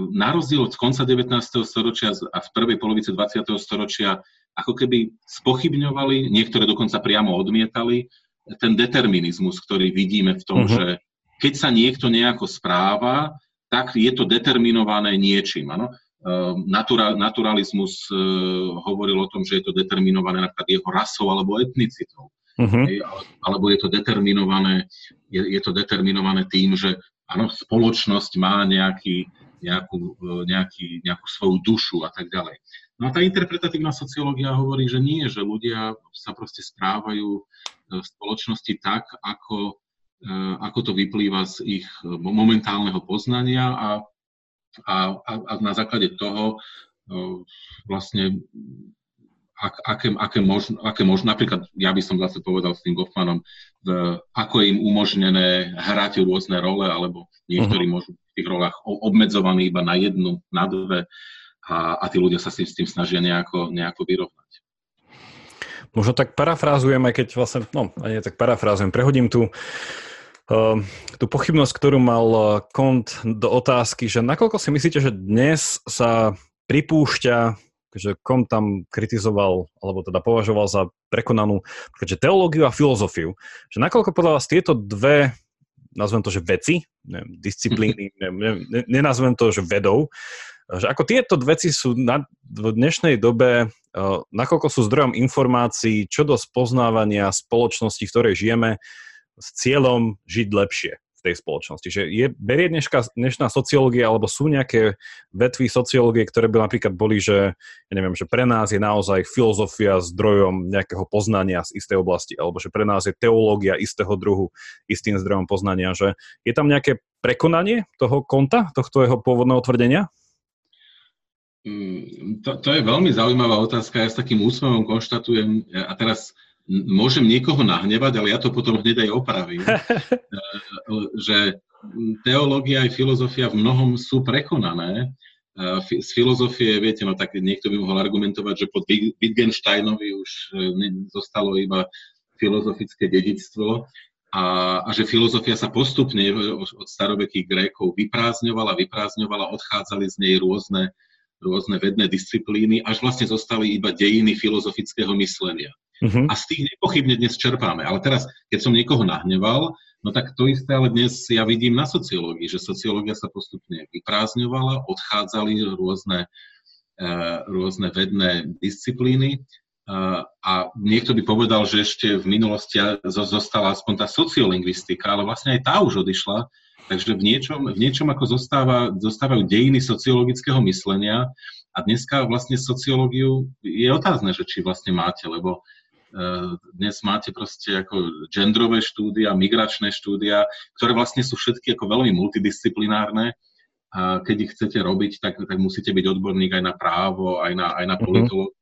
na rozdiel od konca 19. storočia a v prvej polovici 20. storočia ako keby spochybňovali, niektoré dokonca priamo odmietali, ten determinizmus, ktorý vidíme v tom, uh-huh. že keď sa niekto nejako správa, tak je to determinované niečím. Ano? Ehm, Natura, naturalizmus e, hovoril o tom, že je to determinované napríklad jeho rasou alebo etnicitou. Uh-huh. Alebo je to determinované, je, je to determinované tým, že áno, spoločnosť má nejaký, nejakú, e, nejaký, nejakú svoju dušu a tak ďalej. No a tá interpretatívna sociológia hovorí, že nie, že ľudia sa proste správajú v spoločnosti tak, ako Eh, ako to vyplýva z ich eh, momentálneho poznania a, a, a na základe toho eh, vlastne ak, aké, aké, možno, aké možno, napríklad ja by som zase povedal s tým Goffmanom, v, ako je im umožnené hrať rôzne role, alebo niektorí uh-huh. môžu v tých rolách obmedzovaní iba na jednu, na dve a, a tí ľudia sa s tým, s tým snažia nejako, nejako vyrovnať. Možno tak parafrázujem, aj keď vlastne, no, nie tak parafrázujem, prehodím tu Ehm, tú pochybnosť, ktorú mal eh, Kont do otázky, že nakoľko si myslíte, že dnes sa pripúšťa, že Kont tam kritizoval, alebo teda považoval za prekonanú že teológiu a filozofiu, že nakoľko podľa vás tieto dve, nazvem to, že veci, neviem, disciplíny, neviem, nenazvem to, že vedou, že ako tieto veci sú na, v dnešnej dobe, uh, nakoľko sú zdrojom informácií, čo do spoznávania spoločnosti, v ktorej žijeme, s cieľom žiť lepšie v tej spoločnosti. Že je, berie dneška, dnešná sociológia, alebo sú nejaké vetvy sociológie, ktoré by napríklad boli, že, ja neviem, že pre nás je naozaj filozofia zdrojom nejakého poznania z istej oblasti, alebo že pre nás je teológia istého druhu istým zdrojom poznania, že je tam nejaké prekonanie toho konta, tohto jeho pôvodného tvrdenia? Mm, to, to je veľmi zaujímavá otázka. Ja s takým úsmevom konštatujem, a teraz môžem niekoho nahnevať, ale ja to potom hneď aj opravím, eh, že teológia aj filozofia v mnohom sú prekonané z filozofie, viete, no tak niekto by mohol argumentovať, že pod Wittgensteinovi už zostalo iba filozofické dedictvo a, a že filozofia sa postupne od starovekých Grékov vyprázdňovala, vyprázdňovala, odchádzali z nej rôzne, rôzne vedné disciplíny, až vlastne zostali iba dejiny filozofického myslenia. Uh-huh. A z tých nepochybne dnes čerpáme. Ale teraz, keď som niekoho nahneval, no tak to isté ale dnes ja vidím na sociológii, že sociológia sa postupne vyprázdňovala, odchádzali rôzne, uh, rôzne vedné disciplíny a niekto by povedal, že ešte v minulosti zostala aspoň tá sociolingvistika, ale vlastne aj tá už odišla, takže v niečom, v niečom ako zostáva, zostávajú dejiny sociologického myslenia a dneska vlastne sociológiu je otázne, že či vlastne máte, lebo e, dnes máte proste ako genderové štúdia, migračné štúdia, ktoré vlastne sú všetky ako veľmi multidisciplinárne a keď ich chcete robiť, tak, tak musíte byť odborník aj na právo, aj na, aj na mhm. politológiu.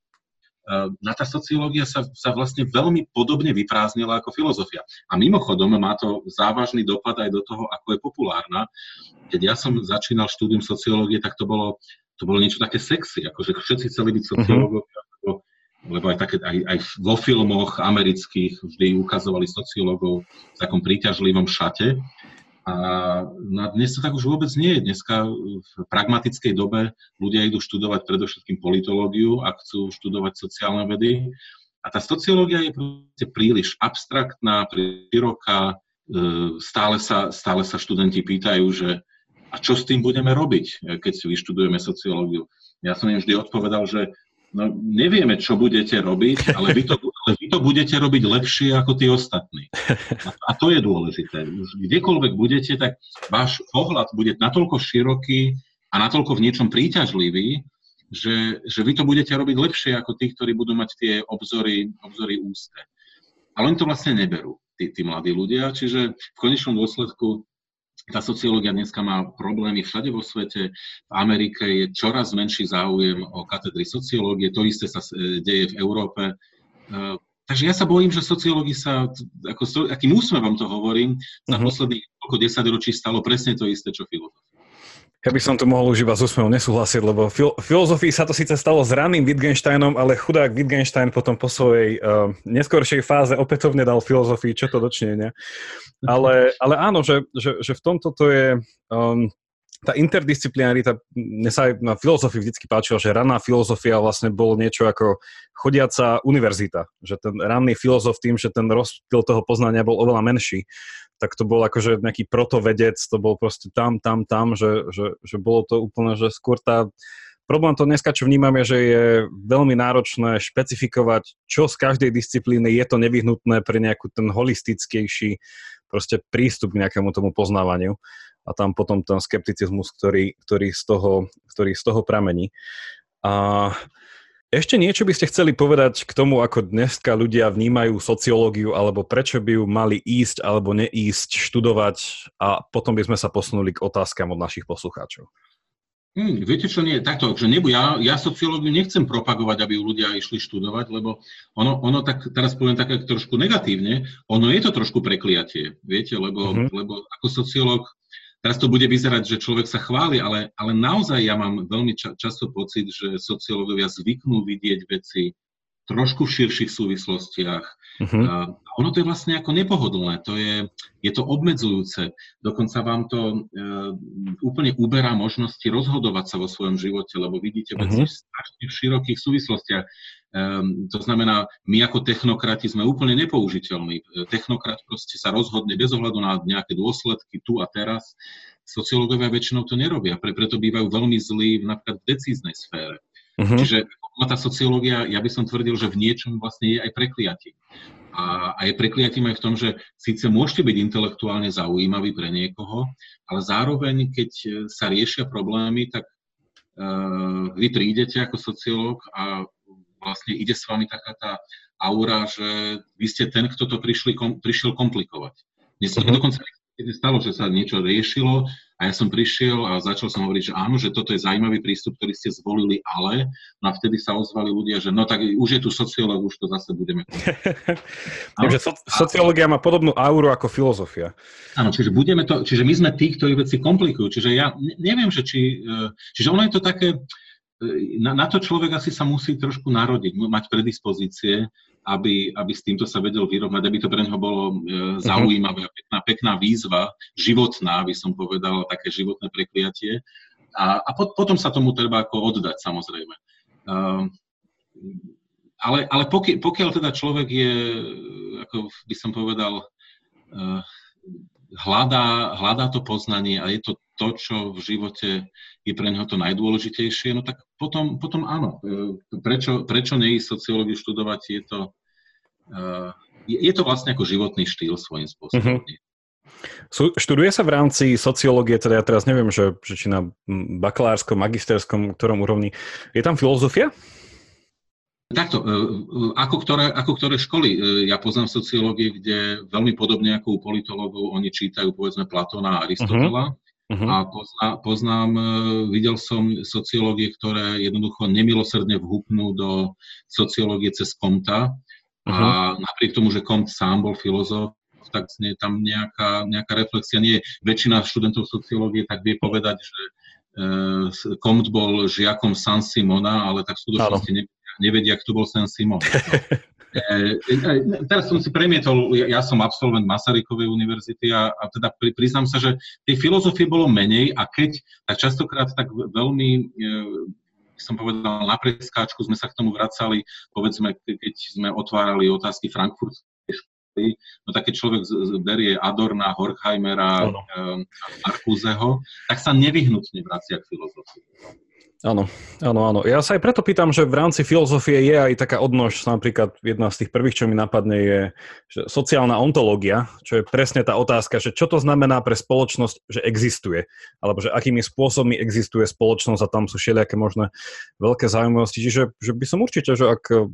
Ehm, na tá sociológia sa, sa vlastne veľmi podobne vyprázdnila ako filozofia. A mimochodom má to závažný dopad aj do toho, ako je populárna. Keď ja som začínal štúdium sociológie, tak to bolo, to bolo niečo také sexy, akože všetci chceli byť sociológovia, mm-hmm. lebo aj, také, aj, aj vo filmoch amerických vždy ukazovali sociológov v takom príťažlivom šate. A no dnes to tak už vôbec nie je. Dneska v pragmatickej dobe ľudia idú študovať predovšetkým politológiu a chcú študovať sociálne vedy. A tá sociológia je proste príliš abstraktná, príliš. E, stále sa, stále sa študenti pýtajú, že a čo s tým budeme robiť, keď si vyštudujeme sociológiu. Ja som im vždy odpovedal, že no, nevieme, čo budete robiť, ale vy to, ale vy to budete robiť lepšie ako tí ostatní. A, to je dôležité. Už kdekoľvek budete, tak váš pohľad bude natoľko široký a natoľko v niečom príťažlivý, že, že vy to budete robiť lepšie ako tí, ktorí budú mať tie obzory, obzory úzke. Ale oni to vlastne neberú, tí, tí mladí ľudia, čiže v konečnom dôsledku tá sociológia dneska má problémy všade vo svete. V Amerike je čoraz menší záujem o katedry sociológie, to isté sa e, deje v Európe. E, takže ja sa bojím, že sociológii sa, ako, akým úsmevom to hovorím, za uh-huh. posledných koľko desaťročí stalo presne to isté, čo filozofia. Ja by som tu mohol už iba s úsmevom nesúhlasiť, lebo fil- filozofii sa to síce stalo s ranným Wittgensteinom, ale chudák Wittgenstein potom po svojej uh, neskoršej fáze opätovne dal filozofii čo to dočinenia. Ale, ale áno, že, že, že v tomto to je... Um, tá interdisciplinarita, mne sa aj na filozofii vždy páčilo, že raná filozofia vlastne bolo niečo ako chodiaca univerzita. Že ten ranný filozof tým, že ten rozptyl toho poznania bol oveľa menší, tak to bol akože nejaký protovedec, to bol proste tam, tam, tam, že, že, že bolo to úplne, že skôr tá... Problém to dneska, čo vnímame, že je veľmi náročné špecifikovať, čo z každej disciplíny je to nevyhnutné pre nejakú ten holistickejší proste prístup k nejakému tomu poznávaniu a tam potom ten skepticizmus, ktorý, ktorý, z, toho, ktorý z toho pramení. A ešte niečo by ste chceli povedať k tomu, ako dneska ľudia vnímajú sociológiu, alebo prečo by ju mali ísť alebo neísť študovať a potom by sme sa posunuli k otázkam od našich poslucháčov. Hmm, viete čo, nie, takto, že nebu, ja, ja sociológiu nechcem propagovať, aby ľudia išli študovať, lebo ono, ono tak, teraz poviem tak trošku negatívne, ono je to trošku prekliatie, viete, lebo, uh-huh. lebo ako sociológ Teraz to bude vyzerať, že človek sa chváli, ale, ale naozaj ja mám veľmi ča- často pocit, že sociológovia zvyknú vidieť veci trošku v širších súvislostiach. Uh-huh. A ono to je vlastne ako nepohodlné, to je, je to obmedzujúce. Dokonca vám to e, úplne uberá možnosti rozhodovať sa vo svojom živote, lebo vidíte veci uh-huh. strašne v širokých súvislostiach. Um, to znamená, my ako technokrati sme úplne nepoužiteľní. Technokrat proste sa rozhodne bez ohľadu na nejaké dôsledky tu a teraz. Sociológovia väčšinou to nerobia, pre, preto bývajú veľmi zlí napríklad v decíznej sfére. Uh-huh. Čiže tá sociológia, ja by som tvrdil, že v niečom vlastne je aj prekliatím. A, a je prekliatím aj v tom, že síce môžete byť intelektuálne zaujímavý pre niekoho, ale zároveň, keď sa riešia problémy, tak uh, vy prídete ako sociológ a vlastne ide s vami taká tá aura, že vy ste ten, kto to prišli, kom, prišiel komplikovať. Dnes uh-huh. dokonca stalo, že sa niečo riešilo a ja som prišiel a začal som hovoriť, že áno, že toto je zaujímavý prístup, ktorý ste zvolili, ale no a vtedy sa ozvali ľudia, že no tak už je tu sociológ, už to zase budeme. Takže so, sociológia má podobnú auru ako filozofia. Áno, čiže budeme to, čiže my sme tí, ktorí veci komplikujú. Čiže ja neviem, že či, e, čiže ono je to také, e, na, na to človek asi sa musí trošku narodiť, mať predispozície aby, aby s týmto sa vedel vyrovnať, aby to pre neho bolo e, zaujímavé, pekná, pekná výzva, životná, by som povedal, také životné prekliatie. A, a po, potom sa tomu treba ako oddať, samozrejme. Uh, ale ale pokiaľ, pokiaľ teda človek je, ako by som povedal, uh, hľadá, hľadá to poznanie a je to to, čo v živote je pre neho to najdôležitejšie, no tak potom, potom áno. E, prečo, prečo nie sociológiu študovať? Je to, uh, je, je to vlastne ako životný štýl svojím spôsobom. Uh-huh. Sú, študuje sa v rámci sociológie, teda ja teraz neviem, že, že či na bakalárskom, magisterskom, ktorom úrovni, je tam filozofia? Takto, e, ako ktoré, ako ktoré školy? Ja poznám sociológie, kde veľmi podobne ako u politológov oni čítajú povedzme Platóna a Aristotela. Uh-huh. Uh-huh. A pozná, poznám, e, videl som sociológie, ktoré jednoducho nemilosrdne vhupnú do sociológie cez Comta. Uh-huh. A napriek tomu, že Comte sám bol filozof, tak nie, tam nejaká, nejaká reflexia nie je. Väčšina študentov sociológie tak vie povedať, že e, Comte bol žiakom San Simona, ale tak v skutočnosti nevedia, nevedia, kto bol San Simon. E, e, teraz som si premietol, ja, ja som absolvent Masarykovej univerzity a, a teda pri, priznám sa, že tej filozofie bolo menej a keď, tak častokrát tak veľmi e, som povedal, na preskáčku sme sa k tomu vracali, povedzme, keď sme otvárali otázky frankfurtskej školy, no tak keď človek berie Adorna, Horkheimera, no. Markuzeho, tak sa nevyhnutne vracia k filozofii. Áno, áno, áno. Ja sa aj preto pýtam, že v rámci filozofie je aj taká odnož, napríklad jedna z tých prvých, čo mi napadne, je sociálna ontológia, čo je presne tá otázka, že čo to znamená pre spoločnosť, že existuje, alebo že akými spôsobmi existuje spoločnosť a tam sú všelijaké možné veľké zaujímavosti. Čiže že by som určite, že ak e,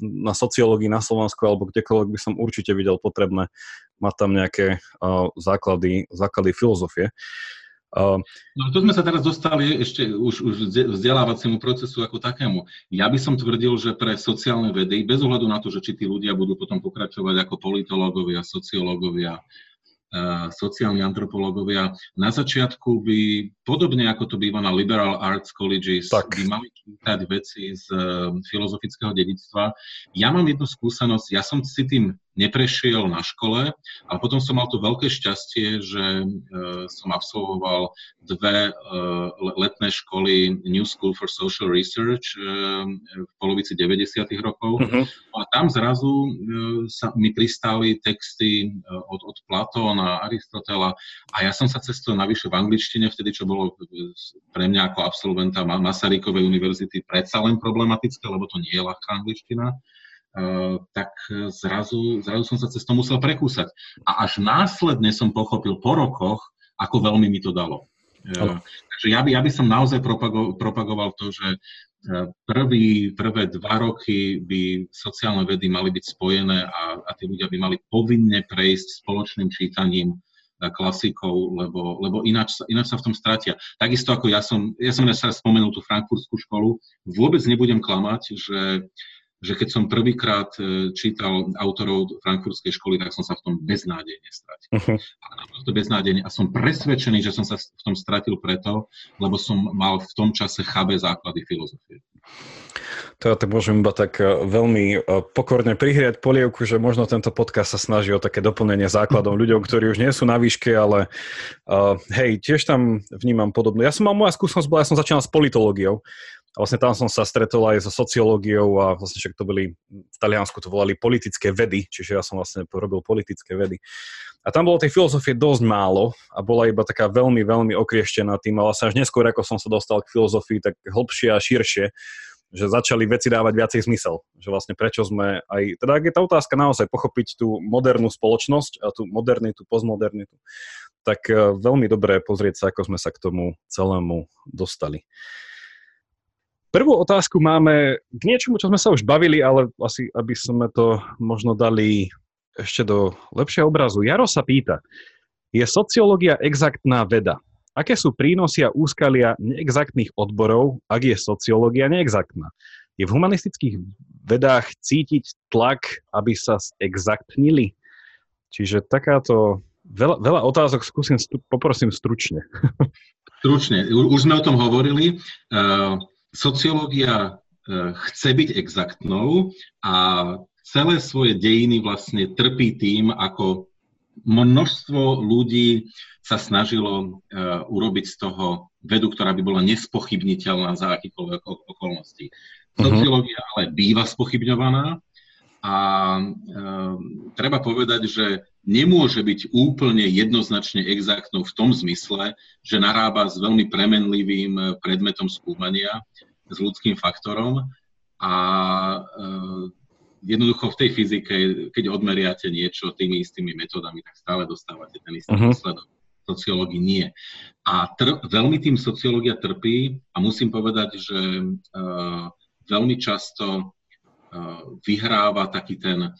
na sociológii na Slovensku alebo kdekoľvek by som určite videl potrebné mať tam nejaké uh, základy, základy filozofie. Uh, no tu sme sa teraz dostali ešte už, už vzdelávaciemu procesu ako takému. Ja by som tvrdil, že pre sociálne vedy, bez ohľadu na to, že či tí ľudia budú potom pokračovať ako politológovia, sociológovia, sociálni antropológovia, na začiatku by, podobne ako to býva na liberal arts colleges, tak. by mali čítať veci z filozofického dedictva. Ja mám jednu skúsenosť, ja som si tým neprešiel na škole, ale potom som mal to veľké šťastie, že e, som absolvoval dve e, letné školy New School for Social Research e, v polovici 90. rokov. Uh-huh. A tam zrazu sa mi pristáli texty od, od Platóna, Aristotela a ja som sa cez to navyše v angličtine, vtedy čo bolo pre mňa ako absolventa Masarykovej univerzity predsa len problematické, lebo to nie je ľahká angličtina, tak zrazu, zrazu som sa cez to musel prekúsať. A až následne som pochopil po rokoch, ako veľmi mi to dalo. Uh, takže ja by, ja by som naozaj propago, propagoval to, že eh, prvý, prvé dva roky by sociálne vedy mali byť spojené a, a tí ľudia by mali povinne prejsť spoločným čítaním klasikov, lebo, lebo ináč, ináč sa v tom stratia. Takisto ako ja som, ja som dnes spomenul tú frankfurtskú školu, vôbec nebudem klamať, že že keď som prvýkrát e, čítal autorov frankfurtskej školy, tak som sa v tom beznádejne stratil. Uh-huh. to beznádejne. A som presvedčený, že som sa v tom stratil preto, lebo som mal v tom čase chábe základy filozofie. To ja tak môžem iba tak e, veľmi e, pokorne prihriať polievku, že možno tento podcast sa snaží o také doplnenie základom ľuďom, ktorí už nie sú na výške, ale uh, hej, tiež tam vnímam podobné. Ja som mal, moja skúsenosť bola, ja som začínal s politológiou a vlastne tam som sa stretol aj so sociológiou a vlastne však to boli, v Taliansku to volali politické vedy, čiže ja som vlastne robil politické vedy. A tam bolo tej filozofie dosť málo a bola iba taká veľmi, veľmi okrieštená tým a vlastne až neskôr, ako som sa dostal k filozofii, tak hlbšie a širšie, že začali veci dávať viacej zmysel. Že vlastne prečo sme aj, teda ak je tá otázka naozaj pochopiť tú modernú spoločnosť a tú modernitu, postmodernitu, tak eh, veľmi dobré pozrieť sa, ako sme sa k tomu celému dostali. Prvú otázku máme k niečomu, čo sme sa už bavili, ale asi, aby sme to možno dali ešte do lepšieho obrazu. Jaro sa pýta, Je sociológia exaktná veda? Aké sú prínosy a úskalia neexaktných odborov, ak je sociológia neexaktná? Je v humanistických vedách cítiť tlak, aby sa exaktnili? Čiže takáto veľa, veľa otázok skúsim, poprosím stručne. Stručne. Už sme o tom hovorili. Uh, sociológia uh, chce byť exaktnou a celé svoje dejiny vlastne trpí tým, ako množstvo ľudí sa snažilo uh, urobiť z toho vedu, ktorá by bola nespochybniteľná za akýkoľvek okolností. Mhm. Sociológia ale býva spochybňovaná a uh, treba povedať, že nemôže byť úplne jednoznačne exaktnou v tom zmysle, že narába s veľmi premenlivým predmetom skúmania, s ľudským faktorom a uh, jednoducho v tej fyzike, keď odmeriate niečo tými istými metodami, tak stále dostávate ten istý uh-huh. výsledok. Sociológii nie. A tr- veľmi tým sociológia trpí a musím povedať, že uh, veľmi často vyhráva taký ten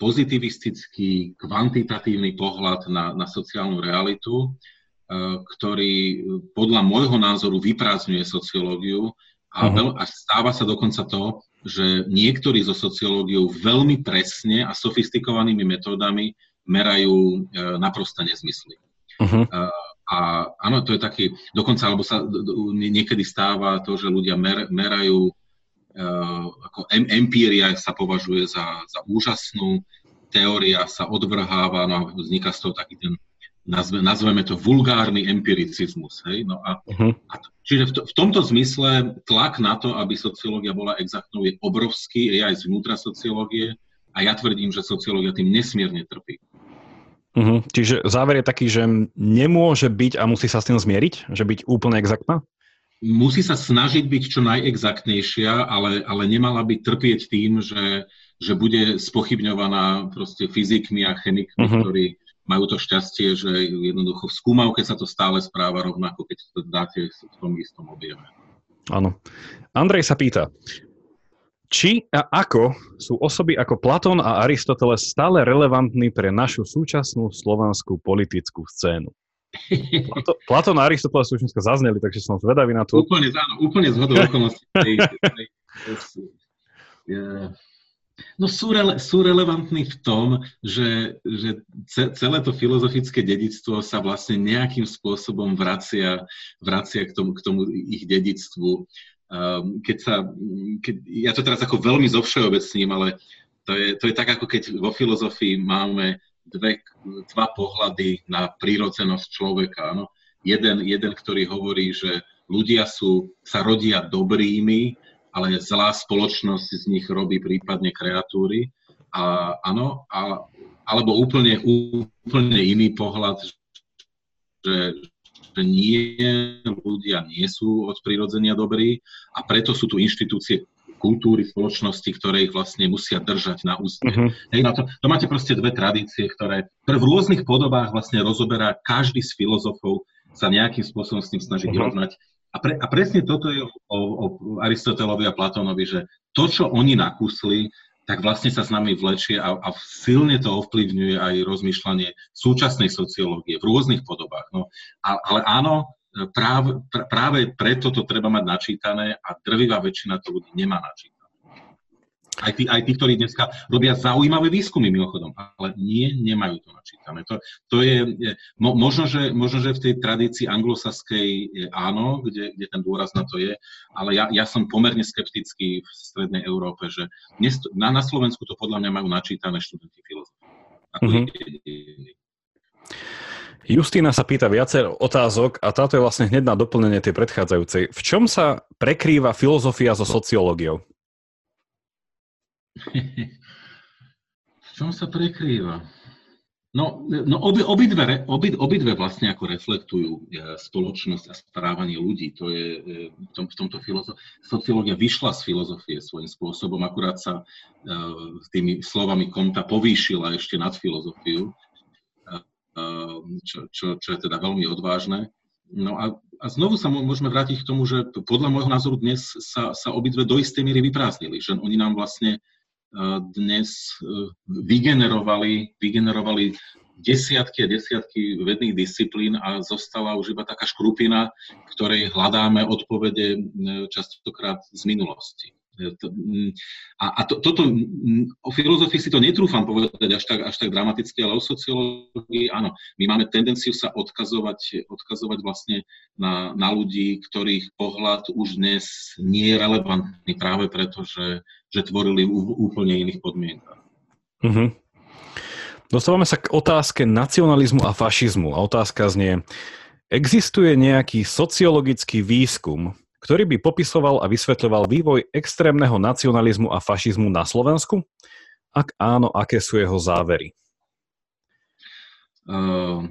pozitivistický, kvantitatívny pohľad na, na sociálnu realitu, uh, ktorý podľa môjho názoru vyprázdňuje sociológiu a, uh-huh. veľ, a stáva sa dokonca to, že niektorí zo sociológiou veľmi presne a sofistikovanými metódami merajú e, naprosto nezmysly. Uh-huh. A, áno, to je taký, dokonca, alebo sa niekedy stáva to, že ľudia mer, merajú, ako em, empíria sa považuje za, za úžasnú, teória sa odvrháva, no a vzniká z toho taký ten nazve, nazveme to vulgárny empiricizmus. Hej? No a, uh-huh. a čiže v, to, v tomto zmysle tlak na to, aby sociológia bola exaktnou, je obrovský, je aj zvnútra sociológie a ja tvrdím, že sociológia tým nesmierne trpí. Uh-huh. Čiže záver je taký, že nemôže byť a musí sa s tým zmieriť, že byť úplne exaktná? Musí sa snažiť byť čo najexaktnejšia, ale, ale nemala by trpieť tým, že, že bude spochybňovaná proste fyzikmi a chemikmi, uh-huh. ktorí majú to šťastie, že jednoducho v skúmavke sa to stále správa rovnako, keď to dáte v tom istom objeme. Áno. Andrej sa pýta, či a ako sú osoby ako Platón a Aristoteles stále relevantní pre našu súčasnú slovanskú politickú scénu? Platón a Aristoteles už dneska zazneli, takže som zvedavý na to. Úplne, áno, úplne zhodou okolností. No sú, rele, sú relevantní v tom, že, že celé to filozofické dedictvo sa vlastne nejakým spôsobom vracia, vracia k, tomu, k tomu ich dedictvu. Um, keď sa, keď, ja to teraz ako veľmi zovšeobecním, ale to je, to je tak, ako keď vo filozofii máme dve, dva pohľady na prírodzenosť človeka. No. Jeden, jeden, ktorý hovorí, že ľudia sú, sa rodia dobrými ale celá spoločnosť z nich robí prípadne kreatúry. A, áno, a, alebo úplne, úplne iný pohľad, že, že nie, ľudia nie sú od prirodzenia dobrí a preto sú tu inštitúcie kultúry, spoločnosti, ktoré ich vlastne musia držať na úste. Uh-huh. Hej, na to, to máte proste dve tradície, ktoré v rôznych podobách vlastne rozoberá každý z filozofov, sa nejakým spôsobom s tým snaží uh-huh. vyrovnať. A, pre, a presne toto je o, o Aristotelovi a Platónovi, že to, čo oni nakúsli, tak vlastne sa s nami vlečie a, a silne to ovplyvňuje aj rozmýšľanie súčasnej sociológie v rôznych podobách. No, a, ale áno, práve, práve preto to treba mať načítané a drvivá väčšina to ľudí nemá načítané. Aj tí, aj tí, ktorí dneska robia zaujímavé výskumy mimochodom, ale nie, nemajú to načítané. To, to je, mo, možno, že, možno, že v tej tradícii anglosaskej áno, kde, kde ten dôraz na to je, ale ja, ja som pomerne skeptický v strednej Európe, že dnes, na, na Slovensku to podľa mňa majú načítané študenti filozofie. mm-hmm. Justína sa pýta viacero otázok a táto je vlastne hneď na doplnenie tej predchádzajúcej. V čom sa prekrýva filozofia so sociológiou? v čom sa prekrýva? No, no obi, obidve, obi, obidve vlastne ako reflektujú e, spoločnosť a správanie ľudí. To je e, v, tom, v tomto filozof... sociológia vyšla z filozofie svojím spôsobom, akurát sa uh, tými slovami Konta povýšila ešte nad filozofiu, čo, čo, čo je teda veľmi odvážne. No a, a znovu sa môžeme vrátiť k tomu, že podľa môjho názoru dnes sa, sa obidve do istej míry vyprázdnili, že oni nám vlastne dnes e, vygenerovali, vygenerovali desiatky a desiatky vedných disciplín a zostala už iba taká škrupina, ktorej hľadáme odpovede častokrát z minulosti. Mm, a, a to, toto, mm, o filozofii si to netrúfam povedať až tak, až tak dramaticky, ale o sociológii áno. My máme tendenciu sa odkazovať, odkazovať vlastne na, na ľudí, ktorých pohľad už dnes nie je relevantný práve preto, že, že tvorili v úplne iných podmienkach. Mm-hmm. Dostávame sa k otázke nacionalizmu a fašizmu. A otázka znie, existuje nejaký sociologický výskum, ktorý by popisoval a vysvetľoval vývoj extrémneho nacionalizmu a fašizmu na Slovensku? Ak áno, aké sú jeho závery? Uh,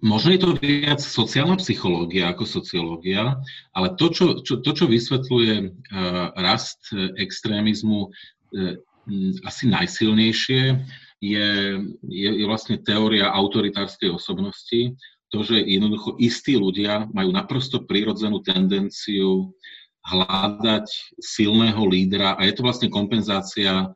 možno je to viac sociálna psychológia ako sociológia, ale to, čo, čo, to, čo vysvetľuje uh, rast extrémizmu uh, asi najsilnejšie, je, je, je vlastne teória autoritárskej osobnosti, to, že jednoducho istí ľudia majú naprosto prirodzenú tendenciu hľadať silného lídra a je to vlastne kompenzácia,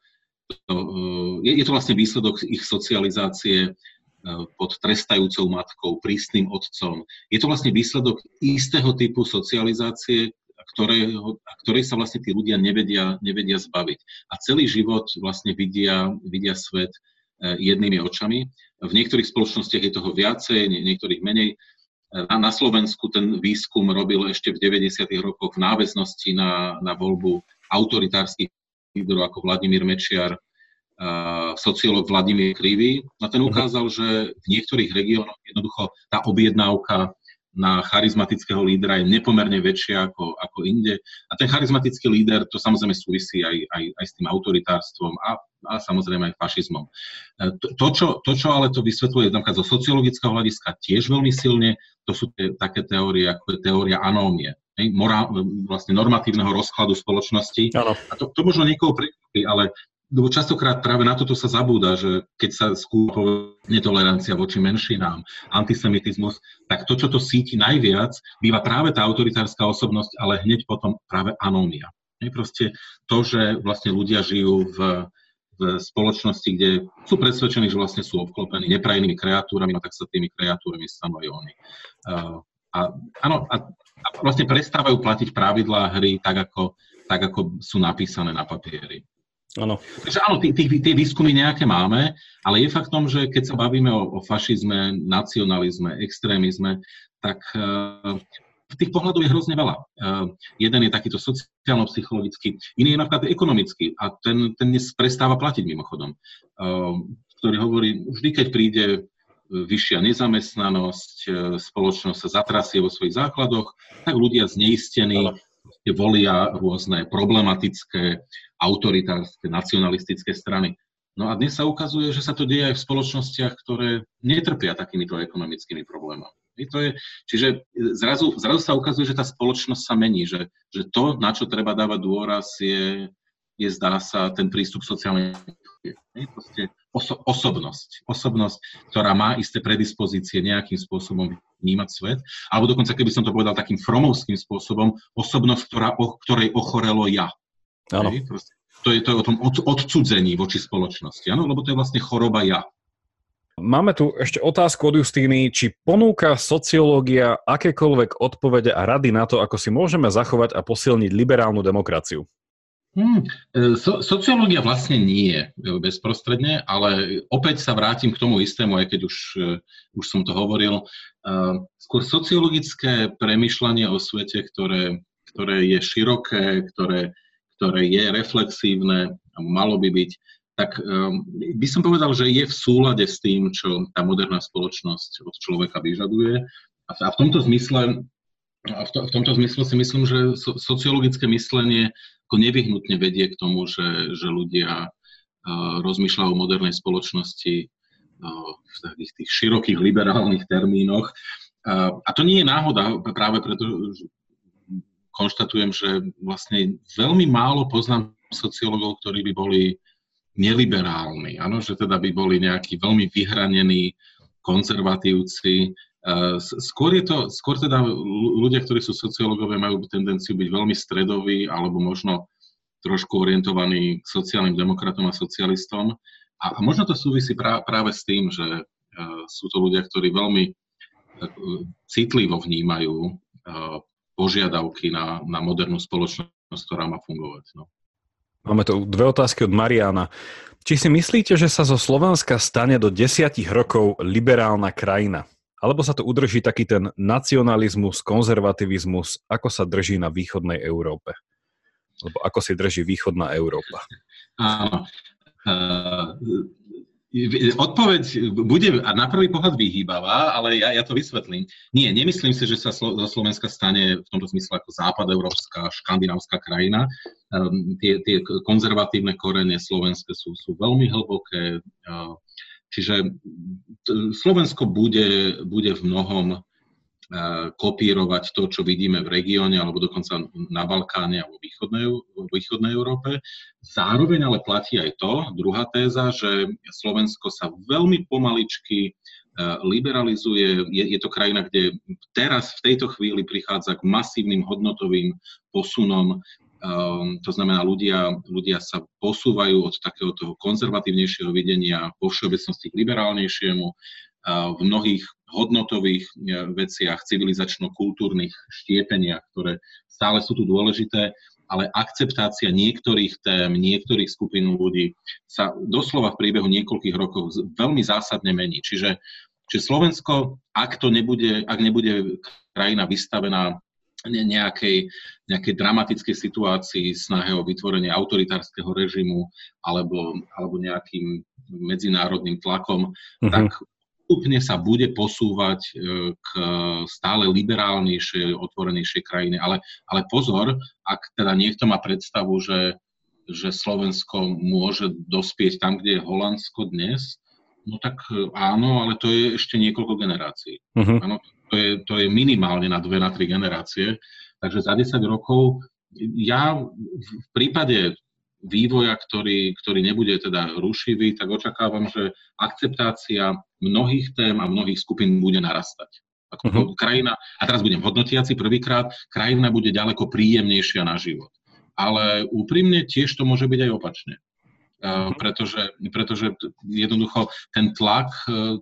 eh, je, to vlastne výsledok ich socializácie eh, pod trestajúcou matkou, prísnym otcom. Je to vlastne výsledok istého typu socializácie, ktorého, ktorej sa vlastne tí ľudia nevedia, nevedia zbaviť. A celý život vlastne vidia, vidia svet jednými očami. V niektorých spoločnostiach je toho viacej, niektorých menej. Na, na Slovensku ten výskum robil ešte v 90. rokoch v náväznosti na, na voľbu autoritárskych líderov ako Vladimír Mečiar, sociológ Vladimír Krivý. A ten mhm. ukázal, že v niektorých regiónoch jednoducho tá objednávka na charizmatického lídra je nepomerne väčšia ako, ako inde. A ten charizmatický líder, to samozrejme súvisí aj, aj, aj s tým autoritárstvom a, a samozrejme aj fašizmom. E, to, to, čo, to, čo ale to vysvetľuje napríklad zo sociologického hľadiska tiež veľmi silne, to sú tie, také teórie, ako je teória anómie. Morál, vlastne normatívneho rozkladu spoločnosti. Ano. A to, to možno niekoho prekvapí, ale lebo častokrát práve na toto sa zabúda, že keď sa skúpa netolerancia voči menšinám, antisemitizmus, tak to, čo to síti najviac, býva práve tá autoritárska osobnosť, ale hneď potom práve anónia. Je proste to, že vlastne ľudia žijú v, v spoločnosti, kde sú presvedčení, že vlastne sú obklopení neprajnými kreatúrami, no tak sa tými kreatúrami stanú aj oni. Uh, a, áno, a, a vlastne prestávajú platiť pravidlá hry tak ako, tak, ako sú napísané na papieri. Áno. Takže áno, tie výskumy nejaké máme, ale je faktom, že keď sa bavíme o, o fašizme, nacionalizme, extrémizme, tak uh, tých pohľadov je hrozne veľa. Uh, jeden je takýto sociálno-psychologický, iný je napríklad ekonomický a ten, ten dnes prestáva platiť mimochodom, uh, ktorý hovorí, vždy keď príde vyššia nezamestnanosť, spoločnosť sa zatrasie vo svojich základoch, tak ľudia zneistení volia rôzne problematické autoritárske, nacionalistické strany. No a dnes sa ukazuje, že sa to deje aj v spoločnostiach, ktoré netrpia takýmito ekonomickými problémami. To je, čiže zrazu, zrazu sa ukazuje, že tá spoločnosť sa mení, že, že to, na čo treba dávať dôraz, je, je zdá sa ten prístup sociálnej proste oso, osobnosť. Osobnosť, ktorá má isté predispozície nejakým spôsobom vnímať svet, alebo dokonca, keby som to povedal takým fromovským spôsobom, osobnosť, ktorá, o ktorej ochorelo ja. Áno. to je to o tom od, odcudzení voči spoločnosti, áno? lebo to je vlastne choroba ja. Máme tu ešte otázku od Justíny, či ponúka sociológia akékoľvek odpovede a rady na to, ako si môžeme zachovať a posilniť liberálnu demokraciu? Hmm, so, sociológia vlastne nie e, bezprostredne, ale opäť sa vrátim k tomu istému, aj keď už, e, už som to hovoril. Skôr sociologické premyšľanie o svete, ktoré, ktoré je široké, ktoré ktoré je reflexívne, malo by byť, tak by som povedal, že je v súlade s tým, čo tá moderná spoločnosť od človeka vyžaduje. A v tomto zmysle a v, to, v tomto zmysle si myslím, že so, sociologické myslenie ako nevyhnutne vedie k tomu, že, že ľudia uh, rozmýšľajú o modernej spoločnosti uh, v takých tých širokých liberálnych termínoch. Uh, a to nie je náhoda, práve preto, konštatujem, že vlastne veľmi málo poznám sociológov, ktorí by boli neliberálni, áno, že teda by boli nejakí veľmi vyhranení konzervatívci. Skôr, je to, skôr teda ľudia, ktorí sú sociológovia, majú tendenciu byť veľmi stredoví alebo možno trošku orientovaní k sociálnym demokratom a socialistom. A, a možno to súvisí prá, práve s tým, že uh, sú to ľudia, ktorí veľmi uh, citlivo vnímajú požiadavky na, na modernú spoločnosť, ktorá má fungovať. No. Máme tu dve otázky od Mariana. Či si myslíte, že sa zo Slovenska stane do desiatich rokov liberálna krajina? Alebo sa to udrží taký ten nacionalizmus, konzervativizmus, ako sa drží na východnej Európe? Lebo ako si drží východná Európa? Áno. Uh, Odpoveď bude na prvý pohľad vyhýbavá, ale ja, ja to vysvetlím. Nie, nemyslím si, že sa zo Slovenska stane v tomto zmysle ako západoeurópska, škandinávska krajina. Um, tie, tie konzervatívne korene slovenské sú, sú veľmi hlboké. Čiže Slovensko bude, bude v mnohom kopírovať to, čo vidíme v regióne alebo dokonca na Balkáne alebo východnej, východnej Európe. Zároveň ale platí aj to, druhá téza, že Slovensko sa veľmi pomaličky liberalizuje. Je, je to krajina, kde teraz v tejto chvíli prichádza k masívnym hodnotovým posunom. Um, to znamená, ľudia, ľudia sa posúvajú od takého toho konzervatívnejšieho videnia vo všeobecnosti k liberálnejšiemu v mnohých hodnotových e, veciach, civilizačno-kultúrnych štiepeniach, ktoré stále sú tu dôležité, ale akceptácia niektorých tém, niektorých skupín ľudí sa doslova v priebehu niekoľkých rokov veľmi zásadne mení. Čiže, čiže Slovensko, ak to nebude, ak nebude krajina vystavená nejakej, nejakej dramatickej situácii, snahe o vytvorenie autoritárskeho režimu alebo, alebo nejakým medzinárodným tlakom, mm-hmm. tak postupne sa bude posúvať e, k stále liberálnejšej, otvorenejšej krajine. Ale, ale pozor, ak teda niekto má predstavu, že, že Slovensko môže dospieť tam, kde je Holandsko dnes, no tak e, áno, ale to je ešte niekoľko generácií. Uh-huh. Áno, to, je, to je minimálne na dve, na tri generácie. Takže za 10 rokov ja v prípade vývoja, ktorý, ktorý nebude teda rušivý, tak očakávam, že akceptácia mnohých tém a mnohých skupín bude narastať. Ako uh-huh. krajina, a teraz budem hodnotiaci prvýkrát, krajina bude ďaleko príjemnejšia na život. Ale úprimne tiež to môže byť aj opačne. Uh, pretože, pretože jednoducho ten tlak, e,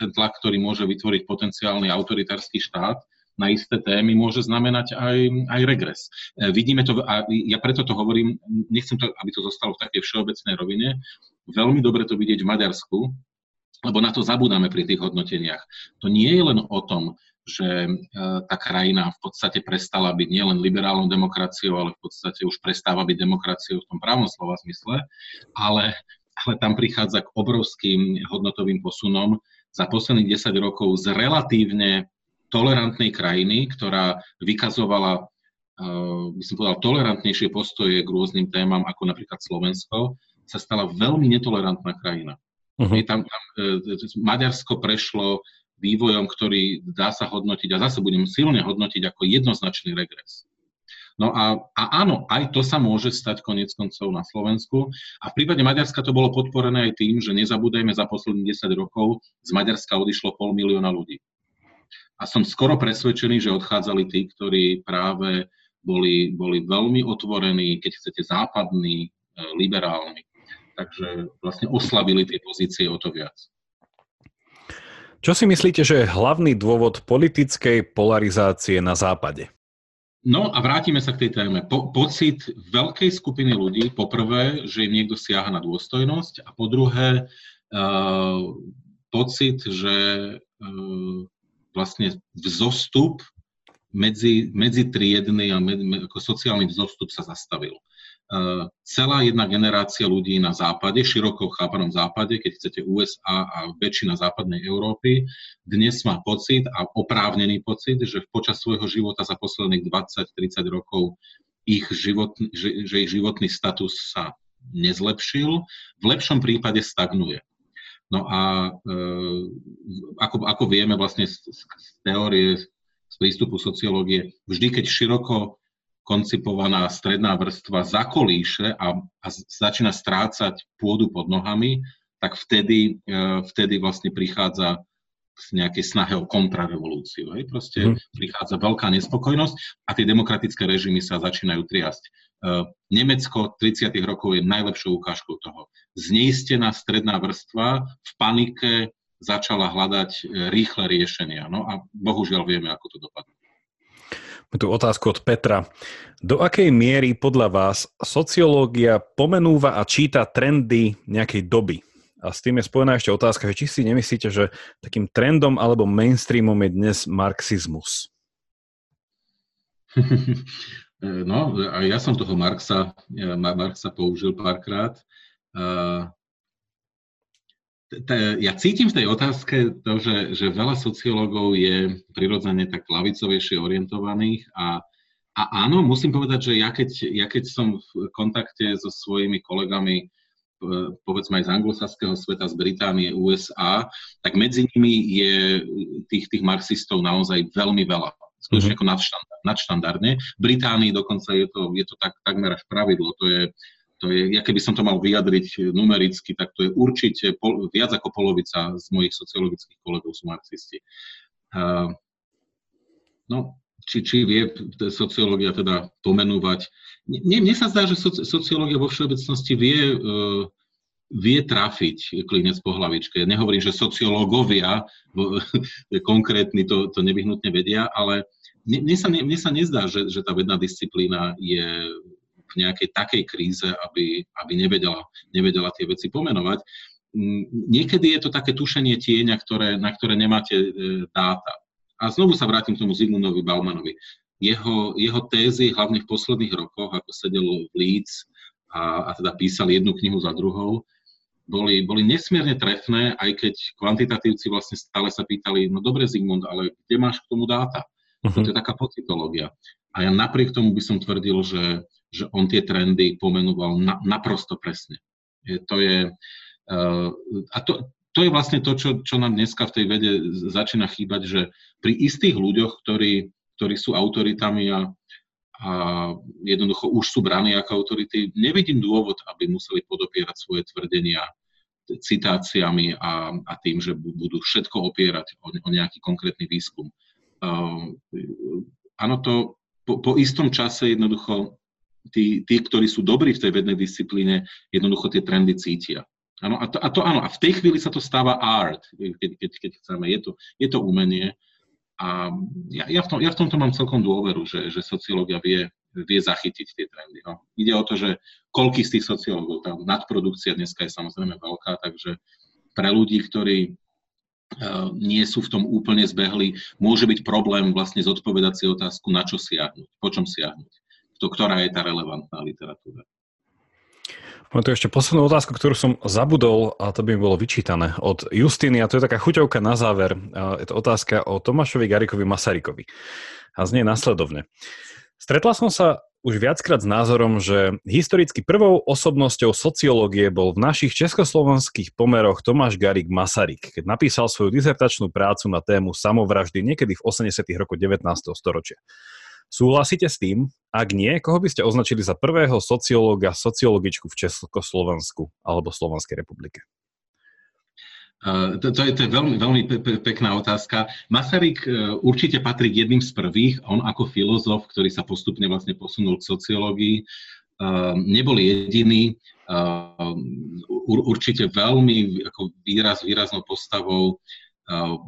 ten tlak, ktorý môže vytvoriť potenciálny autoritársky štát, na isté témy môže znamenať aj, aj regres. E, vidíme to, a ja preto to hovorím, nechcem to, aby to zostalo v takej všeobecnej rovine, veľmi dobre to vidieť v Maďarsku, lebo na to zabudáme pri tých hodnoteniach. To nie je len o tom, že e, tá krajina v podstate prestala byť nielen liberálnou demokraciou, ale v podstate už prestáva byť demokraciou v tom právom slova zmysle, ale, ale tam prichádza k obrovským hodnotovým posunom za posledných 10 rokov z relatívne tolerantnej krajiny, ktorá vykazovala, uh, by som povedal, tolerantnejšie postoje k rôznym témam, ako napríklad Slovensko, sa stala veľmi netolerantná krajina. Uh-huh. Tam, tam, uh, Maďarsko prešlo vývojom, ktorý dá sa hodnotiť, a zase budem silne hodnotiť ako jednoznačný regres. No a, a áno, aj to sa môže stať konec koncov na Slovensku. A v prípade Maďarska to bolo podporené aj tým, že nezabúdajme, za posledných 10 rokov z Maďarska odišlo pol milióna ľudí. A som skoro presvedčený, že odchádzali tí, ktorí práve boli, boli veľmi otvorení, keď chcete, západní, e, liberálni. Takže vlastne oslabili tie pozície o to viac. Čo si myslíte, že je hlavný dôvod politickej polarizácie na západe? No a vrátime sa k tej téme. Po, pocit veľkej skupiny ľudí, poprvé, že im niekto siaha na dôstojnosť a po druhé, uh, pocit, že uh, vlastne vzostup medzi, medzi triedny a med, ako sociálny vzostup sa zastavil. Uh, celá jedna generácia ľudí na západe, široko chápanom západe, keď chcete USA a väčšina západnej Európy, dnes má pocit a oprávnený pocit, že počas svojho života za posledných 20-30 rokov ich život, že, že ich životný status sa nezlepšil, v lepšom prípade stagnuje. No a e, ako, ako vieme vlastne z, z teórie, z prístupu sociológie, vždy keď široko koncipovaná stredná vrstva zakolíše a, a začína strácať pôdu pod nohami, tak vtedy, e, vtedy vlastne prichádza k nejakej snahe o kontrarevolúciu. Hej? Proste mm. prichádza veľká nespokojnosť a tie demokratické režimy sa začínajú triasť. Nemecko 30. rokov je najlepšou ukážkou toho. Zneistená stredná vrstva v panike začala hľadať e, rýchle riešenia. No a bohužiaľ vieme, ako to Tu otázku od Petra. Do akej miery podľa vás sociológia pomenúva a číta trendy nejakej doby? A s tým je spojená ešte otázka, že či si nemyslíte, že takým trendom alebo mainstreamom je dnes marxizmus? No, a ja som toho Marxa, Marxa použil párkrát ja cítim v tej otázke to, že, že veľa sociológov je prirodzene tak lavicovejšie orientovaných a, a áno, musím povedať, že ja keď, ja keď som v kontakte so svojimi kolegami povedzme aj z anglosaského sveta, z Británie, USA, tak medzi nimi je tých, tých marxistov naozaj veľmi veľa. Skutočne mm-hmm. ako nadštandard, nadštandardne. V Británii dokonca je to, je to tak, takmer až pravidlo. To je, to je, ja keby som to mal vyjadriť numericky, tak to je určite pol, viac ako polovica z mojich sociologických kolegov sú marxisti. Uh, no, či, či vie sociológia teda pomenúvať. Mne, mne sa zdá, že soci, sociológia vo všeobecnosti vie, uh, vie trafiť klinec po hlavičke. Nehovorím, že sociológovia konkrétni to, to nevyhnutne vedia, ale mne, mne, sa, mne sa nezdá, že, že tá vedná disciplína je v nejakej takej kríze, aby, aby nevedela, nevedela tie veci pomenovať. Mm, niekedy je to také tušenie tieňa, ktoré, na ktoré nemáte e, dáta. A znovu sa vrátim k tomu Zigmundovi Baumanovi. Jeho, jeho tézy, hlavne v posledných rokoch, ako sedel v Leeds a, a teda písal jednu knihu za druhou, boli, boli nesmierne trefné, aj keď kvantitatívci vlastne stále sa pýtali, no dobre Zigmund, ale kde máš k tomu dáta? Uh-huh. To je taká pocitológia. A ja napriek tomu by som tvrdil, že že on tie trendy pomenoval na, naprosto presne. Je, to je, uh, a to, to je vlastne to, čo, čo nám dneska v tej vede začína chýbať, že pri istých ľuďoch, ktorí, ktorí sú autoritami a, a jednoducho už sú braní ako autority, nevidím dôvod, aby museli podopierať svoje tvrdenia citáciami a, a tým, že budú všetko opierať o, o nejaký konkrétny výskum. Uh, áno, to po, po istom čase jednoducho tí, tí, ktorí sú dobrí v tej vednej disciplíne, jednoducho tie trendy cítia. Ano, a, to, a to áno, a v tej chvíli sa to stáva art, keď, keď, keď chceme, je to, je to umenie. A ja, ja, v tom, ja v tomto mám celkom dôveru, že, že sociológia vie, vie zachytiť tie trendy. No. Ide o to, že koľký z tých sociológov, tá nadprodukcia dneska je samozrejme veľká, takže pre ľudí, ktorí uh, nie sú v tom úplne zbehli, môže byť problém vlastne zodpovedať si otázku, na čo siahnuť, po čom siahnuť to, ktorá je tá relevantná literatúra. Mám tu ešte poslednú otázku, ktorú som zabudol a to by mi bolo vyčítané od Justiny a to je taká chuťovka na záver. Je to otázka o Tomášovi Garikovi Masarykovi a znie nasledovne. Stretla som sa už viackrát s názorom, že historicky prvou osobnosťou sociológie bol v našich československých pomeroch Tomáš Garik Masaryk, keď napísal svoju dizertačnú prácu na tému samovraždy niekedy v 80. rokoch 19. storočia. Súhlasíte s tým? Ak nie, koho by ste označili za prvého sociológa, sociologičku v Československu alebo Slovenskej republike? Uh, to, to, je, to je veľmi, veľmi pe, pe, pekná otázka. Masaryk uh, určite patrí k jedným z prvých. On ako filozof, ktorý sa postupne vlastne posunul k sociológii, uh, nebol jediný. Určite veľmi ako výraz, výraznou postavou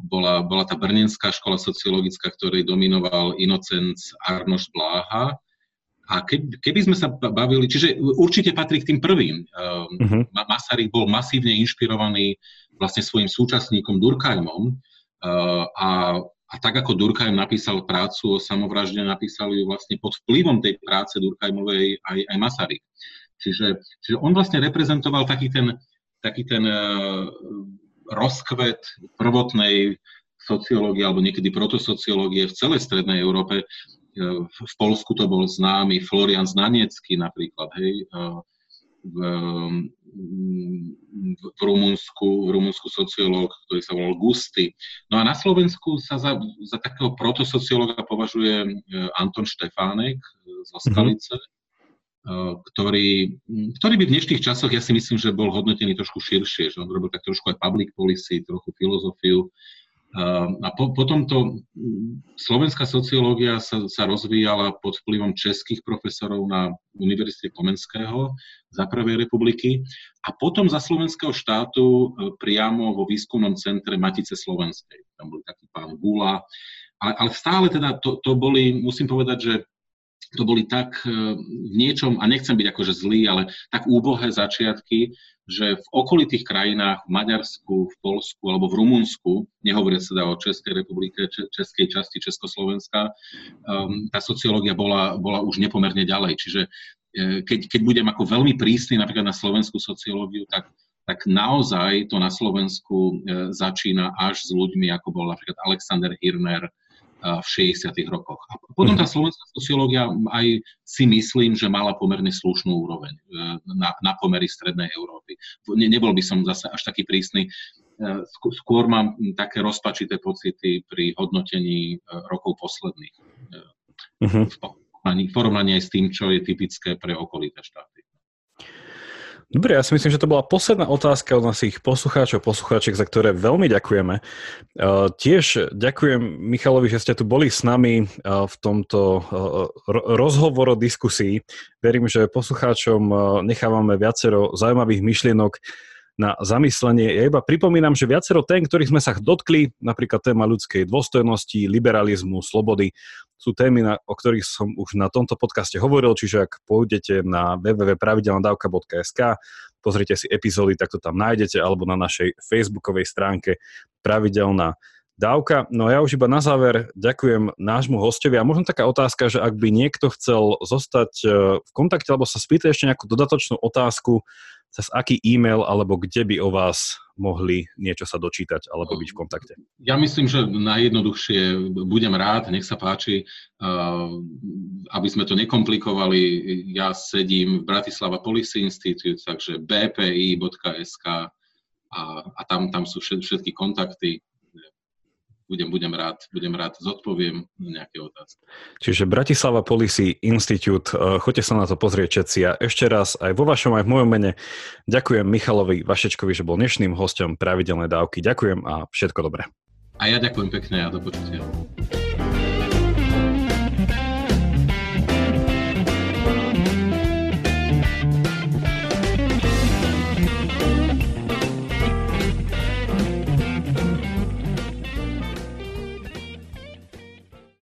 bola, bola tá Brnenská škola sociologická, ktorej dominoval Inocenc Arnoš Bláha. A keby, keby sme sa bavili, čiže určite patrí k tým prvým. Uh-huh. Masaryk bol masívne inšpirovaný vlastne svojim súčasníkom Durkheimom a, a tak ako Durkheim napísal prácu o samovražde, napísal ju vlastne pod vplyvom tej práce Durkheimovej aj, aj Masaryk. Čiže, čiže on vlastne reprezentoval taký ten, taký ten rozkvet prvotnej sociológie alebo niekedy protosociológie v celej strednej Európe. E, v Polsku to bol známy Florian Znanecký napríklad, hej, e, v, v, Rumunsku, v Rumunsku sociológ, ktorý sa volal Gusty. No a na Slovensku sa za, za takého protosociológa považuje e, Anton Štefánek z Oskalice, mm-hmm ktorý, ktorý by v dnešných časoch, ja si myslím, že bol hodnotený trošku širšie, že on robil tak trošku aj public policy, trochu filozofiu. A po, potom to slovenská sociológia sa, sa rozvíjala pod vplyvom českých profesorov na Univerzite Komenského za Prvej republiky a potom za slovenského štátu e, priamo vo výskumnom centre Matice Slovenskej. Tam bol taký pán Gula. Ale, ale stále teda to, to boli, musím povedať, že to boli tak e, v niečom, a nechcem byť akože zlý, ale tak úbohé začiatky, že v okolitých krajinách, v Maďarsku, v Polsku alebo v Rumunsku, nehovoriac teda o Českej republike, českej časti Československa, um, tá sociológia bola, bola už nepomerne ďalej. Čiže e, keď, keď budem ako veľmi prísny napríklad na slovenskú sociológiu, tak tak naozaj to na Slovensku e, začína až s ľuďmi, ako bol napríklad Alexander Hirner, v 60. rokoch. A potom tá mhm. slovenská sociológia aj si myslím, že mala pomerne slušnú úroveň e, na, na pomery strednej Európy. Ne, nebol by som zase až taký prísny. E, skôr mám také rozpačité pocity pri hodnotení e, rokov posledných. Uh-huh. V porovnaní aj s tým, čo je typické pre okolité štáty. Dobre, ja si myslím, že to bola posledná otázka od našich poslucháčov, poslucháčiek, za ktoré veľmi ďakujeme. Uh, tiež ďakujem Michalovi, že ste tu boli s nami uh, v tomto uh, rozhovoro diskusii. Verím, že poslucháčom nechávame viacero zaujímavých myšlienok na zamyslenie. Ja iba pripomínam, že viacero tém, ktorých sme sa dotkli, napríklad téma ľudskej dôstojnosti, liberalizmu, slobody, sú témy, na, o ktorých som už na tomto podcaste hovoril, čiže ak pôjdete na www.pravidelnadavka.sk, pozrite si epizódy, tak to tam nájdete, alebo na našej facebookovej stránke Pravidelná dávka. No ja už iba na záver ďakujem nášmu hostovi a možno taká otázka, že ak by niekto chcel zostať e, v kontakte alebo sa spýtať ešte nejakú dodatočnú otázku, cez aký e-mail alebo kde by o vás mohli niečo sa dočítať alebo byť v kontakte? Ja myslím, že najjednoduchšie budem rád, nech sa páči, aby sme to nekomplikovali. Ja sedím v Bratislava Policy Institute, takže bpi.sk a, a tam, tam sú všetky kontakty budem, budem rád, budem rád zodpoviem nejaké otázky. Čiže Bratislava Policy Institute, eh, choďte sa na to pozrieť všetci a ešte raz aj vo vašom, aj v mojom mene ďakujem Michalovi Vašečkovi, že bol dnešným hostom pravidelnej dávky. Ďakujem a všetko dobré. A ja ďakujem pekne a do počutia.